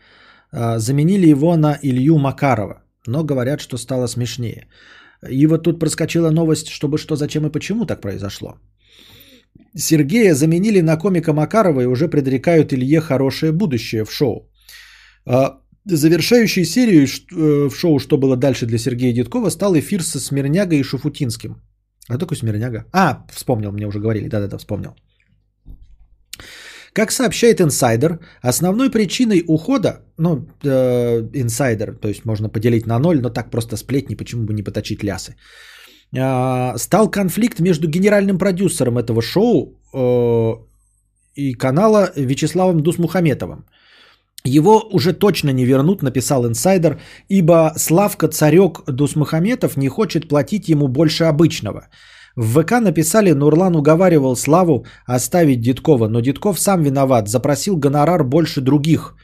А, заменили его на Илью Макарова. Но говорят, что стало смешнее. И вот тут проскочила новость, чтобы что, зачем и почему так произошло. Сергея заменили на комика Макарова и уже предрекают Илье хорошее будущее в шоу. Завершающей серию э, в шоу «Что было дальше» для Сергея Дедкова стал эфир со Смирнягой и Шуфутинским. А такой Смирняга? А, вспомнил, мне уже говорили. Да-да-да, вспомнил. Как сообщает инсайдер, основной причиной ухода, ну, э, то есть можно поделить на ноль, но так просто сплетни, почему бы не поточить лясы, э, стал конфликт между генеральным продюсером этого шоу э, и канала Вячеславом Дусмухаметовым. Его уже точно не вернут, написал инсайдер, ибо Славка Царек Дусмухаметов не хочет платить ему больше обычного. В ВК написали, Нурлан уговаривал Славу оставить Дедкова, но Дедков сам виноват, запросил гонорар больше других,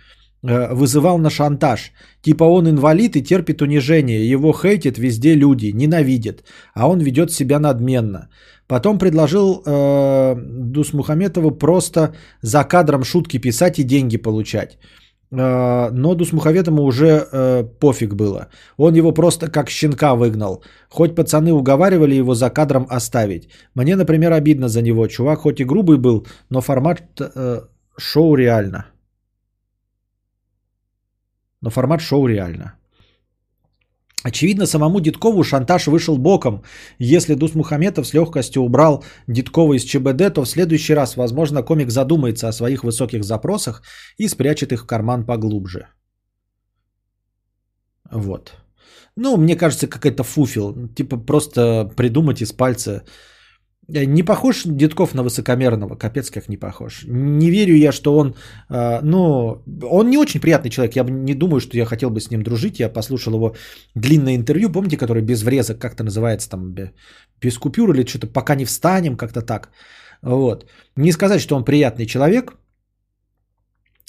э, вызывал на шантаж. Типа он инвалид и терпит унижение, его хейтят везде люди, ненавидят, а он ведет себя надменно. Потом предложил э, Дусмухаметову просто за кадром шутки писать и деньги получать. А, но Дусмухаветому уже э, пофиг было. Он его просто как щенка выгнал. Хоть пацаны уговаривали его за кадром оставить. Мне, например, обидно за него. Чувак хоть и грубый был, но формат э, шоу реально. Но формат шоу реально. Очевидно, самому Дедкову шантаж вышел боком. Если Дус Мухаметов с легкостью убрал Дедкова из ЧБД, то в следующий раз, возможно, комик задумается о своих высоких запросах и спрячет их в карман поглубже. Вот. Ну, мне кажется, какой-то фуфел. Типа просто придумать из пальца не похож Дедков на высокомерного, капец как не похож. Не верю я, что он, ну, он не очень приятный человек. Я не думаю, что я хотел бы с ним дружить. Я послушал его длинное интервью, помните, которое без врезок, как-то называется, там, без купюр или что-то, пока не встанем, как-то так. Вот. Не сказать, что он приятный человек,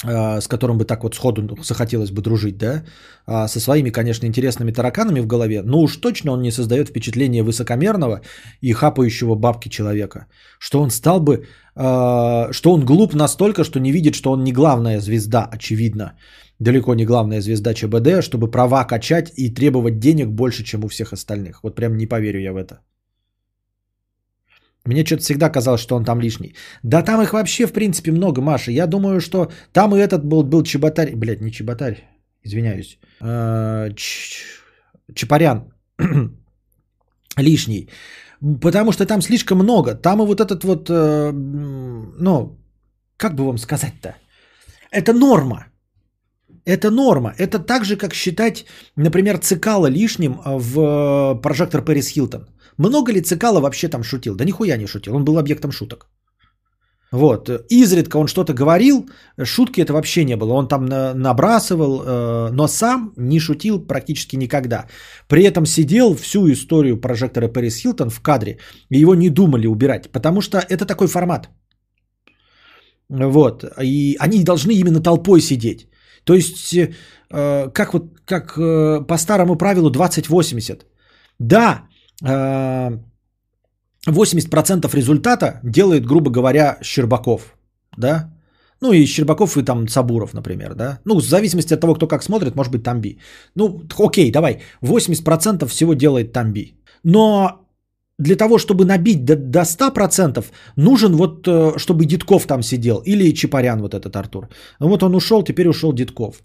с которым бы так вот сходу захотелось бы дружить, да, а, со своими, конечно, интересными тараканами в голове, но уж точно он не создает впечатление высокомерного и хапающего бабки человека, что он стал бы, а, что он глуп настолько, что не видит, что он не главная звезда, очевидно, далеко не главная звезда ЧБД, чтобы права качать и требовать денег больше, чем у всех остальных. Вот прям не поверю я в это. Мне что-то всегда казалось, что он там лишний. Да там их вообще, в принципе, много, Маша. Я думаю, что там и этот был, был Чеботарь. Блядь, не Чеботарь, извиняюсь. А, Чапарян лишний. Потому что там слишком много. Там и вот этот вот, э, ну, как бы вам сказать-то? Это норма. Это норма. Это так же, как считать, например, Цикала лишним в э, прожектор Пэрис Хилтон. Много ли Цикало вообще там шутил? Да нихуя не шутил, он был объектом шуток. Вот. Изредка он что-то говорил, шутки это вообще не было. Он там на- набрасывал, э, но сам не шутил практически никогда. При этом сидел всю историю прожектора Пэрис Хилтон в кадре, и его не думали убирать, потому что это такой формат. Вот. И они должны именно толпой сидеть. То есть, э, как вот как э, по старому правилу 20-80. Да, 80% результата делает, грубо говоря, Щербаков, да? Ну и Щербаков и там Сабуров, например, да? Ну, в зависимости от того, кто как смотрит, может быть Тамби. Ну, окей, давай, 80% всего делает Тамби. Но для того, чтобы набить до, до 100%, нужен вот, э, чтобы Дедков там сидел. Или Чапарян, вот этот Артур. Вот он ушел, теперь ушел Дедков.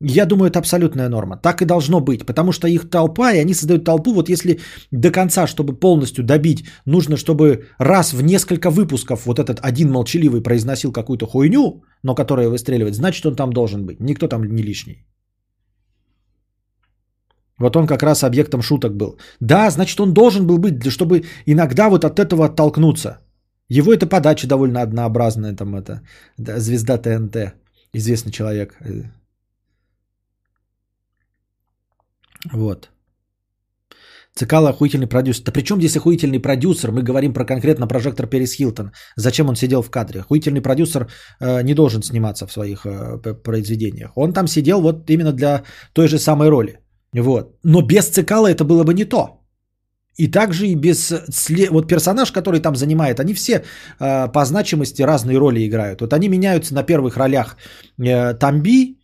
Я думаю, это абсолютная норма. Так и должно быть, потому что их толпа, и они создают толпу. Вот если до конца, чтобы полностью добить, нужно, чтобы раз в несколько выпусков вот этот один молчаливый произносил какую-то хуйню, но которая выстреливает, значит, он там должен быть. Никто там не лишний. Вот он как раз объектом шуток был. Да, значит, он должен был быть, чтобы иногда вот от этого оттолкнуться. Его эта подача довольно однообразная, там это, да, звезда ТНТ, известный человек. Вот. Цикало охуительный продюсер. Да при чем здесь охуительный продюсер? Мы говорим про конкретно прожектор Перес Хилтон. Зачем он сидел в кадре? Охуительный продюсер э, не должен сниматься в своих э, произведениях. Он там сидел вот именно для той же самой роли. Вот. Но без Цикала это было бы не то. И также и без... Вот персонаж, который там занимает, они все э, по значимости разные роли играют. Вот они меняются на первых ролях. Э, Тамби,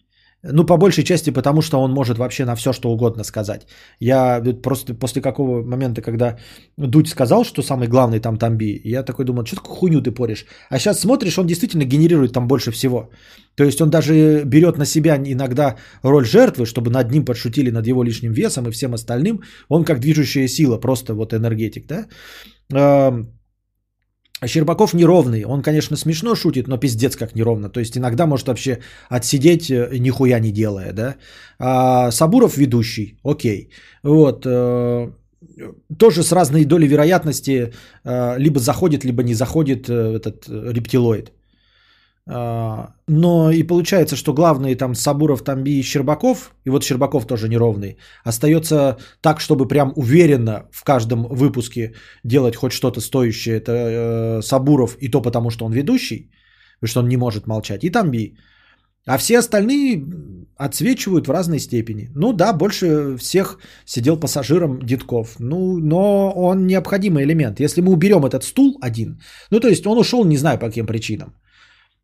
ну, по большей части, потому что он может вообще на все, что угодно сказать. Я просто после какого момента, когда Дудь сказал, что самый главный там Тамби, я такой думал, что такую хуйню ты поришь? А сейчас смотришь, он действительно генерирует там больше всего. То есть он даже берет на себя иногда роль жертвы, чтобы над ним подшутили над его лишним весом и всем остальным. Он как движущая сила, просто вот энергетик, да? Щербаков неровный. Он, конечно, смешно шутит, но пиздец как неровно. То есть иногда может вообще отсидеть, э, нихуя не делая, да. А Сабуров ведущий, окей. Вот. Э, тоже с разной долей вероятности э, либо заходит, либо не заходит этот рептилоид. Но и получается, что главные там Сабуров, Тамби и Щербаков, и вот Щербаков тоже неровный, остается так, чтобы прям уверенно в каждом выпуске делать хоть что-то стоящее. Это э, Сабуров, и то потому, что он ведущий, потому что он не может молчать, и Тамби. А все остальные отсвечивают в разной степени. Ну да, больше всех сидел пассажиром Дедков. Ну, но он необходимый элемент. Если мы уберем этот стул один, ну то есть он ушел не знаю по каким причинам.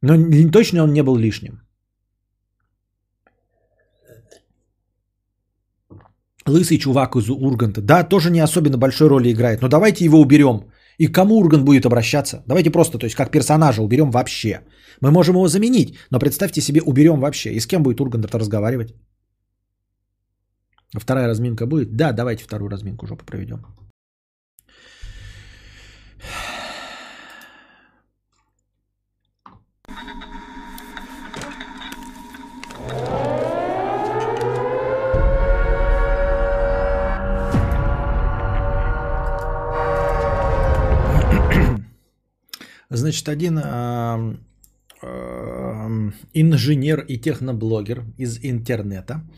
Но точно он не был лишним. Лысый чувак из Урганта. Да, тоже не особенно большой роли играет. Но давайте его уберем. И к кому Ургант будет обращаться? Давайте просто, то есть как персонажа уберем вообще. Мы можем его заменить, но представьте себе, уберем вообще. И с кем будет Ургант разговаривать? Вторая разминка будет? Да, давайте вторую разминку жопу проведем. Значит, один э, э, инженер и техноблогер из интернета,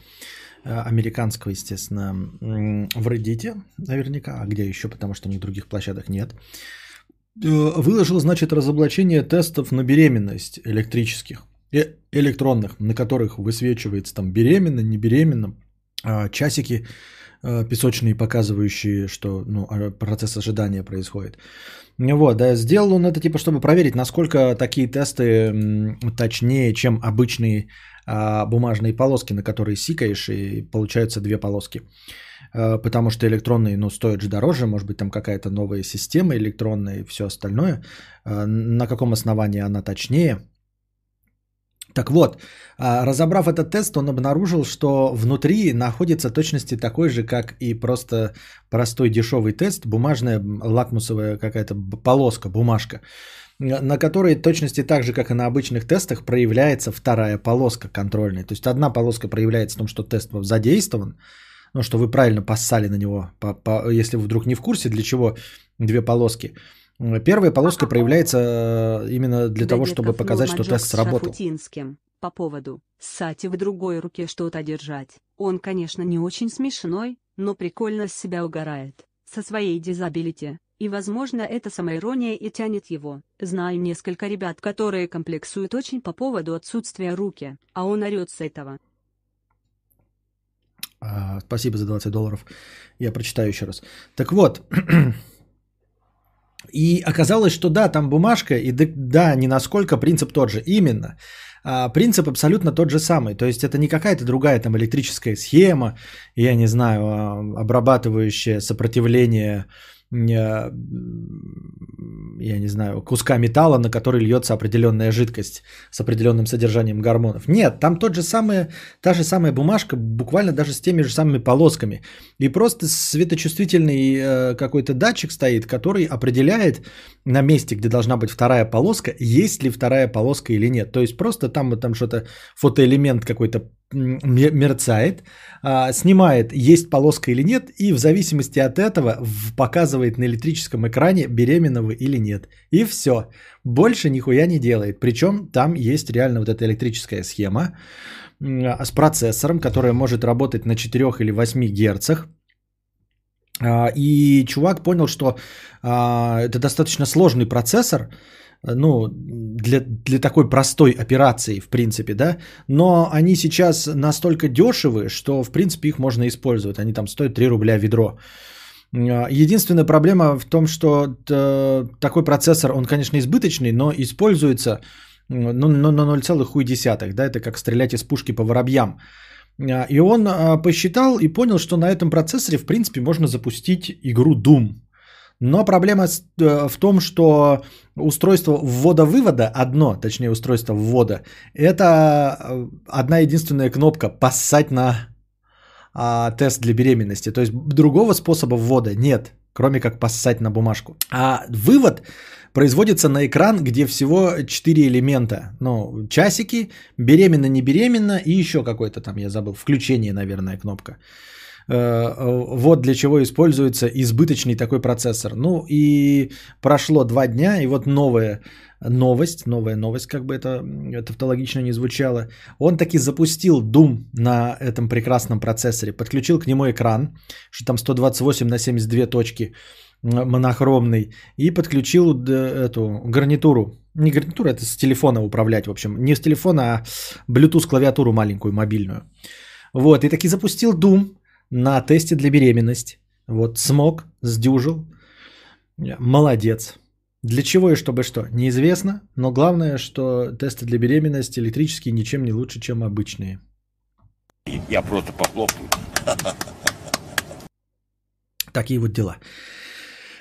э, американского, естественно, в Reddit, наверняка, а где еще, потому что у них других площадок нет, выложил, значит, разоблачение тестов на беременность электрических, э, электронных, на которых высвечивается там беременна, не беременна, часики песочные, показывающие, что ну, процесс ожидания происходит. Вот, да, сделал он это типа, чтобы проверить, насколько такие тесты точнее, чем обычные а, бумажные полоски, на которые сикаешь, и получаются две полоски. А, потому что электронные, ну, стоят же дороже, может быть, там какая-то новая система электронная и все остальное. А, на каком основании она точнее – так вот, а, разобрав этот тест, он обнаружил, что внутри находится точности такой же, как и просто простой дешевый тест, бумажная лакмусовая какая-то полоска, бумажка, на которой точности так же, как и на обычных тестах, проявляется вторая полоска контрольная. То есть одна полоска проявляется в том, что тест задействован, ну, что вы правильно поссали на него, если вы вдруг не в курсе, для чего две полоски. Первая полоска проявляется э, именно для того, чтобы показать, что тест сработал. По поводу «Сати в другой руке что-то держать». Он, конечно, не очень смешной, но прикольно с себя угорает. Со своей дизабилити. И, возможно, эта самоирония и тянет его. Знаю несколько ребят, которые комплексуют очень по поводу отсутствия руки, а он орет с этого. А, Спасибо за 20 долларов. Я прочитаю еще раз. Так вот. И оказалось, что да, там бумажка, и да, не насколько принцип тот же. Именно. А, принцип абсолютно тот же самый. То есть это не какая-то другая там электрическая схема, я не знаю, а, обрабатывающая сопротивление, я не знаю, куска металла, на который льется определенная жидкость с определенным содержанием гормонов. Нет, там тот же самый, та же самая бумажка, буквально даже с теми же самыми полосками. И просто светочувствительный э, какой-то датчик стоит, который определяет на месте, где должна быть вторая полоска, есть ли вторая полоска или нет. То есть просто там, там что-то, фотоэлемент какой-то мерцает, а, снимает, есть полоска или нет, и в зависимости от этого показывает на электрическом экране, беременного или нет. И все. Больше нихуя не делает. Причем там есть реально вот эта электрическая схема с процессором, которая может работать на 4 или 8 герцах. А, И чувак понял, что а, это достаточно сложный процессор, ну, для, для такой простой операции, в принципе, да, но они сейчас настолько дешевы, что, в принципе, их можно использовать. Они там стоят 3 рубля ведро. А, Единственная проблема в том, что т- такой процессор, он, конечно, избыточный, но используется ну, на 0,1, да, это как стрелять из пушки по воробьям. И он посчитал и понял, что на этом процессоре, в принципе, можно запустить игру Doom. Но проблема э, в том, что устройство ввода-вывода, одно, точнее устройство ввода, это э, одна единственная кнопка «Поссать на а, тест для беременности». То есть другого способа ввода нет, кроме как поссать на бумажку. А вывод производится на экран, где всего 4 элемента. Ну, часики, беременна, не беременна и еще какой-то там, я забыл, включение, наверное, кнопка. Э, Вот для чего используется избыточный такой процессор. Ну и прошло два дня, и вот новая новость, новая новость, как бы это тавтологично не звучало. Он таки запустил Doom на этом прекрасном процессоре, подключил к нему экран, что там 128 на 72 точки монохромный, и подключил д- эту гарнитуру. Не гарнитуру, это с телефона управлять, в общем. Не с телефона, а Bluetooth клавиатуру маленькую, мобильную. Вот, и таки запустил Doom на тесте для беременности. Вот, смог, сдюжил. Молодец. Для чего и чтобы что, неизвестно, но главное, что тесты для беременности электрические ничем не лучше, чем обычные. Я просто похлопаю. Такие вот дела.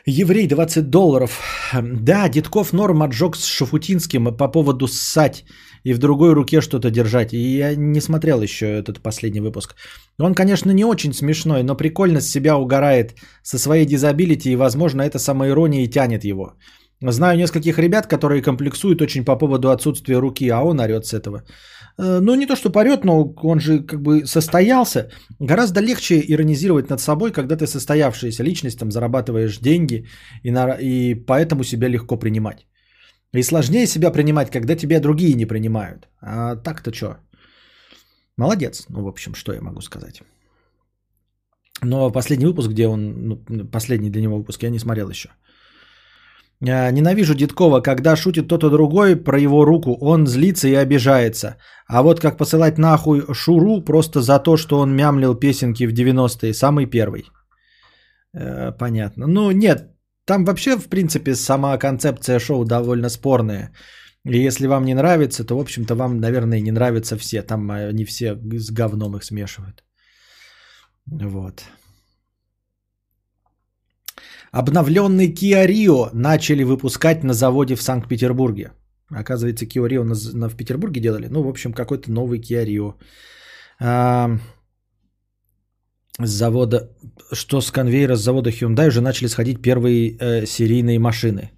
Еврей 20 долларов. Да, Дедков норм отжег с Шафутинским по поводу ссать и в другой руке что-то держать. И я не смотрел еще этот последний выпуск. Он, конечно, не очень смешной, но прикольно с себя угорает со своей дизабилити, и, возможно, эта самоирония и тянет его. Знаю нескольких ребят, которые комплексуют очень по поводу отсутствия руки, а он орет с этого. Э, Ну, не то, что порет, но он же как бы состоялся. Гораздо легче иронизировать над собой, когда ты состоявшаяся личность, там зарабатываешь деньги, и, на- и поэтому себя легко принимать. И сложнее себя принимать, когда тебя другие не принимают. А так-то что? Молодец. Ну, в общем, что я могу сказать. Но последний выпуск, где он, ну, последний для него выпуск, я не смотрел еще. А, Ненавижу Дедкова, когда шутит кто-то другой про его руку, он злится и обижается. А вот как посылать нахуй Шуру просто за то, что он мямлил песенки в 90-е, самый первый. Э, понятно. Ну нет, там вообще, в принципе, сама концепция шоу довольно спорная. И если вам не нравится, то, в общем-то, вам, наверное, не нравятся все. Там они все с говном их смешивают. Вот. Обновленный Kia Rio начали выпускать на заводе в Санкт-Петербурге. Оказывается, Kia Rio на, на- в Петербурге делали. Ну, в общем, какой-то новый Kia Rio. С завода, что с конвейера с завода Hyundai уже начали сходить первые э, серийные машины.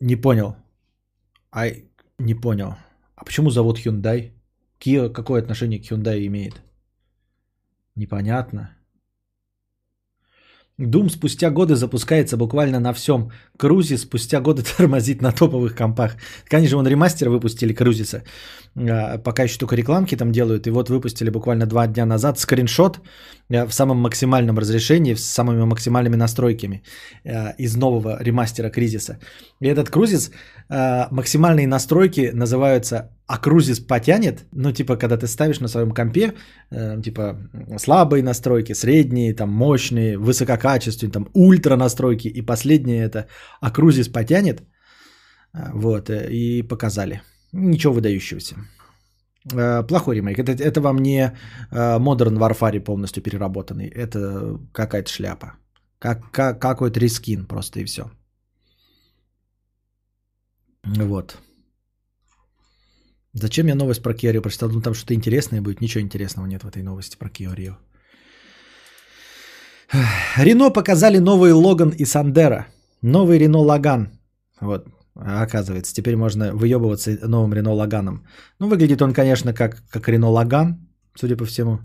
Не понял. Ай, не понял. А почему завод Hyundai? Kia какое отношение к Hyundai имеет? Непонятно. Doom спустя годы запускается буквально на всем. Крузис спустя годы тормозит на топовых компах. Конечно, он ремастер выпустили Крузиса. А, Пока еще только рекламки там делают. И вот выпустили буквально два дня назад скриншот э, в самом максимальном разрешении, с самыми максимальными настройками э, из нового ремастера Кризиса. И этот Крузис, максимальные настройки называются «А Крузис потянет?» Ну, типа, когда ты ставишь на своем компе, э, типа, слабые настройки, средние, там, мощные, высококачественные, там, ультра настройки. И последнее это «А Крузис потянет?» А, Вот, э, и показали. Ничего выдающегося. Э, Плохой ремейк. Это, это вам не э, Modern Warfare полностью переработанный. Это какая-то шляпа. Как, как, какой-то рискин просто и все. Вот. Зачем я новость про Киарио прочитал? Ну там что-то интересное будет. Ничего интересного нет в этой новости про Киарио. Рено показали новый Логан и Сандера. Новый Рено Лаган. Вот, оказывается, теперь можно выебываться новым Рено Лаганом. Ну, выглядит он, конечно, как, как Рено Лаган, судя по всему.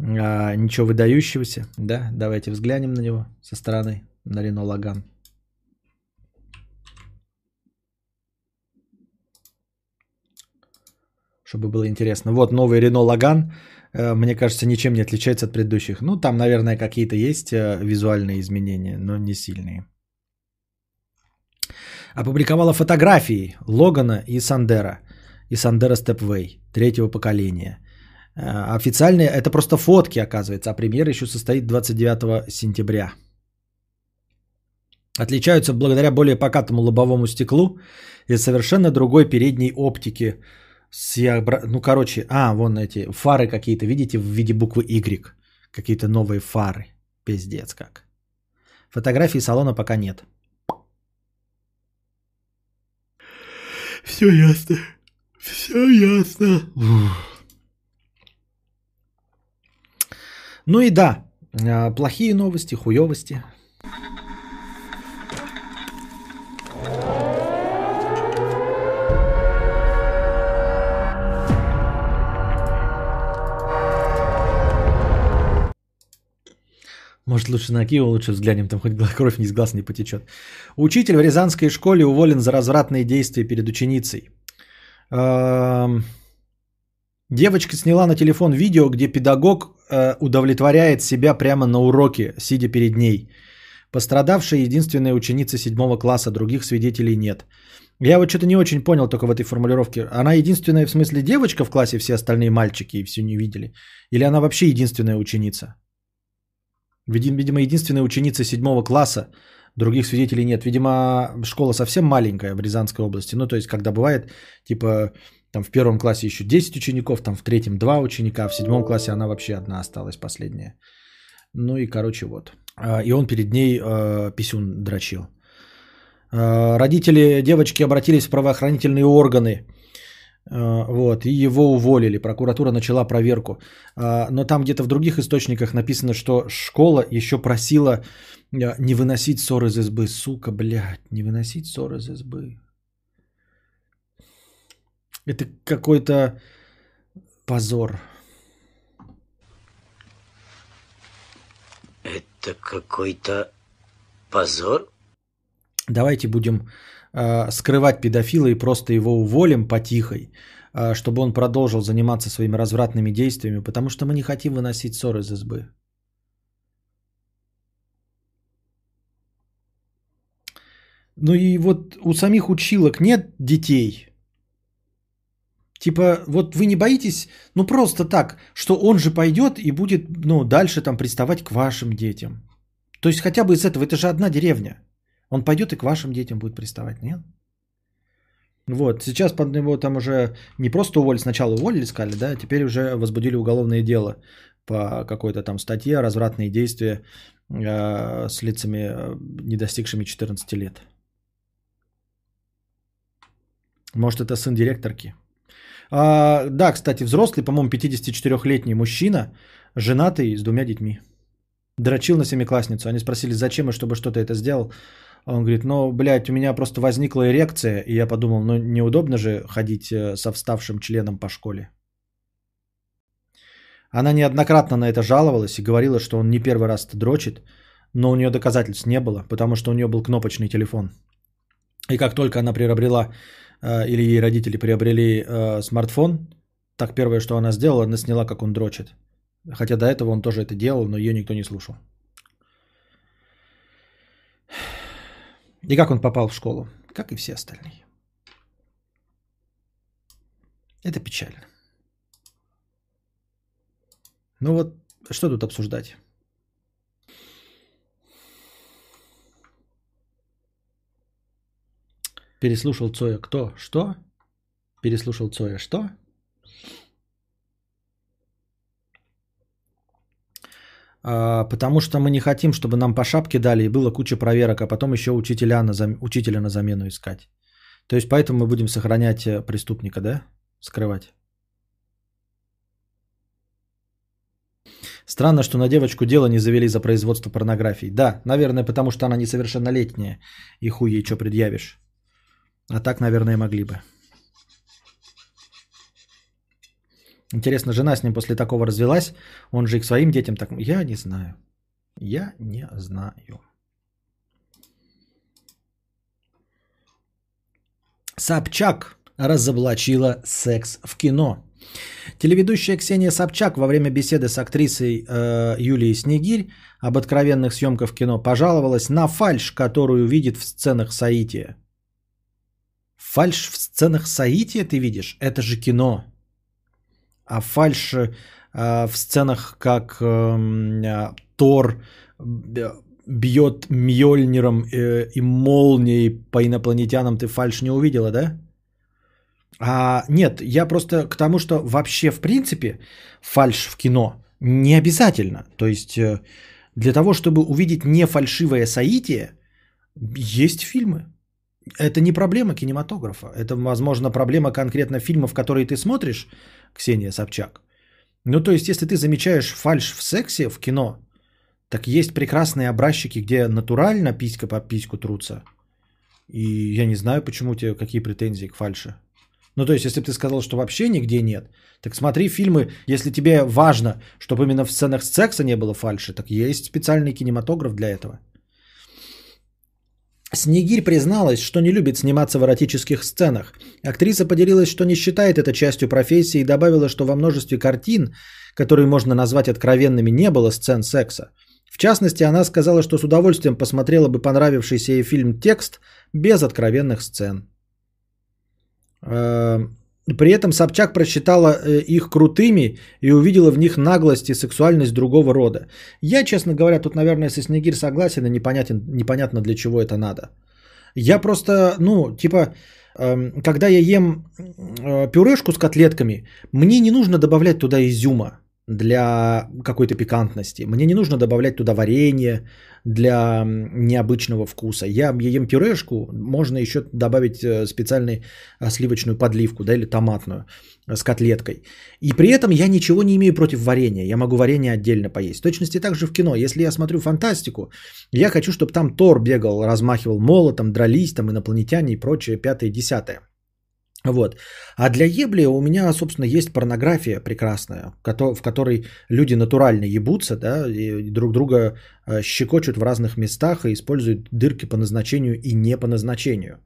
А, ничего выдающегося, да? Давайте взглянем на него со стороны, на Рено Лаган. Чтобы было интересно. Вот новый Рено Лаган, э, мне кажется, ничем не отличается от предыдущих. Ну, там, наверное, какие-то есть э, визуальные изменения, но не сильные опубликовала фотографии Логана и Сандера. И Сандера Степвей третьего поколения. Э, Официально это просто фотки, оказывается, а премьера еще состоит 29 сентября. Отличаются благодаря более покатому лобовому стеклу и совершенно другой передней оптики. С яобра- Ну, короче, а, вон эти фары какие-то, видите, в виде буквы Y. Какие-то новые фары. Пиздец как. Фотографий салона пока нет. Все ясно. Все ясно. Ну и да, а, плохие новости, хуевости. Может, лучше на Киеву лучше взглянем, там хоть кровь из глаз не потечет. Учитель в Рязанской школе уволен за развратные действия перед ученицей. Эм, Девочка сняла на телефон видео, где педагог э, удовлетворяет себя прямо на уроке, сидя перед ней. Пострадавшая единственная ученица седьмого класса, других свидетелей нет. Я вот что-то не очень понял только в этой формулировке. Она единственная в смысле девочка в классе, все остальные мальчики и все не видели? Или она вообще единственная ученица? Видим- Видимо, единственная ученица седьмого класса, других свидетелей нет. Видимо, школа совсем маленькая в Рязанской области. Ну, то есть, когда бывает, типа, там в первом классе еще 10 учеников, там в третьем 2 ученика, а в седьмом классе она вообще одна осталась, последняя. Ну и, короче, вот. А, И он перед ней э, писюн дрочил. Э, Родители девочки обратились в правоохранительные органы. Э, Вот, и его уволили. Прокуратура начала проверку. А, Но там где-то в других источниках написано, что школа еще просила э, не выносить ссор из избы. Сука, блядь, не выносить ссор из избы. Это какой-то позор. Это какой-то позор? Давайте будем скрывать педофила и просто его уволим потихой, э, чтобы он продолжил заниматься своими развратными действиями, потому что мы не хотим выносить ссор из избы. Ну и вот у самих училок нет детей. Типа, вот вы не боитесь, ну просто так, что он же пойдет и будет, ну, дальше там приставать к вашим детям. То есть хотя бы из этого, это же одна деревня. Он пойдет и к вашим детям будет приставать, нет? Вот, сейчас под него там уже не просто уволили, сначала уволили, сказали, да, теперь уже возбудили уголовное дело по какой-то там статье развратные действия э, с лицами, э, не достигшими 14 лет. Может, это сын директорки. А, да, кстати, взрослый, по-моему, 54-летний мужчина, женатый с двумя детьми. Дрочил на семиклассницу. Они спросили, зачем и чтобы что-то это сделал. Он говорит, ну, блядь, у меня просто возникла эрекция, и я подумал, ну, неудобно же ходить э, со вставшим членом по школе. Она неоднократно на это жаловалась и говорила, что он не первый раз дрочит, но у нее доказательств не было, потому что у нее был кнопочный телефон. И как только она приобрела, э, или ей родители приобрели э, смартфон, так первое, что она сделала, она сняла, как он дрочит. Хотя до этого он тоже это делал, но ее никто не слушал. И как он попал в школу? Как и все остальные. Это печально. Ну вот, что тут обсуждать? Переслушал Цоя кто? Что? Переслушал Цоя что? Потому что мы не хотим, чтобы нам по шапке дали и было куча проверок, а потом еще учителя на, зам... учителя на замену искать. То есть поэтому мы будем сохранять э, преступника, да? Скрывать. Странно, что на девочку дело не завели за производство порнографии. Да, наверное, потому что она несовершеннолетняя. И хуй ей что предъявишь. А так, наверное, могли бы. Интересно, жена с ним после такого развелась? Он же и к своим детям так... Я не знаю. Я не знаю. Собчак разоблачила секс в кино. Телеведущая Ксения Собчак во время беседы с актрисой э, Юлией Снегирь об откровенных съемках в кино пожаловалась на фальш, которую видит в сценах Саития. Фальш в сценах Саития ты видишь? Это же кино. А фальш э, в сценах, как э, Тор бьет Мьёльниром э, и молнией по инопланетянам, ты фальш не увидела, да? А, нет, я просто к тому, что вообще в принципе фальш в кино не обязательно. То есть э, для того, чтобы увидеть не фальшивое соитие, есть фильмы. Это не проблема кинематографа. Это, возможно, проблема конкретно фильмов, которые ты смотришь, Ксения Собчак. Ну, то есть, если ты замечаешь фальш в сексе в кино, так есть прекрасные образчики, где натурально писька по письку трутся. И я не знаю, почему у тебя какие претензии к фальше. Ну, то есть, если бы ты сказал, что вообще нигде нет, так смотри фильмы, если тебе важно, чтобы именно в сценах секса не было фальши, так есть специальный кинематограф для этого. Снегирь призналась, что не любит сниматься в эротических сценах. Актриса поделилась, что не считает это частью профессии и добавила, что во множестве картин, которые можно назвать откровенными, не было сцен секса. В частности, она сказала, что с удовольствием посмотрела бы понравившийся ей фильм «Текст» без откровенных сцен. При этом Собчак просчитала э, их крутыми и увидела в них наглость и сексуальность другого рода. Я, честно говоря, тут, наверное, со Снегирь согласен, и непонятен, непонятно для чего это надо. Я просто, ну, типа, эм, когда я ем э, пюрешку с котлетками, мне не нужно добавлять туда изюма для какой-то пикантности. Мне не нужно добавлять туда варенье для необычного вкуса. Я ем пюрешку, можно еще добавить э, специальную э, сливочную подливку, да, или томатную э, с котлеткой. И при этом я ничего не имею против варенья. Я могу варенье отдельно поесть. В точности так же в кино. Если я смотрю фантастику, я хочу, чтобы там Тор бегал, размахивал молотом, дрались, там инопланетяне и прочее, пятое, десятое. Вот. А для ебли у меня, собственно, есть порнография прекрасная, в которой люди натурально ебутся, да, и друг друга э, щекочут в разных местах и используют дырки по назначению и не по назначению.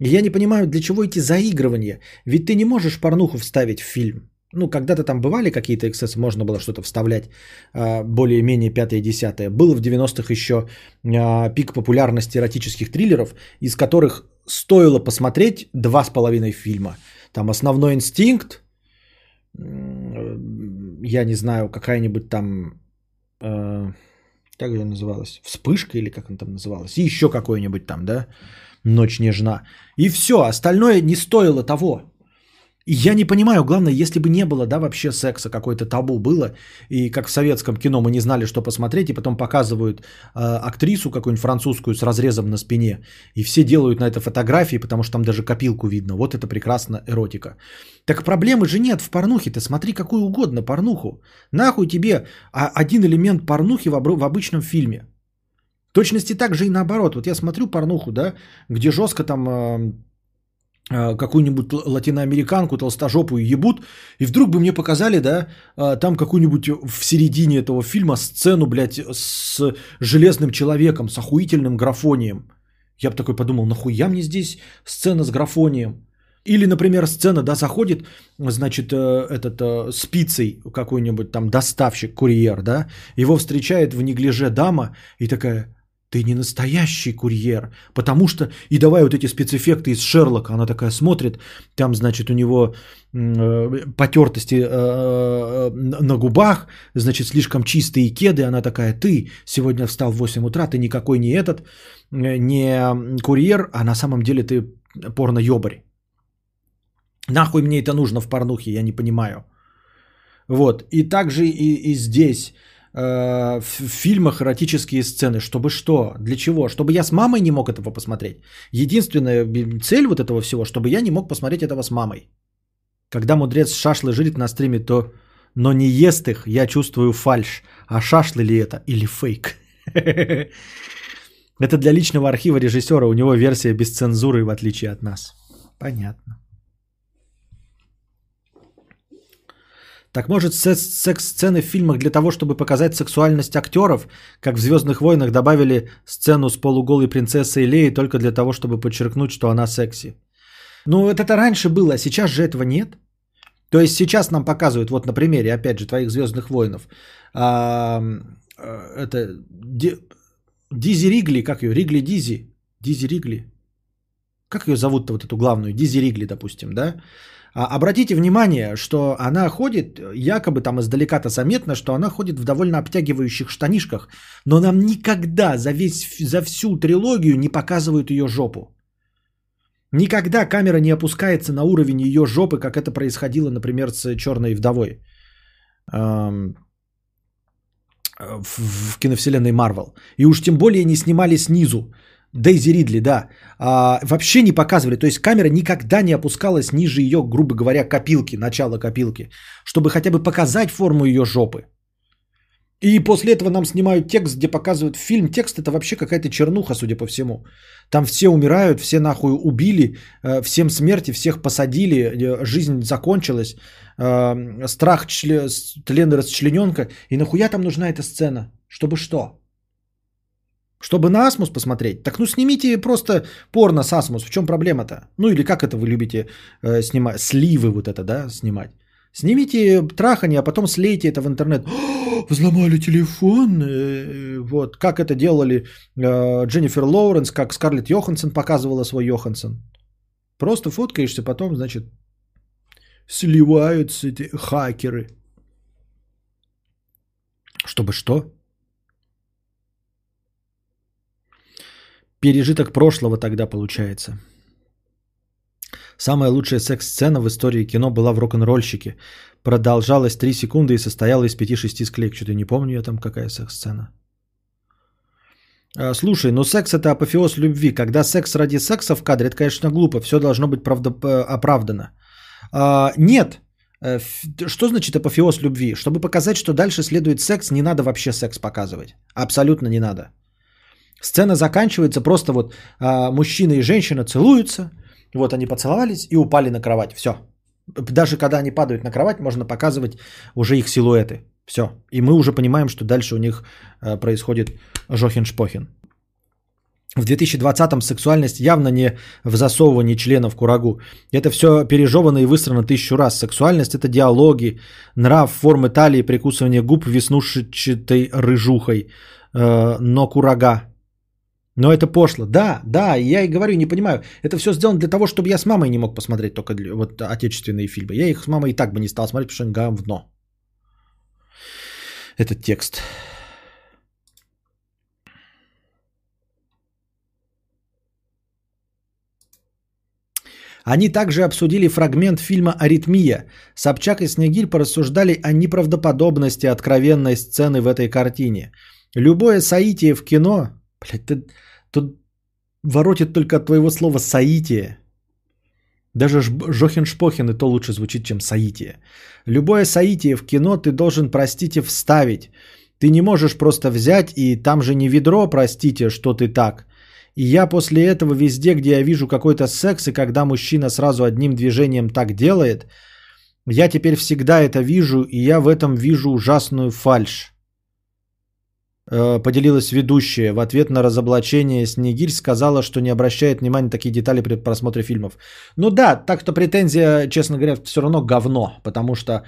Я не понимаю, для чего эти заигрывания. Ведь ты не можешь порнуху вставить в фильм. Ну, когда-то там бывали какие-то эксцессы, можно было что-то вставлять э, более-менее пятое десятое. Был в 90-х еще э, пик популярности эротических триллеров, из которых стоило посмотреть два с половиной фильма. Там «Основной инстинкт», я не знаю, какая-нибудь там, э, как ее называлась, «Вспышка» или как она там называлась, и еще какой-нибудь там, да, «Ночь нежна». И все, остальное не стоило того. Я не понимаю, главное, если бы не было, да, вообще секса, какое-то табу было, и как в советском кино мы не знали, что посмотреть, и потом показывают э, актрису какую-нибудь французскую с разрезом на спине, и все делают на это фотографии, потому что там даже копилку видно. Вот это прекрасно эротика. Так проблемы же нет в порнухе, ты смотри какую угодно порнуху. Нахуй тебе один элемент порнухи в, в обычном фильме. В точности так же и наоборот. Вот я смотрю порнуху, да, где жестко там... Э, какую-нибудь л- латиноамериканку толстожопую ебут, и вдруг бы мне показали, да, э, там какую-нибудь в середине этого фильма сцену, блядь, с железным человеком, с охуительным графонием. Я бы такой подумал, нахуя мне здесь сцена с графонием? Или, например, сцена, да, заходит, значит, э, этот э, с пиццей какой-нибудь там доставщик, курьер, да, его встречает в неглиже дама и такая, ты не настоящий курьер, потому что, и давай вот эти спецэффекты из Шерлока, она такая смотрит, там, значит, у него э, потертости э, э, на губах, значит, слишком чистые кеды, она такая, ты сегодня встал в 8 утра, ты никакой не этот, э, не курьер, а на самом деле ты порно-ёбарь. Нахуй мне это нужно в порнухе, я не понимаю. Вот. И также и, и здесь в фильмах эротические сцены. Чтобы что? Для чего? Чтобы я с мамой не мог этого посмотреть. Единственная би- цель вот этого всего, чтобы я не мог посмотреть этого с мамой. Когда мудрец шашлы жирит на стриме, то но не ест их, я чувствую фальш. А шашлы ли это или фейк? Это для личного архива режиссера. У него версия без цензуры, в отличие от нас. Понятно. Так может секс- секс-сцены в фильмах для того, чтобы показать сексуальность актеров, как в «Звездных войнах» добавили сцену с полуголой принцессой Леей только для того, чтобы подчеркнуть, что она секси. Ну, вот это раньше было, а сейчас же этого нет. То есть сейчас нам показывают, вот на примере, опять же, твоих «Звездных воинов», а, а, это Ди- Дизи Ригли, как ее, Ригли Дизи, Дизи Ригли, как ее зовут-то вот эту главную, Дизи Ригли, допустим, да? А обратите внимание, что она ходит, якобы там издалека-то заметно, что она ходит в довольно обтягивающих штанишках, но нам никогда за, весь, за всю трилогию не показывают ее жопу. Никогда камера не опускается на уровень ее жопы, как это происходило, например, с Черной вдовой в киновселенной Марвел. И уж тем более не снимали снизу. Дейзи Ридли, да, а, вообще не показывали. То есть камера никогда не опускалась ниже ее, грубо говоря, копилки, начала копилки, чтобы хотя бы показать форму ее жопы. И после этого нам снимают текст, где показывают фильм. Текст это вообще какая-то чернуха, судя по всему. Там все умирают, все нахуй убили, э, всем смерти, всех посадили, э, жизнь закончилась, э, страх, чле, с- тлен и расчлененка. И нахуя там нужна эта сцена? Чтобы что? Чтобы на Асмус посмотреть? Так ну снимите просто порно с Асмус. В чем проблема-то? Ну или как это вы любите э, снимать? Сливы вот это, да, снимать? Снимите трахание, а потом слейте это в интернет. «О, Взломали телефон. э, Вот как это делали э, Дженнифер Лоуренс, как Скарлетт Йоханссон показывала свой Йоханссон. Просто фоткаешься, потом, значит, сливаются эти хакеры. Чтобы что? Пережиток прошлого тогда получается. Самая лучшая секс-сцена в истории кино была в рок-н-ролльщике. Продолжалась 3 секунды и состояла из 5-6 склеек. Что-то не помню я там какая секс-сцена. А, Слушай, ну секс это апофеоз любви. Когда секс ради секса в кадре, это, конечно, глупо. Все должно быть правда, э, оправдано. А, нет. Э, Что значит апофеоз любви? Чтобы показать, что дальше следует секс, не надо вообще секс показывать. Абсолютно не надо. Сцена заканчивается просто вот а, мужчина и женщина целуются, вот они поцеловались и упали на кровать. Все. Даже когда они падают на кровать, можно показывать уже их силуэты. Все. И мы уже понимаем, что дальше у них а, происходит Жохин-Шпохин. В 2020-м сексуальность явно не в засовывании членов курагу. Это все пережевано и высрано тысячу раз. Сексуальность – это диалоги, нрав, формы талии, прикусывание губ веснушчатой рыжухой. Э, но курага. Но это пошло. Да, да, я и говорю, не понимаю. Это все сделано для того, чтобы я с мамой не мог посмотреть только для- вот отечественные фильмы. Я их с мамой и так бы не стал смотреть, потому что говно. Этот текст. Они также обсудили фрагмент фильма «Аритмия». Собчак и Снегирь порассуждали о неправдоподобности откровенной сцены в этой картине. Любое соитие в кино... Блядь, ты тут воротит только от твоего слова «соитие». Даже Жохин-Шпохин и то лучше звучит, чем соитие. Любое соитие в кино ты должен, простите, вставить. Ты не можешь просто взять и там же не ведро, простите, что ты так. И я после этого везде, где я вижу какой-то секс, и когда мужчина сразу одним движением так делает, я теперь всегда это вижу, и я в этом вижу ужасную фальшь. Э, Поделилась ведущая. В ответ на разоблачение Снегирь сказала, что не обращает внимания на такие детали при просмотре фильмов. Ну да, так что претензия, честно говоря, все равно говно, потому что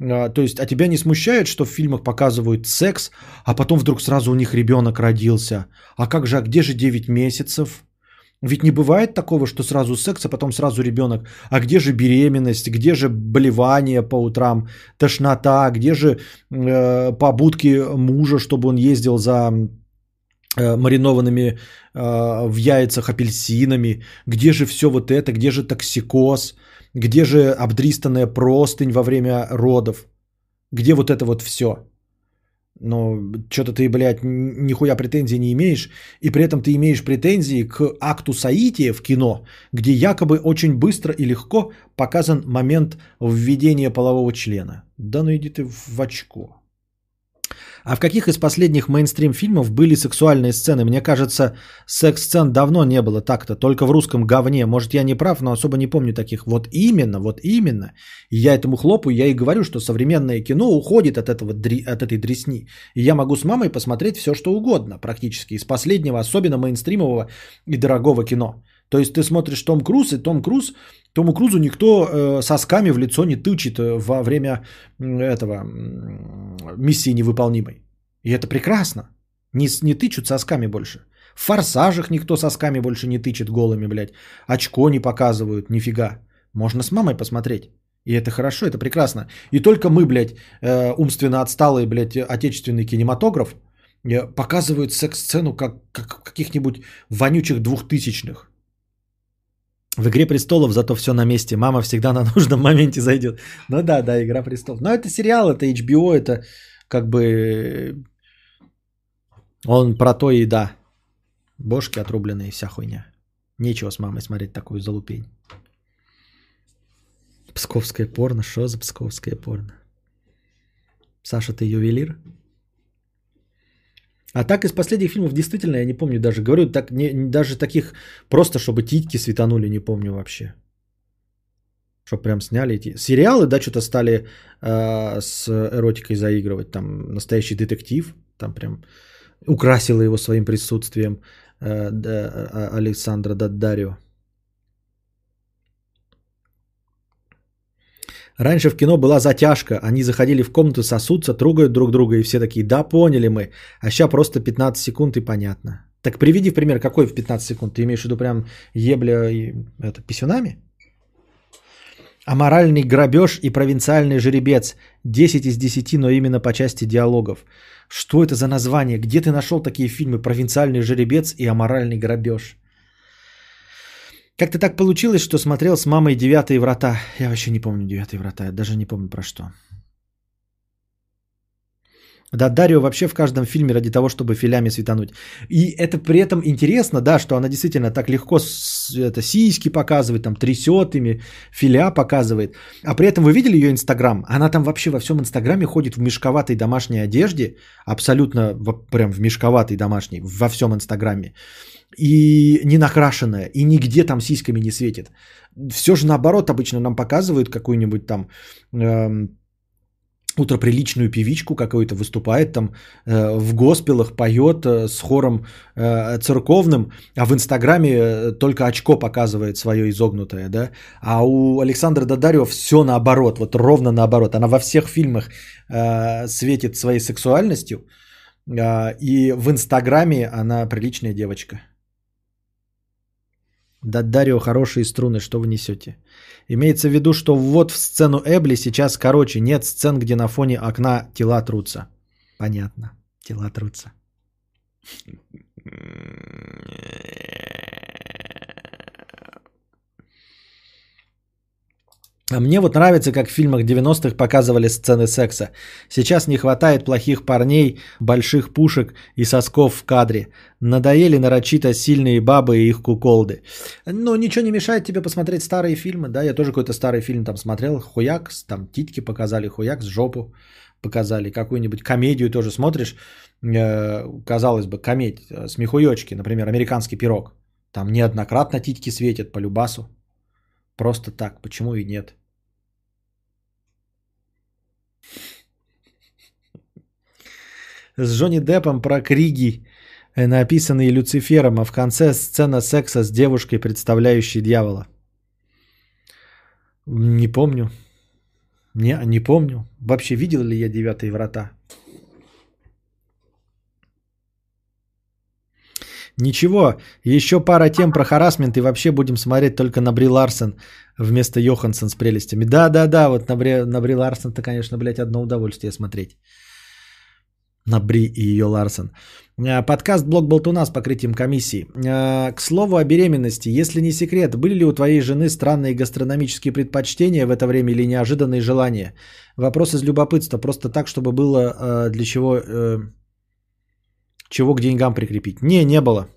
а, то есть, а тебя не смущает, что в фильмах показывают секс, а потом вдруг сразу у них ребенок родился? А как же, а где же 9 месяцев? Ведь не бывает такого, что сразу секс, а потом сразу ребенок. А где же беременность? Где же болевание по утрам? Тошнота? Где же э, побудки мужа, чтобы он ездил за э, маринованными э, в яйцах апельсинами? Где же все вот это? Где же токсикоз? Где же обдристанная простынь во время родов? Где вот это вот все? Но что-то ты, блядь, нихуя претензий не имеешь, и при этом ты имеешь претензии к акту соития в кино, где якобы очень быстро и легко показан момент введения полового члена. Да ну иди ты в очко. А в каких из последних мейнстрим фильмов были сексуальные сцены? Мне кажется, секс-сцен давно не было так-то, только в русском говне. Может, я не прав, но особо не помню таких. Вот именно, вот именно. И я этому хлопаю, я и говорю, что современное кино уходит от, этого, от этой дресни. И я могу с мамой посмотреть все, что угодно практически. Из последнего, особенно мейнстримового и дорогого кино. То есть ты смотришь Том Круз, и Том Круз, Тому Крузу никто э, сосками в лицо не тычет э, во время этого миссии невыполнимой. И это прекрасно. Не, не тычут сосками больше. В форсажах никто сосками больше не тычет голыми, блядь. Очко не показывают, нифига. Можно с мамой посмотреть. И это хорошо, это прекрасно. И только мы, блядь, э, умственно отсталый, блядь, отечественный кинематограф, э, показывают секс-сцену как, как каких-нибудь вонючих двухтысячных. В «Игре престолов» зато все на месте. Мама всегда на нужном моменте зайдет. Ну да, да, «Игра престолов». Но это сериал, это HBO, это как бы... Он про то и да. Бошки отрубленные, вся хуйня. Нечего с мамой смотреть такую залупень. Псковское порно? Что за псковское порно? Саша, ты ювелир? А так из последних фильмов действительно я не помню даже. Говорю, так, не, даже таких просто, чтобы титьки светанули, не помню вообще. Чтобы прям сняли эти... Сериалы, да, что-то стали э, с эротикой заигрывать. Там настоящий детектив. Там прям украсила его своим присутствием э, а, Александра Даддарио. Раньше в кино была затяжка. Они заходили в комнату, сосутся, трогают друг друга, и все такие, да, поняли мы. А сейчас просто 15 секунд и понятно. Так приведи в пример, какой в 15 секунд? Ты имеешь в виду прям ебля и это, писюнами? Аморальный грабеж и провинциальный жеребец. 10 из 10, но именно по части диалогов. Что это за название? Где ты нашел такие фильмы «Провинциальный жеребец» и «Аморальный грабеж»? Как-то так получилось, что смотрел с мамой «Девятые врата». Я вообще не помню «Девятые врата», я даже не помню про что. Да, Дарио вообще в каждом фильме ради того, чтобы филями светануть. И это при этом интересно, да, что она действительно так легко это, сиськи показывает, там трясет ими, филя показывает. А при этом вы видели ее инстаграм? Она там вообще во всем инстаграме ходит в мешковатой домашней одежде, абсолютно прям в мешковатой домашней, во всем инстаграме и не накрашенная, и нигде там сиськами не светит. Все же наоборот обычно нам показывают какую-нибудь там эм, ультраприличную певичку какую-то выступает там э, в госпелах, поет э, с хором э, церковным, а в Инстаграме э, только очко показывает свое изогнутое, да. А у Александра Дадарева все наоборот, вот ровно наоборот. Она во всех фильмах э, светит своей сексуальностью, э, и в Инстаграме она приличная девочка. Да, Дарио, хорошие струны, что вы несете? Имеется в виду, что ввод в сцену Эбли сейчас короче. Нет сцен, где на фоне окна тела трутся. Понятно. Тела трутся. А мне вот нравится, как в фильмах 90-х показывали сцены секса. Сейчас не хватает плохих парней, больших пушек и сосков в кадре. Надоели нарочито сильные бабы и их куколды. Но ничего не мешает тебе посмотреть старые фильмы, да? Я тоже какой-то старый фильм там смотрел. Хуяк, там титьки показали, хуяк с жопу показали, какую-нибудь комедию тоже смотришь, э, казалось бы, комедия, смехуёчки, например, «Американский пирог». Там неоднократно титьки светят по любасу. Просто так, почему и нет? С Джонни Деппом про Криги, э, написанные Люцифером, а в конце сцена секса с девушкой, представляющей дьявола. Не помню. Не, не помню. Вообще видел ли я девятые врата? Ничего, еще пара тем про харасмент и вообще будем смотреть только на Бри Ларсен вместо Йоханссон с прелестями. Да-да-да, вот на Бри, на Бри Ларсен-то, конечно, блядь, одно удовольствие смотреть. На Бри и ее Ларсен. А, подкаст «Блог Болтуна» с покрытием комиссии. А, к слову о беременности. Если не секрет, были ли у твоей жены странные гастрономические предпочтения в это время или неожиданные желания? Вопрос из любопытства. Просто так, чтобы было а, для чего, э, чего к деньгам прикрепить. Не, не было.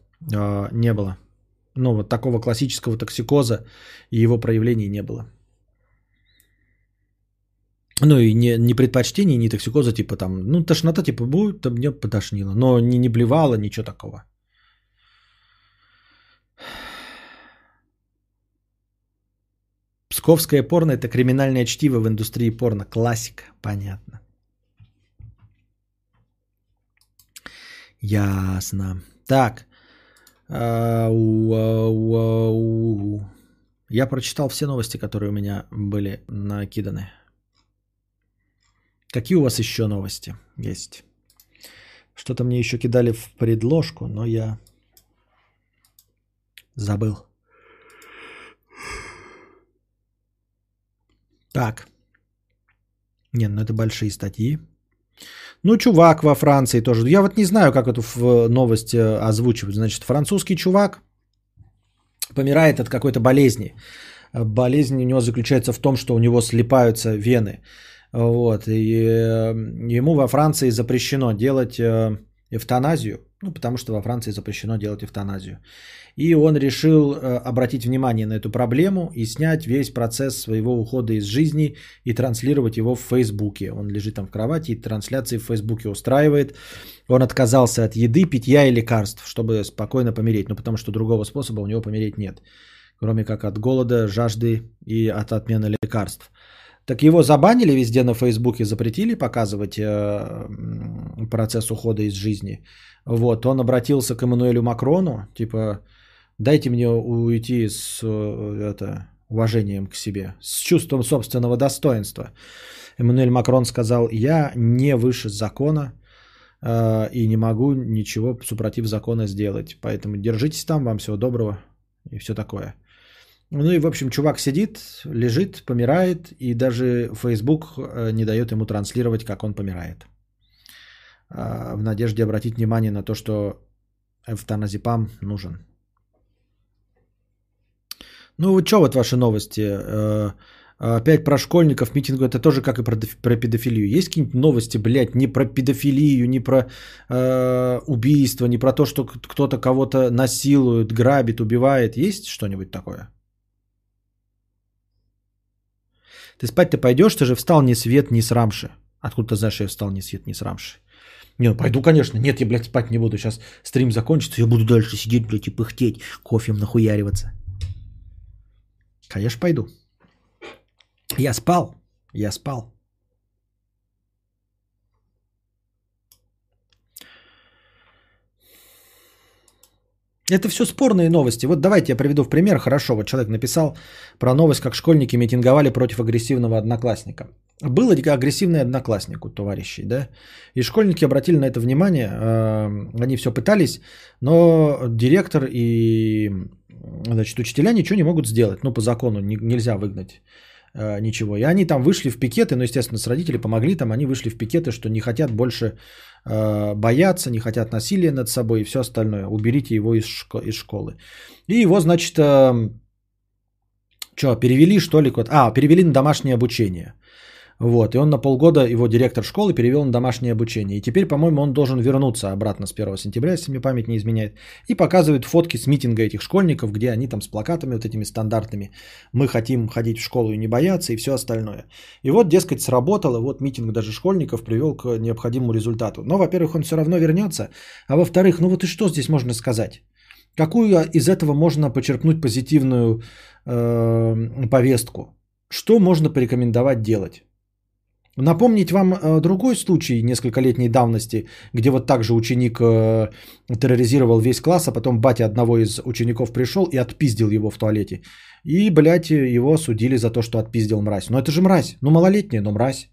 Не было. Ну, вот такого классического токсикоза и его проявлений не было. Ну и не, не предпочтение, не токсикоза, типа там, ну тошнота типа будет, там мне потошнило, но не, не блевало, ничего такого. Псковское порно это криминальное чтиво в индустрии порно. Классика, понятно. Ясно. Так. Я прочитал все новости, которые у меня были накиданы. Какие у вас еще новости есть? Что-то мне еще кидали в предложку, но я забыл. Так. Не, ну это большие статьи. Ну, чувак во Франции тоже. Я вот не знаю, как эту новость э, озвучивать. Значит, французский чувак помирает от какой-то болезни. Болезнь у него заключается в том, что у него слипаются вены. Вот. И э, ему во Франции запрещено делать э, эвтаназию, ну, потому что во Франции запрещено делать эвтаназию. И он решил э, обратить внимание на эту проблему и снять весь процесс своего ухода из жизни и транслировать его в Фейсбуке. Он лежит там в кровати и трансляции в Фейсбуке устраивает. Он отказался от еды, питья и лекарств, чтобы спокойно помереть. Ну, потому что другого способа у него помереть нет. Кроме как от голода, жажды и от отмены лекарств. Так его забанили везде на Фейсбуке, запретили показывать э, процесс ухода из жизни. Вот, он обратился к Эммануэлю Макрону, типа, дайте мне уйти с э, это, уважением к себе, с чувством собственного достоинства. Эммануэль Макрон сказал, я не выше закона э, и не могу ничего супротив закона сделать. Поэтому держитесь там, вам всего доброго и все такое. Ну и, в общем, чувак сидит, лежит, помирает, и даже Facebook э, не дает ему транслировать, как он помирает. А, в надежде обратить внимание на то, что эвтаназепам нужен. Ну вот что вот ваши новости? Э, опять про школьников митинг, это тоже как и про, про педофилию. Есть какие-нибудь новости, блядь, не про педофилию, не про э, убийство, не про то, что кто-то кого-то насилует, грабит, убивает? Есть что-нибудь такое? Ты спать-то пойдешь, ты же встал ни свет, ни срамши. Откуда ты знаешь, что я встал ни свет, ни срамши? Не, ну пойду, конечно. Нет, я, блядь, спать не буду. Сейчас стрим закончится, я буду дальше сидеть, блядь, и пыхтеть, кофем нахуяриваться. Конечно, пойду. Я спал. Я спал. Это все спорные новости. Вот давайте я приведу в пример. Хорошо, вот человек написал про новость, как школьники митинговали против агрессивного одноклассника. Был агрессивный одноклассник у товарищей, да? И школьники обратили на это внимание. Э, они все пытались, но директор и значит, учителя ничего не могут сделать. Ну, по закону нельзя выгнать э, ничего. И они там вышли в пикеты, ну, естественно, с родителей помогли, там они вышли в пикеты, что не хотят больше Э, боятся, не хотят насилия над собой и все остальное. Уберите его из, шко- из школы. И его, значит, э, что, перевели что ли? А, перевели на домашнее обучение. Вот, и он на полгода, его директор школы перевел на домашнее обучение. И теперь, по-моему, он должен вернуться обратно с 1 сентября, если мне память не изменяет. И показывает фотки с митинга этих школьников, где они там с плакатами вот этими стандартными. Мы хотим ходить в школу и не бояться, и все остальное. И вот, дескать, сработало, вот митинг даже школьников привел к необходимому результату. Но, во-первых, он все равно вернется, а во-вторых, ну вот и что здесь можно сказать? Какую из этого можно почерпнуть позитивную э, повестку? Что можно порекомендовать делать? Напомнить вам э, другой случай нескольколетней давности, где вот так же ученик э, терроризировал весь класс, а потом батя одного из учеников пришел и отпиздил его в туалете. И, блядь, его осудили за то, что отпиздил мразь. Но это же мразь. Ну, малолетняя, но мразь.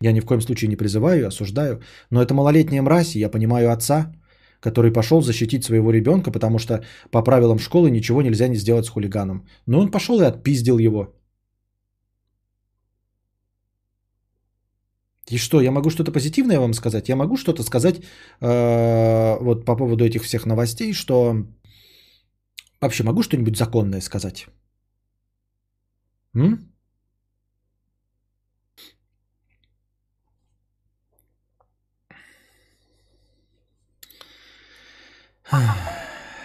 Я ни в коем случае не призываю, осуждаю. Но это малолетняя мразь, и я понимаю отца, который пошел защитить своего ребенка, потому что по правилам школы ничего нельзя не сделать с хулиганом. Но он пошел и отпиздил его. И что, я могу что-то позитивное вам сказать? Я могу что-то сказать э, вот по поводу этих всех новостей, что вообще могу что-нибудь законное сказать? М?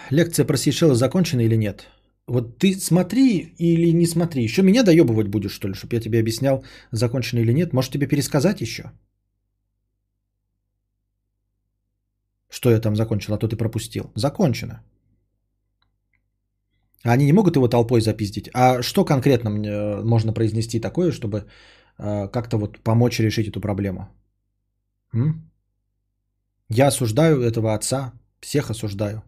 Лекция про Сейшелы закончена или нет? Вот ты смотри или не смотри. Еще меня доебывать будешь, что ли, чтобы я тебе объяснял, закончено или нет. Может тебе пересказать еще? Что я там закончил, а то ты пропустил. Закончено. Они не могут его толпой запиздить. А что конкретно мне э, можно произнести такое, чтобы э, как-то вот помочь решить эту проблему? М? Я осуждаю этого отца, всех осуждаю.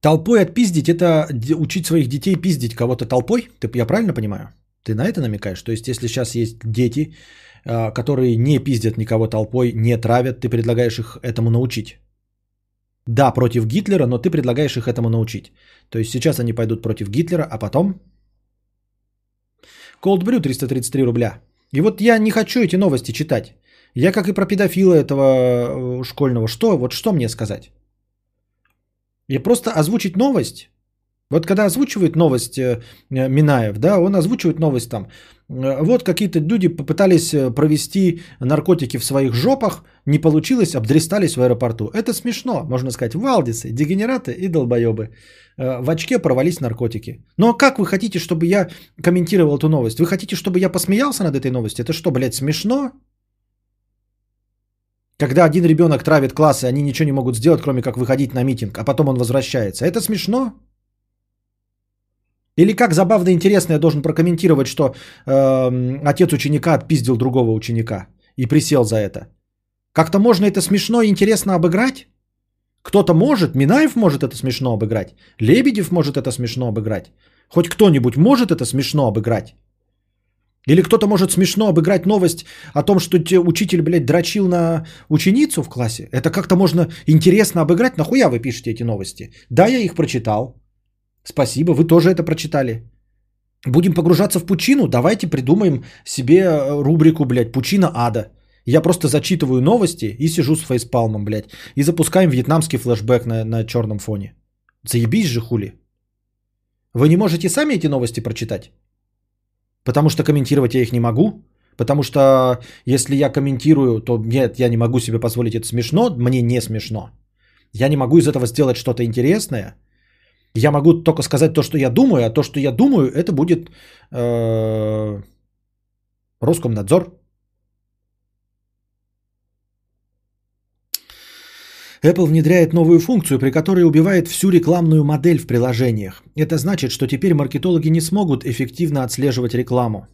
Толпой отпиздить – это учить своих детей пиздить кого-то толпой? Ты, я правильно понимаю? Ты на это намекаешь? То есть, если сейчас есть дети, а, которые не пиздят никого толпой, не травят, ты предлагаешь их этому научить? Да, против Гитлера, но ты предлагаешь их этому научить. То есть, сейчас они пойдут против Гитлера, а потом Cold Brew 333 рубля. И вот я не хочу эти новости читать. Я как и про педофила этого э, школьного. Что, вот что мне сказать? И просто озвучить новость. Вот когда озвучивает новость э, э, Минаев, да, он озвучивает новость там. э, Вот какие-то люди попытались провести наркотики в своих жопах, не получилось, обдрестались в аэропорту. Это смешно, можно сказать, валдисы, дегенераты и долбоебы. В очке провались наркотики. Но как вы хотите, чтобы я комментировал эту новость? Вы хотите, чтобы я посмеялся над этой новостью? Это что, блядь, смешно? Когда один ребенок травит классы, они ничего не могут сделать, кроме как выходить на митинг, а потом он возвращается. Это смешно? Или как забавно и интересно я должен прокомментировать, что эм, отец ученика отпиздил другого ученика и присел за это? Как-то можно это смешно и интересно обыграть? Кто-то может, Минаев может это смешно обыграть, Лебедев может это смешно обыграть. Хоть кто-нибудь может это смешно обыграть? Или кто-то может смешно обыграть новость о том, что те- учитель, блядь, дрочил на ученицу в классе? Это как-то можно интересно обыграть? Нахуя вы пишете эти новости? Да, я их прочитал. Спасибо, вы тоже это прочитали. Будем погружаться в пучину? Давайте придумаем себе э, рубрику, блядь, «Пучина ада». Я просто зачитываю новости и сижу с фейспалмом, блядь. И запускаем вьетнамский флешбэк на, на черном фоне. Заебись же, хули. Вы не можете сами эти новости прочитать? Потому что комментировать я их не могу. Потому что если я комментирую, то нет, я не могу себе позволить это смешно, мне не смешно. Я не могу из этого сделать что-то интересное. Я могу только сказать то, что я думаю, а то, что я думаю, это будет э, Роскомнадзор. Apple внедряет новую функцию, при которой убивает всю рекламную модель в приложениях. Это значит, что теперь маркетологи не смогут эффективно отслеживать рекламу.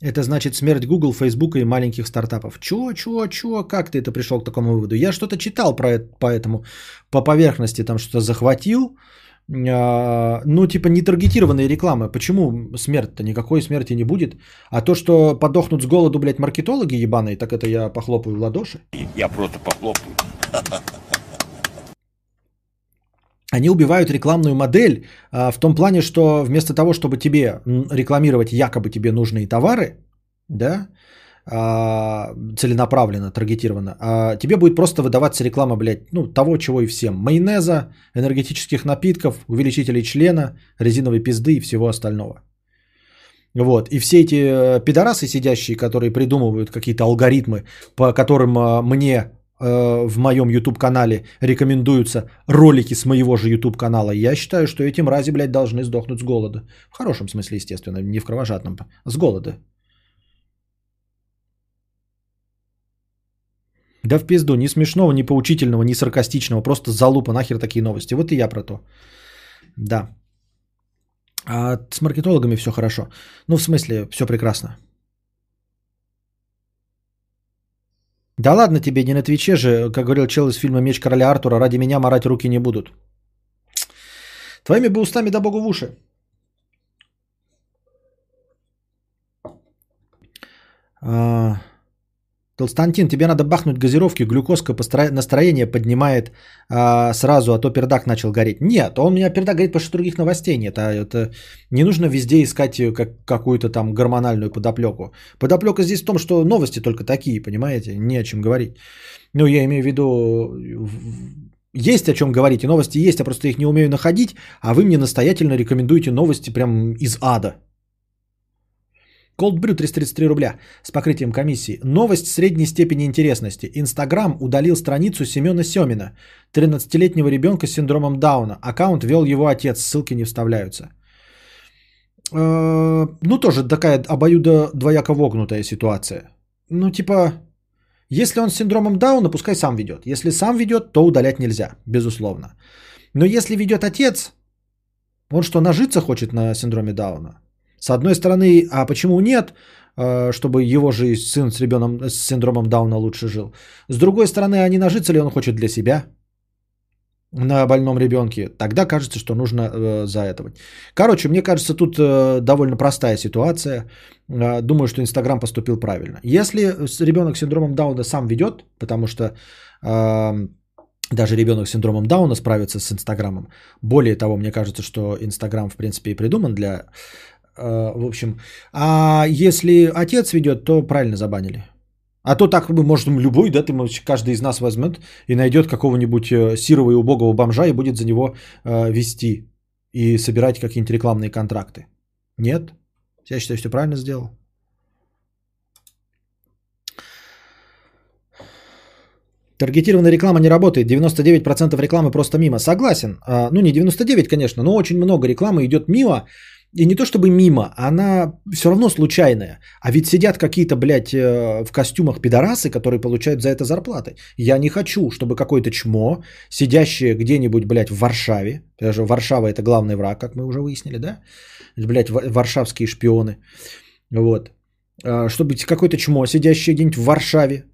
Это значит смерть Google, Facebook и маленьких стартапов. Чё, чё, чё, как ты это пришел к такому выводу? Я что-то читал про это, поэтому по поверхности там что-то захватил. А, ну, типа нетаргетированные рекламы. Почему смерть-то? Никакой смерти не будет. А то, что подохнут с голоду, блядь, маркетологи ебаные, так это я похлопаю в ладоши. Я просто похлопаю. Они убивают рекламную модель а, в том плане, что вместо того, чтобы тебе рекламировать якобы тебе нужные товары, да, а, целенаправленно, таргетированно, а тебе будет просто выдаваться реклама, блядь, ну, того, чего и всем. Майонеза, энергетических напитков, увеличителей члена, резиновой пизды и всего остального. Вот. И все эти э, пидорасы сидящие, которые придумывают какие-то алгоритмы, по которым э, мне э, в моем YouTube канале рекомендуются ролики с моего же YouTube канала. Я считаю, что эти мрази, блядь, должны сдохнуть с голода. В хорошем смысле, естественно, не в кровожадном. С голода. Да в пизду, ни смешного, ни поучительного, ни саркастичного, просто залупа, нахер такие новости. Вот и я про то. Да. А с маркетологами все хорошо. Ну, в смысле, все прекрасно. Да ладно тебе, не на Твиче же, как говорил чел из фильма «Меч короля Артура», ради меня марать руки не будут. Твоими бы устами да богу в уши. А, Толстантин, тебе надо бахнуть газировки, глюкозка настроение поднимает а, сразу, а то пердак начал гореть. Нет, он у меня пердак горит, потому что других новостей нет. А это не нужно везде искать э, как, какую-то там гормональную подоплеку. Подоплека здесь в том, что новости только такие, понимаете, не о чем говорить. Ну, я имею в виду, есть о чем говорить, и новости есть, я просто их не умею находить, а вы мне настоятельно рекомендуете новости прям из ада. Cold Brew 333 рубля с покрытием комиссии. Новость средней степени интересности. Инстаграм удалил страницу Семена Семина, 13-летнего ребенка с синдромом Дауна. Аккаунт вел его отец, ссылки не вставляются. Э, ну, тоже такая обоюдо двояко вогнутая ситуация. Ну, типа, если он с синдромом Дауна, пускай сам ведет. Если сам ведет, то удалять нельзя, безусловно. Но если ведет отец, он что, нажиться хочет на синдроме Дауна? С одной стороны, а почему нет, э, чтобы его же сын с ребенком с синдромом Дауна лучше жил. С другой стороны, а не нажиться ли он хочет для себя на больном ребенке, тогда кажется, что нужно э, заэтовать. Короче, мне кажется, тут э, довольно простая ситуация. Э, думаю, что Инстаграм поступил правильно. Если ребенок с синдромом Дауна сам ведет, потому что э, даже ребенок с синдромом Дауна справится с Инстаграмом. Более того, мне кажется, что Инстаграм, в принципе, и придуман для Э, в общем, а если отец ведет, то правильно забанили. А то так, может, любой, да, ты, каждый из нас возьмет и найдет какого-нибудь э, сирого и убогого бомжа и будет за него э, вести и собирать какие-нибудь рекламные контракты. Нет? Я считаю, что правильно сделал. Таргетированная реклама не работает. 99% рекламы просто мимо. Согласен. А, ну, не 99, конечно, но очень много рекламы идет мимо. И не то чтобы мимо, она все равно случайная. А ведь сидят какие-то, блядь, э, в костюмах пидорасы, которые получают за это зарплаты. Я не хочу, чтобы какое-то чмо, сидящее где-нибудь, блядь, в Варшаве, даже Варшава это главный враг, как мы уже выяснили, да? Блядь, варшавские шпионы. Вот. Э, чтобы какое-то чмо, сидящее где-нибудь в Варшаве,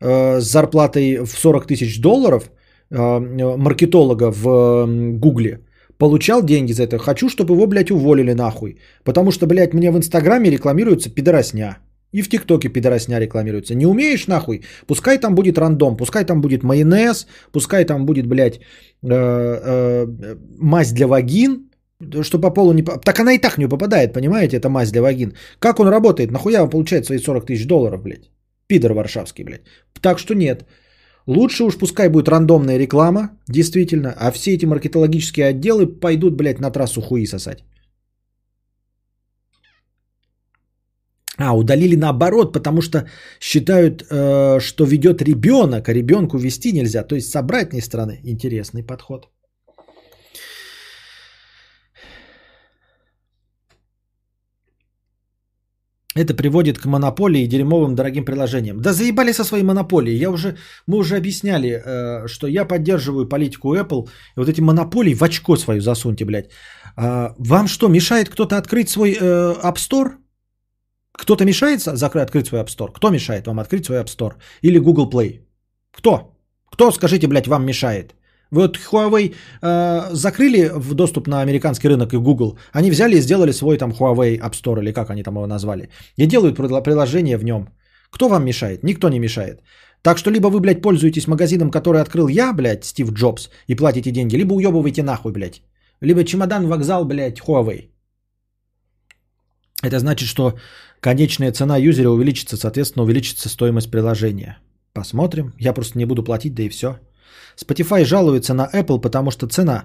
э, с зарплатой в 40 тысяч долларов, маркетолога в Гугле, получал деньги за это. Хочу, чтобы его, блядь, уволили нахуй. Потому что, блядь, мне в Инстаграме рекламируется пидоросня. И в ТикТоке пидоросня рекламируется. Не умеешь нахуй? Пускай там будет рандом, пускай там будет майонез, пускай там будет, блядь, э, э, мазь для вагин, что по полу не... Так она и так не попадает, понимаете, это мазь для вагин. Как он работает? Нахуя он получает свои 40 тысяч долларов, блядь? Пидор варшавский, блядь. Так что нет. Лучше уж пускай будет рандомная реклама, действительно, а все эти маркетологические отделы пойдут, блядь, на трассу хуи сосать. А, удалили наоборот, потому что считают, э, что ведет ребенок, а ребенку вести нельзя. То есть с обратной стороны интересный подход. Это приводит к монополии и дерьмовым дорогим приложениям. Да заебали со своей монополией. Я уже, мы уже объясняли, э, что я поддерживаю политику Apple. И вот эти монополии в очко свою засуньте, блядь. А, вам что, мешает кто-то открыть свой э, App Store? Кто-то мешает открыть свой App Store? Кто мешает вам открыть свой App Store? Или Google Play? Кто? Кто, скажите, блядь, вам мешает? Вот Huawei э, закрыли в доступ на американский рынок и Google. Они взяли и сделали свой там Huawei App Store, или как они там его назвали. И делают приложение в нем. Кто вам мешает? Никто не мешает. Так что либо вы, блядь, пользуетесь магазином, который открыл я, блядь, Стив Джобс, и платите деньги, либо уебываете нахуй, блядь. Либо чемодан, вокзал, блядь, Huawei. Это значит, что конечная цена юзера увеличится, соответственно, увеличится стоимость приложения. Посмотрим. Я просто не буду платить, да и все. Spotify жалуется на Apple, потому что цена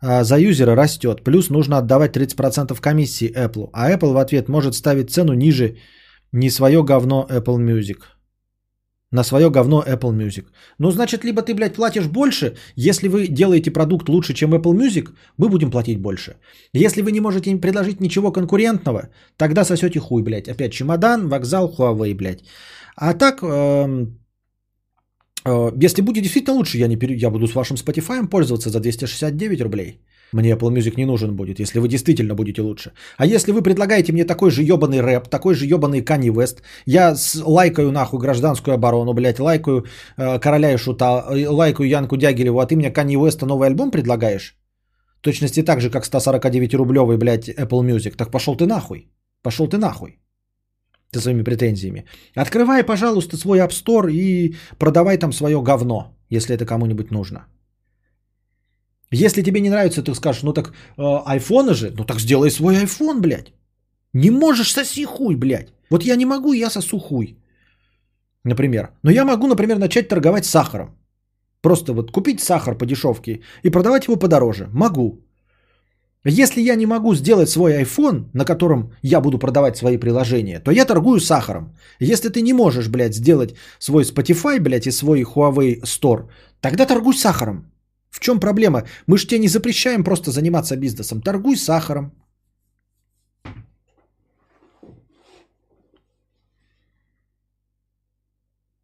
а, за юзера растет. Плюс нужно отдавать 30% комиссии Apple. А Apple в ответ может ставить цену ниже не свое говно Apple Music. На свое говно Apple Music. Ну, значит, либо ты, блядь, платишь больше, если вы делаете продукт лучше, чем Apple Music, мы будем платить больше. Если вы не можете им предложить ничего конкурентного, тогда сосете хуй, блядь. Опять чемодан, вокзал, Huawei, блядь. А так, э, если будет действительно лучше, я, не пере... я буду с вашим Spotify пользоваться за 269 рублей. Мне Apple Music не нужен будет, если вы действительно будете лучше. А если вы предлагаете мне такой же ебаный рэп, такой же ебаный Kanye West, я с, лайкаю нахуй гражданскую оборону, блядь, лайкаю э, короля и шута, э, лайкаю Янку Дягилеву, а ты мне Kanye West новый альбом предлагаешь? В точности так же, как 149-рублевый, блядь, Apple Music. Так пошел ты нахуй. Пошел ты нахуй. Со своими претензиями. Открывай, пожалуйста, свой App Store и продавай там свое говно, если это кому-нибудь нужно. Если тебе не нравится, ты скажешь, ну так э, айфоны же, ну так сделай свой iPhone, блядь. Не можешь соси хуй, блядь. Вот я не могу, я сосу хуй. Например. Но я могу, например, начать торговать сахаром. Просто вот купить сахар по дешевке и продавать его подороже. Могу. Если я не могу сделать свой iPhone, на котором я буду продавать свои приложения, то я торгую сахаром. Если ты не можешь, блядь, сделать свой Spotify, блядь, и свой Huawei Store, тогда торгуй сахаром. В чем проблема? Мы же тебе не запрещаем просто заниматься бизнесом. Торгуй сахаром.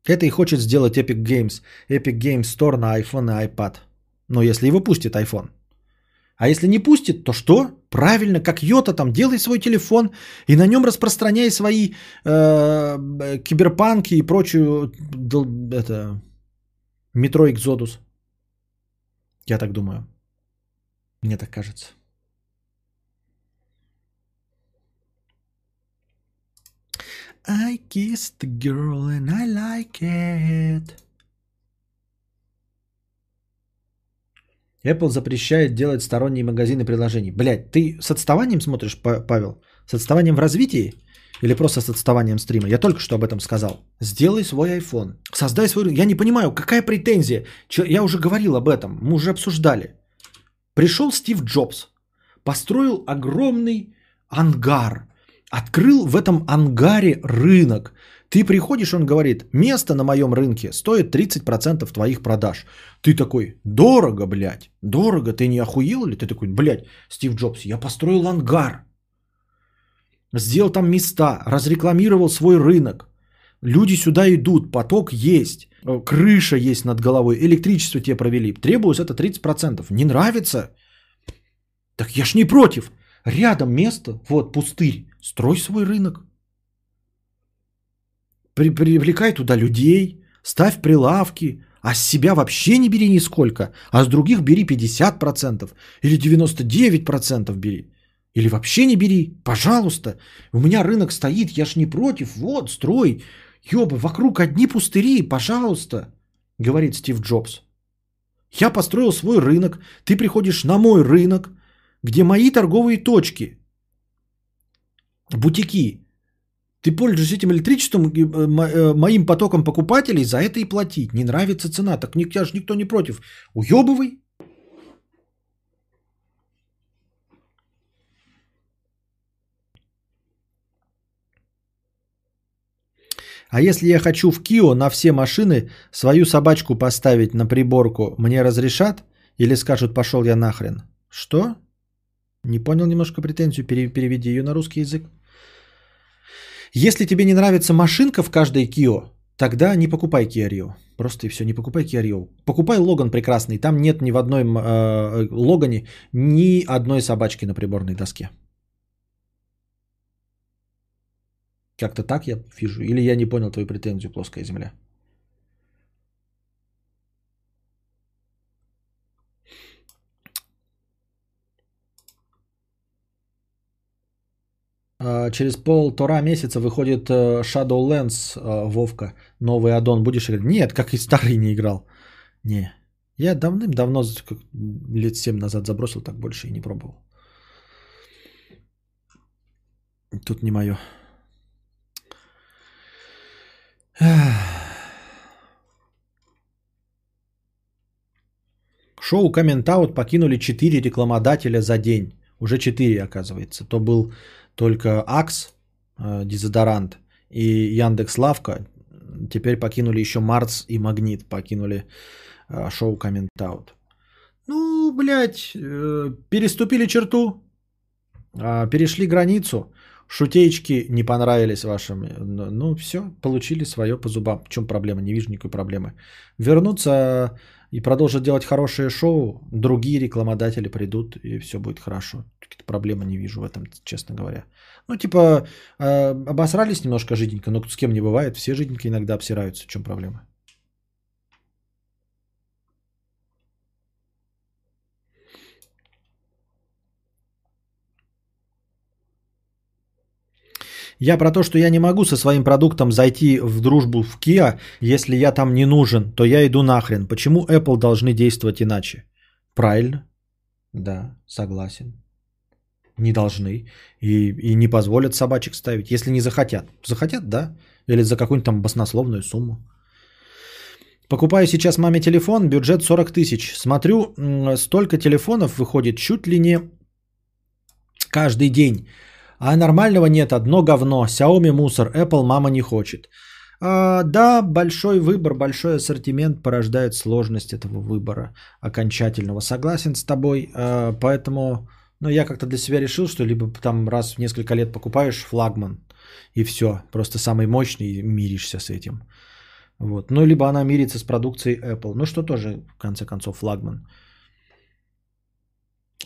Это и хочет сделать Epic Games. Epic Games Store на iPhone и iPad. Но если его пустит iPhone. А если не пустит, то что? Правильно, как Йота там, делай свой телефон и на нем распространяй свои э, киберпанки и прочую это, метро Exodus. Я так думаю. Мне так кажется. I kissed the girl and I like it. Apple запрещает делать сторонние магазины приложений. Блять, ты с отставанием смотришь, Павел? С отставанием в развитии? Или просто с отставанием стрима? Я только что об этом сказал. Сделай свой iPhone. Создай свой... Я не понимаю, какая претензия? Я уже говорил об этом. Мы уже обсуждали. Пришел Стив Джобс. Построил огромный ангар. Открыл в этом ангаре рынок. Ты приходишь, он говорит, место на моем рынке стоит 30% твоих продаж. Ты такой, дорого, блядь, дорого, ты не охуел ли? Ты такой, блядь, Стив Джобс, я построил ангар сделал там места, разрекламировал свой рынок. Люди сюда идут, поток есть, э, крыша есть над головой, электричество тебе провели. Требуется это 30%. Не нравится? Так я ж не против. Рядом место, вот пустырь, строй свой рынок. При, привлекай туда людей, ставь прилавки, а с себя вообще не бери нисколько, а с других бери 50% или 99% бери. Или вообще не бери, пожалуйста. У меня рынок стоит, я ж не против. Вот, строй. Ёба, вокруг одни пустыри, пожалуйста, говорит Стив Джобс. Я построил свой рынок, ты приходишь на мой рынок, где мои торговые точки, бутики. Ты пользуешься этим электричеством, э, э, моим потоком покупателей, за это и платить. Не нравится цена, так тебя же никто не против. Уебывай, А если я хочу в Кио на все машины свою собачку поставить на приборку, мне разрешат? Или скажут, пошел я нахрен? Что? Не понял немножко претензию, переведи ее на русский язык. Если тебе не нравится машинка в каждой Кио, тогда не покупай Kia Rio. Просто и все, не покупай Kia Rio. Покупай Логан прекрасный, там нет ни в одной э, Логане ни одной собачки на приборной доске. Как-то так я вижу. Или я не понял твою претензию, плоская земля. Через полтора месяца выходит э, Shadowlands э, Вовка. Новый аддон. Будешь играть? Нет, как и старый не играл. Не. Я давным-давно, лет 7 назад забросил, так больше и не пробовал. Тут не мое. Шоу Out покинули 4 рекламодателя за день. Уже 4, оказывается. То был только Axe, э, дезодорант, и Яндекс Лавка. Теперь покинули еще Марс и Магнит. Покинули э, шоу Out. Ну, блядь, э, переступили черту, э, перешли границу. Шутеечки не понравились вашим. Ну, ну все, получили свое по зубам. В чем проблема? Не вижу никакой проблемы. Вернуться и продолжат делать хорошее шоу, другие рекламодатели придут, и все будет хорошо. Какие-то проблемы не вижу в этом, честно говоря. Ну, типа, э, обосрались немножко жиденько, но с кем не бывает, все жиденько иногда обсираются. В чем проблема? Я про то, что я не могу со своим продуктом зайти в дружбу в Kia, если я там не нужен, то я иду нахрен. Почему Apple должны действовать иначе? Правильно. Да, согласен. Не должны. И, и не позволят собачек ставить, если не захотят. Захотят, да. Или за какую-нибудь там баснословную сумму. Покупаю сейчас маме телефон, бюджет 40 тысяч. Смотрю, столько телефонов выходит чуть ли не каждый день. А нормального нет, одно говно. Xiaomi мусор, Apple мама не хочет. А, да, большой выбор, большой ассортимент порождает сложность этого выбора окончательного. Согласен с тобой, а, поэтому ну, я как-то для себя решил, что либо там раз в несколько лет покупаешь флагман и все, просто самый мощный и миришься с этим. Вот. Ну, либо она мирится с продукцией Apple. Ну, что тоже, в конце концов, флагман.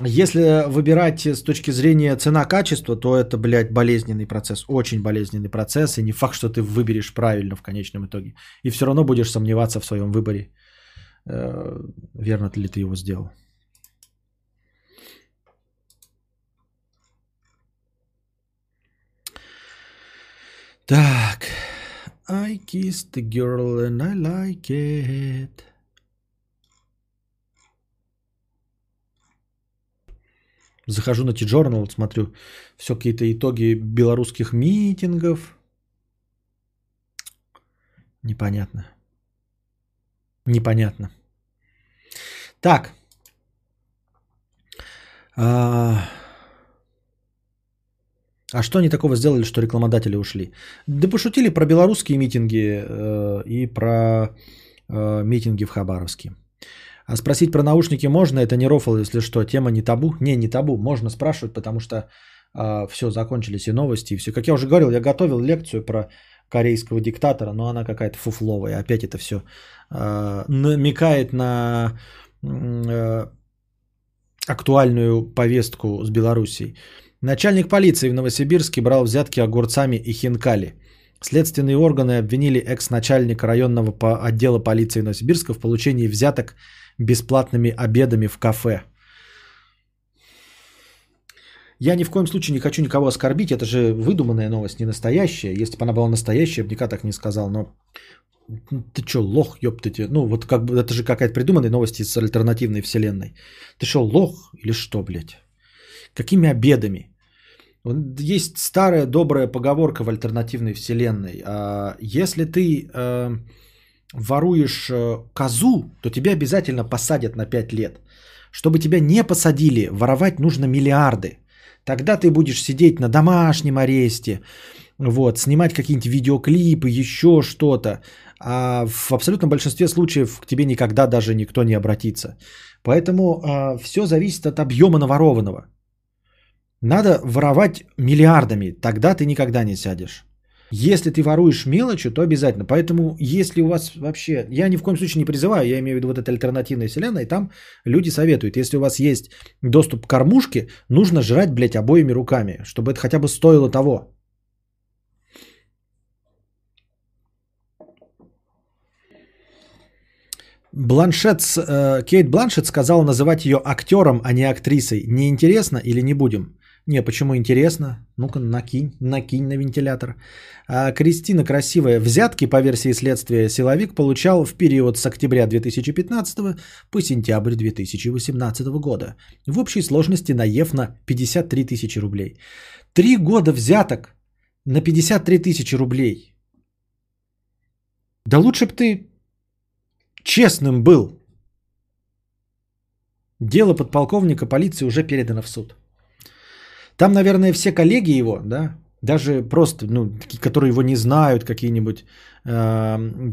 Если выбирать с точки зрения цена-качество, то это, блядь, болезненный процесс. Очень болезненный процесс. И не факт, что ты выберешь правильно в конечном итоге. И все равно будешь сомневаться в своем выборе. Э, верно ли ты его сделал. Так. I kissed the girl and I like it. Захожу на T-Journal, смотрю все какие-то итоги белорусских митингов. Непонятно. Непонятно. Так. А... а что они такого сделали, что рекламодатели ушли? Да пошутили про белорусские митинги э, и про э, митинги в Хабаровске. А спросить про наушники можно, это не рофл, если что, тема не табу. Не, не табу, можно спрашивать, потому что э, все, закончились и новости, и все. Как я уже говорил, я готовил лекцию про корейского диктатора, но она какая-то фуфловая. Опять это все э, намекает на э, актуальную повестку с Белоруссией. Начальник полиции в Новосибирске брал взятки огурцами и хинкали. Следственные органы обвинили экс-начальника районного отдела полиции Новосибирска в получении взяток бесплатными обедами в кафе. Я ни в коем случае не хочу никого оскорбить, это же выдуманная новость, не настоящая. Если бы она была настоящая, я бы никогда так не сказал, но ты чё, лох, ёптати? Ну, вот как бы это же какая-то придуманная новость из альтернативной вселенной. Ты что, лох или что, блядь? Какими обедами? Есть старая добрая поговорка в альтернативной вселенной. А, если ты э, воруешь э, козу, то тебя обязательно посадят на 5 лет. Чтобы тебя не посадили, воровать нужно миллиарды. Тогда ты будешь сидеть на домашнем аресте, вот, снимать какие-нибудь видеоклипы, еще что-то. А в абсолютном большинстве случаев к тебе никогда даже никто не обратится. Поэтому э, все зависит от объема наворованного. Надо воровать миллиардами, тогда ты никогда не сядешь. Если ты воруешь мелочью, то обязательно. Поэтому, если у вас вообще... Я ни в коем случае не призываю, я имею в виду вот эта альтернативная вселенная, и там люди советуют. Если у вас есть доступ к кормушке, нужно жрать, блядь, обоими руками, чтобы это хотя бы стоило того. Бланшет, э, Кейт Бланшет сказала называть ее актером, а не актрисой. Неинтересно или не будем? Не, почему интересно? Ну-ка, накинь, накинь на вентилятор. А, Кристина Красивая. Взятки, по версии следствия, силовик получал в период с октября 2015 по сентябрь 2018 года. В общей сложности наев на 53 тысячи рублей. Три года взяток на 53 тысячи рублей. Да лучше бы ты честным был. Дело подполковника полиции уже передано в суд. Там, наверное, все коллеги его, да, даже просто, ну, которые его не знают, какие-нибудь э,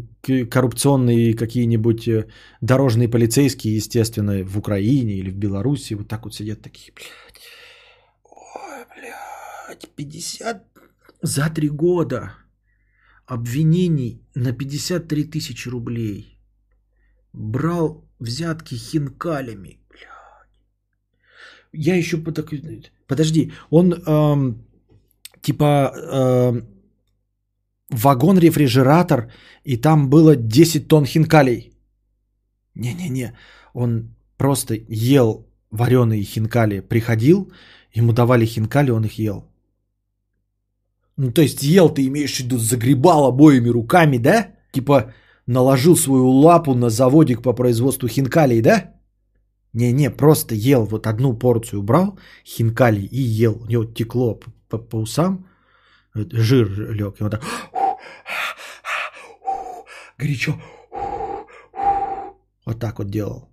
коррупционные какие-нибудь дорожные полицейские, естественно, в Украине или в Беларуси, вот так вот сидят такие, блядь, ой, блядь, 50 за три года обвинений на 53 тысячи рублей. Брал взятки хинкалями. Я еще. Подожди, он эм, типа эм, вагон-рефрижератор, и там было 10 тонн хинкалей. Не-не-не, он просто ел вареные хинкали, приходил, ему давали хинкали, он их ел. Ну, то есть ел ты имеешь в виду, загребал обоими руками, да? Типа наложил свою лапу на заводик по производству хинкалей, да? Не-не, просто ел, вот одну порцию брал хинкалей и ел. У него текло по, по, по усам, жир лег, и он так горячо. Вот так вот делал.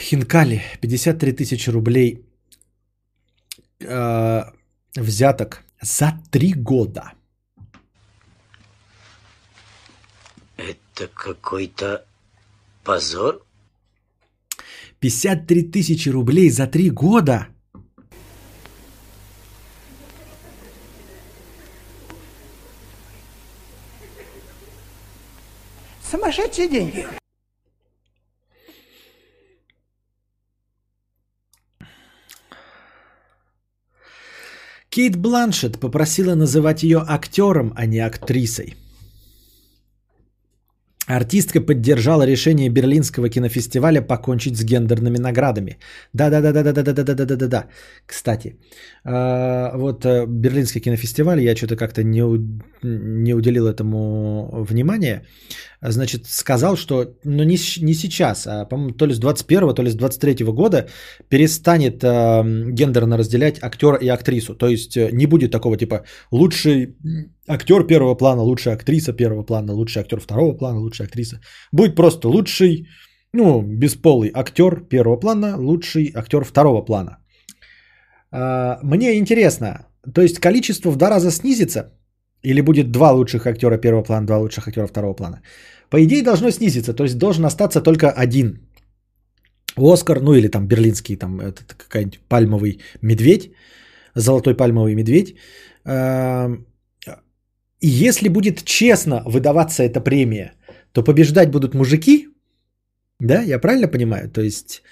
Хинкали, 53 тысячи рублей э, взяток за три года. Это какой-то позор? 53 тысячи рублей за три года? Сумасшедшие деньги. Кейт Бланшет попросила называть ее актером, а не актрисой. Артистка поддержала решение Берлинского кинофестиваля покончить с гендерными наградами. Да-да-да-да-да-да-да-да-да-да-да. Кстати, вот э, Берлинский кинофестиваль, я что-то как-то не, не уделил этому внимания. Значит, сказал, что ну, не, не сейчас, а, по-моему, то ли с 21 то ли с 23 года перестанет э, гендерно разделять актера и актрису. То есть э, не будет такого типа лучший актер первого плана, лучшая актриса первого плана, лучший актер второго плана, лучшая актриса. Будет просто лучший, ну, бесполый актер первого плана, лучший актер второго плана. А, мне интересно, то есть количество в два раза снизится, или будет два лучших актера первого плана, два лучших актера второго плана. По идее должно снизиться, то есть должен остаться только один Оскар, ну или там берлинский, там этот какой-нибудь пальмовый медведь, золотой пальмовый медведь. И если будет честно выдаваться эта премия, то побеждать будут мужики, да, я правильно понимаю? То есть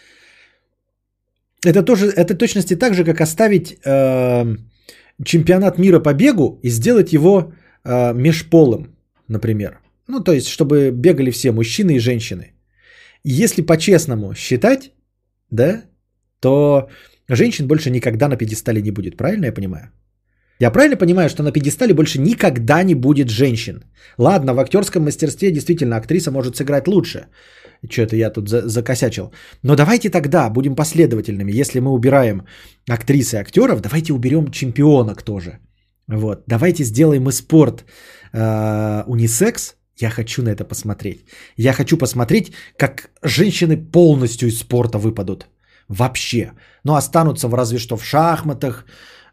это тоже, это точности так же, как оставить э, чемпионат мира по бегу и сделать его э, межполым, например. Ну, то есть, чтобы бегали все мужчины и женщины. Если по-честному считать, да, то женщин больше никогда на пьедестале не будет. Правильно я понимаю? Я правильно понимаю, что на пьедестале больше никогда не будет женщин? Ладно, в актерском мастерстве действительно актриса может сыграть лучше. Что-то я тут закосячил. Но давайте тогда будем последовательными. Если мы убираем актрисы и актеров, давайте уберем чемпионок тоже. Вот. Давайте сделаем и спорт э, унисекс. Я хочу на это посмотреть. Я хочу посмотреть, как женщины полностью из спорта выпадут. Вообще. Но останутся в разве что в шахматах,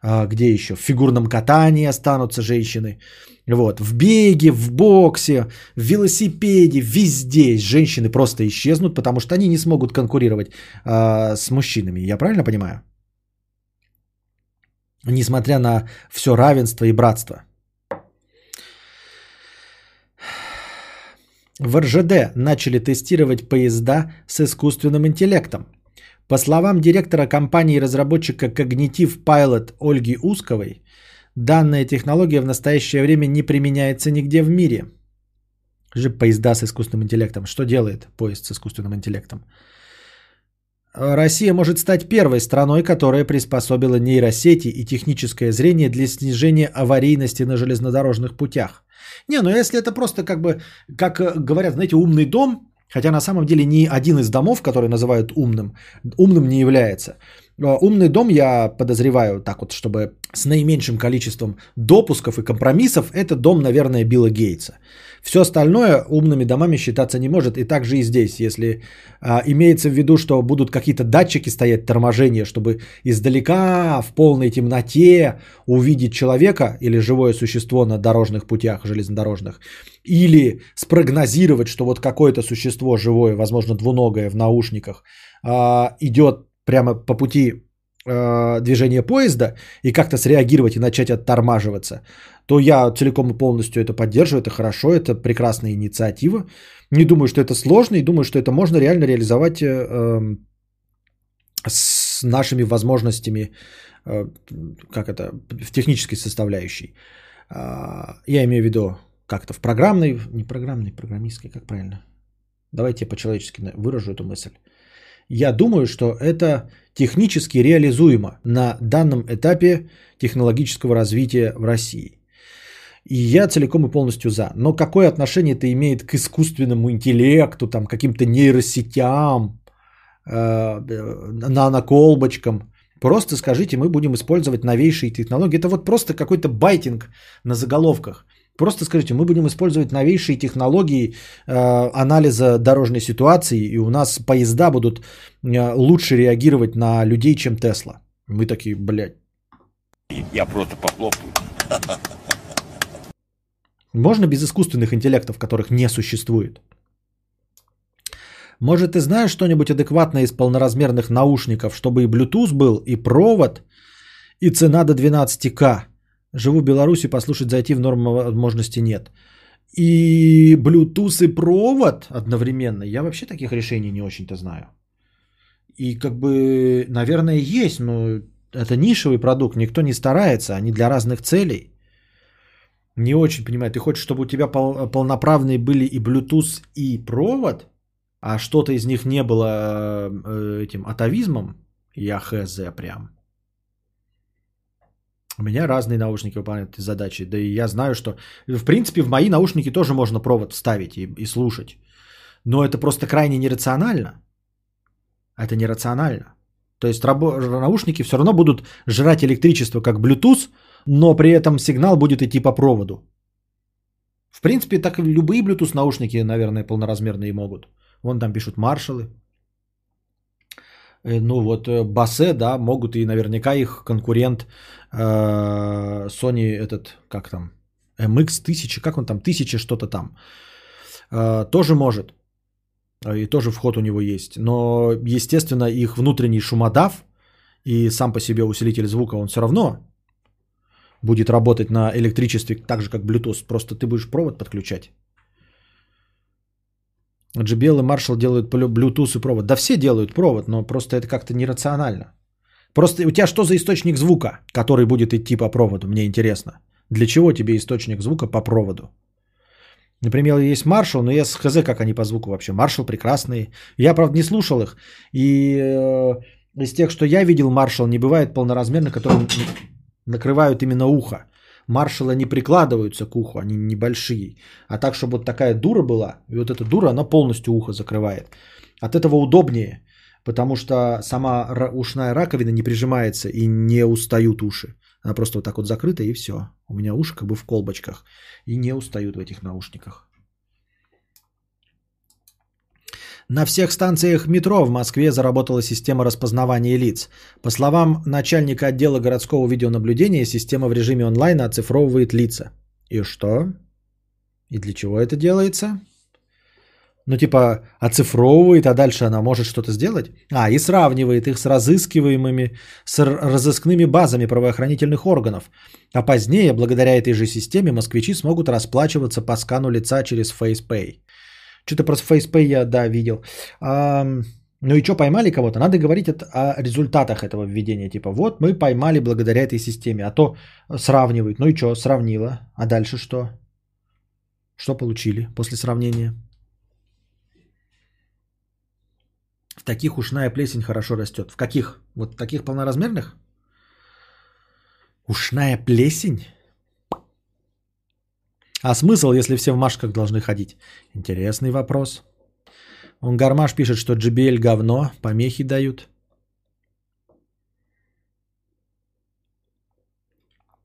э, где еще? В фигурном катании останутся женщины. Вот, в беге, в боксе, в велосипеде, везде женщины просто исчезнут, потому что они не смогут конкурировать э, с мужчинами. Я правильно понимаю? Несмотря на все равенство и братство. В РЖД начали тестировать поезда с искусственным интеллектом. По словам директора компании разработчика Cognitive Pilot Ольги Узковой, Данная технология в настоящее время не применяется нигде в мире. Же поезда с искусственным интеллектом. Что делает поезд с искусственным интеллектом? Россия может стать первой страной, которая приспособила нейросети и техническое зрение для снижения аварийности на железнодорожных путях. Не, ну если это просто как бы, как э, говорят, знаете, умный дом, хотя на самом деле ни один из домов, который называют умным, умным не является. Э, умный дом, я подозреваю, так вот, чтобы с наименьшим количеством допусков и компромиссов, это дом, наверное, Билла Гейтса. Все остальное умными домами считаться не может. И также и здесь, если а, имеется в виду, что будут какие-то датчики стоять, торможения, чтобы издалека в полной темноте увидеть человека или живое существо на дорожных путях железнодорожных, или спрогнозировать, что вот какое-то существо живое, возможно двуногое в наушниках, а, идет прямо по пути а, движения поезда и как-то среагировать и начать оттормаживаться, то я целиком и полностью это поддерживаю, это хорошо, это прекрасная инициатива. Не думаю, что это сложно, и думаю, что это можно реально реализовать э, эм, с нашими возможностями, э, как это, в технической составляющей. Э, я имею в виду как-то в программной, не программной, программистской, как правильно? Давайте я по-человечески выражу эту мысль. Я думаю, что это технически реализуемо на данном этапе технологического развития в России. И я целиком и полностью за. Но какое отношение это имеет к искусственному интеллекту, там, каким-то нейросетям, э, наноколбочкам? Просто скажите, мы будем использовать новейшие технологии. Это вот просто какой-то байтинг на заголовках. Просто скажите, мы будем использовать новейшие технологии э, анализа дорожной ситуации, и у нас поезда будут э, лучше реагировать на людей, чем Тесла. Мы такие, блядь. Я просто похлопаю. Можно без искусственных интеллектов, которых не существует? Может, ты знаешь что-нибудь адекватное из полноразмерных наушников, чтобы и Bluetooth был, и провод, и цена до 12к? Живу в Беларуси, послушать зайти в норму возможности нет. И Bluetooth и провод одновременно. Я вообще таких решений не очень-то знаю. И как бы, наверное, есть, но это нишевый продукт, никто не старается, они для разных целей. Не очень понимаю. Ты хочешь, чтобы у тебя пол- полноправные были и Bluetooth, и провод, а что-то из них не было э, этим атовизмом? Я хз прям. У меня разные наушники выполняют эти задачи. Да и я знаю, что... В принципе, в мои наушники тоже можно провод вставить и, и слушать. Но это просто крайне нерационально. Это нерационально. То есть рабо- наушники все равно будут жрать электричество как Bluetooth, но при этом сигнал будет идти по проводу. В принципе, так и любые Bluetooth наушники, наверное, полноразмерные могут. Вон там пишут маршалы. Э, ну вот э, басе, да, могут и наверняка их конкурент э, Sony этот, как там, MX 1000, как он там, 1000 что-то там, тоже может. И тоже вход у него есть. Но, естественно, их внутренний шумодав и сам по себе усилитель звука, он все равно будет работать на электричестве так же, как Bluetooth. Просто ты будешь провод подключать. JBL и Marshall делают Bluetooth и провод. Да все делают провод, но просто это как-то нерационально. Просто у тебя что за источник звука, который будет идти по проводу? Мне интересно. Для чего тебе источник звука по проводу? Например, есть Marshall, но я с хз, как они по звуку вообще. Marshall прекрасные. Я, правда, не слушал их. И э, из тех, что я видел, Marshall не бывает полноразмерно, который накрывают именно ухо. Маршалы не прикладываются к уху, они небольшие. А так, чтобы вот такая дура была, и вот эта дура, она полностью ухо закрывает. От этого удобнее, потому что сама ушная раковина не прижимается и не устают уши. Она просто вот так вот закрыта и все. У меня уши как бы в колбочках и не устают в этих наушниках. На всех станциях метро в Москве заработала система распознавания лиц. По словам начальника отдела городского видеонаблюдения, система в режиме онлайн оцифровывает лица. И что? И для чего это делается? Ну, типа, оцифровывает, а дальше она может что-то сделать? А, и сравнивает их с разыскиваемыми, с разыскными базами правоохранительных органов. А позднее, благодаря этой же системе, москвичи смогут расплачиваться по скану лица через FacePay. Что-то про FacePay я, да, видел. А, Ну и что, поймали кого-то? Надо говорить о результатах этого введения. Типа, вот мы поймали благодаря этой системе. А то сравнивают. Ну и что, сравнила. А дальше что? Что получили после сравнения? В таких ушная плесень хорошо растет. В каких? Вот таких полноразмерных? Ушная плесень? А смысл, если все в машках должны ходить? Интересный вопрос. Он Гармаш пишет, что JBL говно, помехи дают.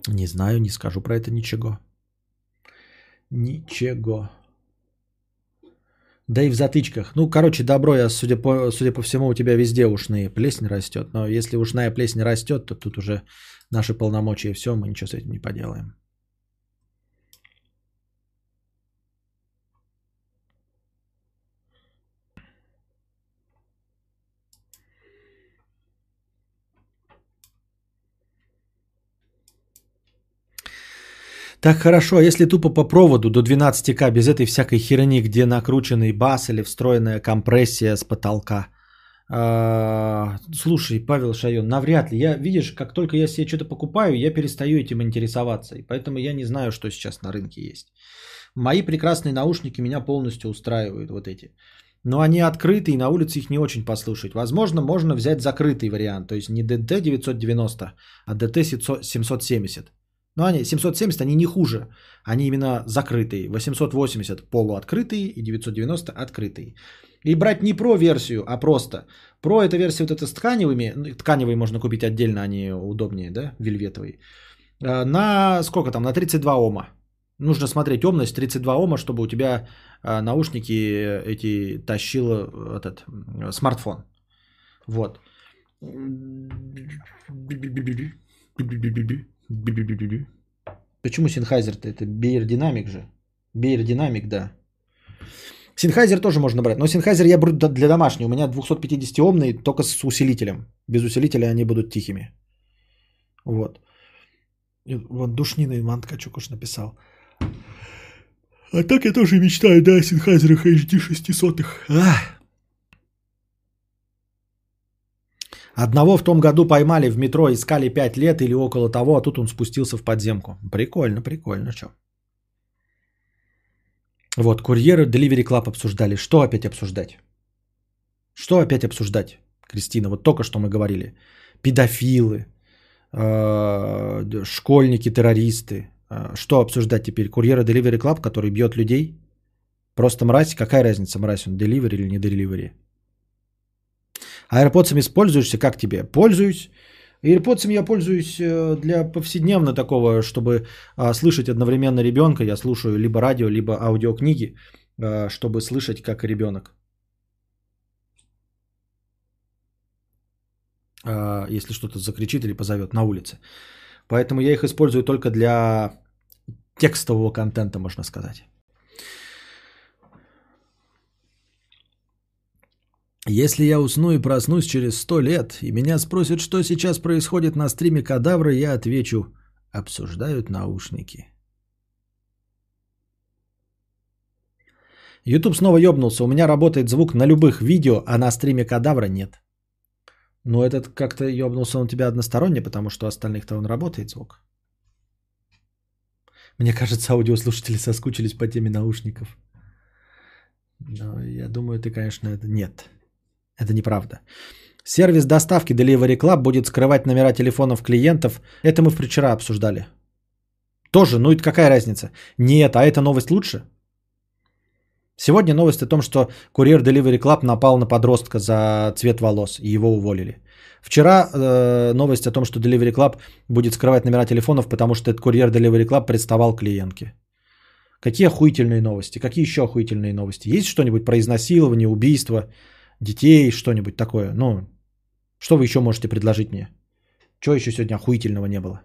Не знаю, не скажу про это ничего. Ничего. Да и в затычках. Ну, короче, добро, я, судя по, судя по всему, у тебя везде ушные плесень растет. Но если ушная плесень растет, то тут уже наши полномочия все, мы ничего с этим не поделаем. Так хорошо, а если тупо по проводу до 12к без этой всякой херни, где накрученный бас или встроенная компрессия с потолка. А, слушай, Павел Шайон, навряд ли. Я, видишь, как только я себе что-то покупаю, я перестаю этим интересоваться. И поэтому я не знаю, что сейчас на рынке есть. Мои прекрасные наушники меня полностью устраивают, вот эти. Но они открыты, и на улице их не очень послушать. Возможно, можно взять закрытый вариант, то есть не DT990, а DT770. Но они 770, они не хуже. Они именно закрытые. 880 полуоткрытые и 990 открытые. И брать не про версию, а просто. Про это версия вот эта с тканевыми. Ну, тканевые можно купить отдельно, они удобнее, да, вельветовые. А, на сколько там? На 32 ома. Нужно смотреть омность 32 ома, чтобы у тебя а, наушники эти тащил этот смартфон. Вот. Почему Sennheiser-то? Это Бейер же. Бейер да. Sennheiser тоже можно брать. Но Sennheiser я беру для домашнего. У меня 250-омный, только с усилителем. Без усилителя они будут тихими. Вот. Вот душнина Иван Ткачук уж написал. А так я тоже мечтаю, да, о Sennheiser HD 600. Ах. Одного в том году поймали в метро, искали 5 лет или около того, а тут он спустился в подземку. Прикольно, прикольно, что. Вот, курьеры Delivery Club обсуждали. Что опять обсуждать? Что опять обсуждать, Кристина? Вот только что мы говорили. Педофилы, э, школьники, террористы. Э, что обсуждать теперь? Курьеры Delivery Club, который бьет людей? Просто мразь? Какая разница, мразь он, delivery или не delivery? AirPods используешься? Как тебе? Пользуюсь. AirPods я пользуюсь э, для повседневно такого, чтобы а, слышать одновременно ребенка. Я слушаю либо радио, либо аудиокниги, а, чтобы слышать как ребенок. А, если что-то закричит или позовет на улице. Поэтому я их использую только для текстового контента, можно сказать. Если я усну и проснусь через сто лет, и меня спросят, что сейчас происходит на стриме кадавра, я отвечу, обсуждают наушники. YouTube снова ёбнулся. У меня работает звук на любых видео, а на стриме кадавра нет. Но этот как-то ёбнулся он тебя односторонне, потому что остальных-то он работает звук. Мне кажется, аудиослушатели соскучились по теме наушников. Но я думаю, ты, конечно, это нет. Это неправда. Сервис доставки Delivery Club будет скрывать номера телефонов клиентов. Это мы вчера обсуждали. Тоже, ну и какая разница? Нет, а эта новость лучше? Сегодня новость о том, что курьер Delivery Club напал на подростка за цвет волос и его уволили. Вчера э, новость о том, что Delivery Club будет скрывать номера телефонов, потому что этот курьер Delivery Club представал клиентке. Какие охуительные новости? Какие еще охуительные новости? Есть что-нибудь про изнасилование, убийство? Детей, что-нибудь такое. Ну, что вы еще можете предложить мне? Чего еще сегодня охуительного не было?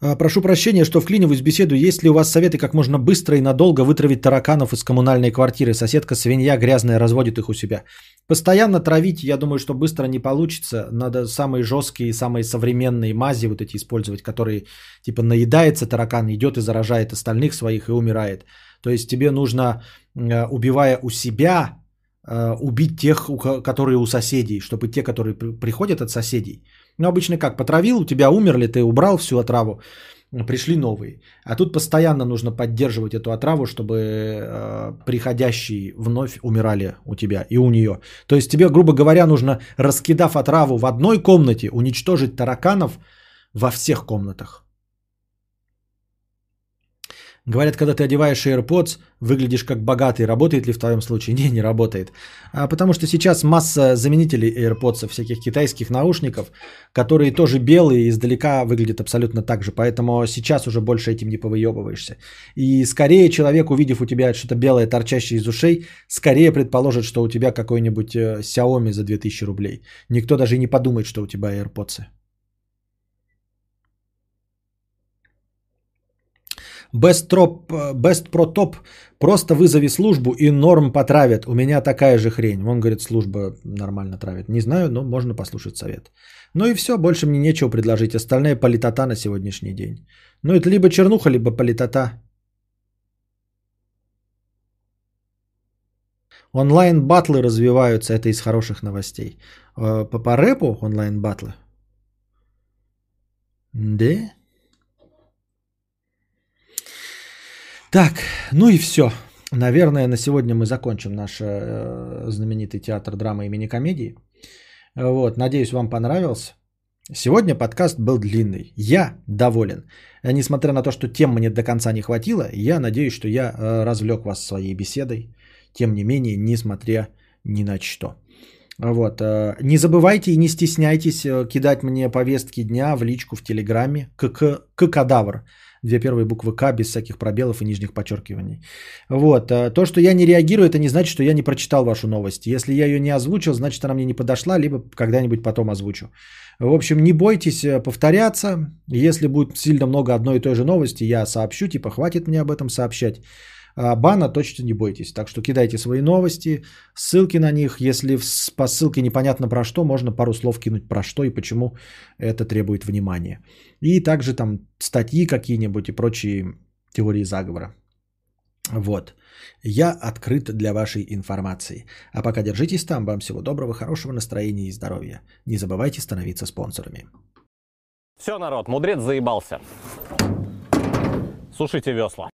Прошу прощения, что вклиниваюсь в беседу. Есть ли у вас советы, как можно быстро и надолго вытравить тараканов из коммунальной квартиры? Соседка свинья грязная разводит их у себя. Постоянно травить, я думаю, что быстро не получится. Надо самые жесткие, самые современные мази вот эти использовать, которые типа наедается таракан, идет и заражает остальных своих и умирает. То есть тебе нужно, э, убивая у себя, э, убить тех, которые у соседей, чтобы те, которые при- приходят от соседей. Ну, обычно как, потравил, у тебя умерли, ты убрал всю отраву, пришли новые. А тут постоянно нужно поддерживать эту отраву, чтобы э, приходящие вновь умирали у тебя и у нее. То есть тебе, грубо говоря, нужно, раскидав отраву в одной комнате, уничтожить тараканов во всех комнатах. Говорят, когда ты одеваешь AirPods, выглядишь как богатый. Работает ли в твоем случае? Не, не работает. А потому что сейчас масса заменителей AirPods, всяких китайских наушников, которые тоже белые и издалека выглядят абсолютно так же. Поэтому сейчас уже больше этим не повыебываешься. И скорее человек, увидев у тебя что-то белое, торчащее из ушей, скорее предположит, что у тебя какой-нибудь э, Xiaomi за 2000 рублей. Никто даже не подумает, что у тебя AirPods. Best, Trop, э, Best Pro Top просто вызови службу и норм потравят. У меня такая же хрень. Он говорит, служба нормально травит. Не знаю, но можно послушать совет. Ну и все, больше мне нечего предложить. Остальная политота на сегодняшний день. Ну это либо чернуха, либо политота. Онлайн-батлы развиваются, это из хороших новостей. Э, По, по рэпу онлайн-батлы? Да? Так, ну и все. Наверное, на сегодня мы закончим наш э, знаменитый театр драмы и мини-комедии. Вот, надеюсь, вам понравился. Сегодня подкаст был длинный. Я доволен. А Несмотря на то, что тем мне до конца не хватило, я надеюсь, что я э, развлек вас своей беседой. Тем не менее, несмотря ни на что. Вот. э, Не забывайте и не стесняйтесь э, кидать мне повестки дня в личку в Телеграме. КК кадавр. Две первые буквы К без всяких пробелов и нижних подчеркиваний. Вот. э, То, что я не реагирую, это не значит, что я не прочитал вашу новость. Если я ее не озвучил, значит, она мне не подошла, либо когда-нибудь потом озвучу. В общем, не бойтесь э, повторяться. Если будет сильно много одной и той же новости, я сообщу, типа, хватит мне об этом сообщать. А бана точно не бойтесь. Так что кидайте свои новости, ссылки на них. Если по ссылке непонятно про что, можно пару слов кинуть про что и почему это требует внимания. И также там статьи какие-нибудь и прочие теории заговора. Вот. Я открыт для вашей информации. А пока держитесь там. Вам всего доброго, хорошего настроения и здоровья. Не забывайте становиться спонсорами. Все, народ, мудрец заебался. Сушите весла.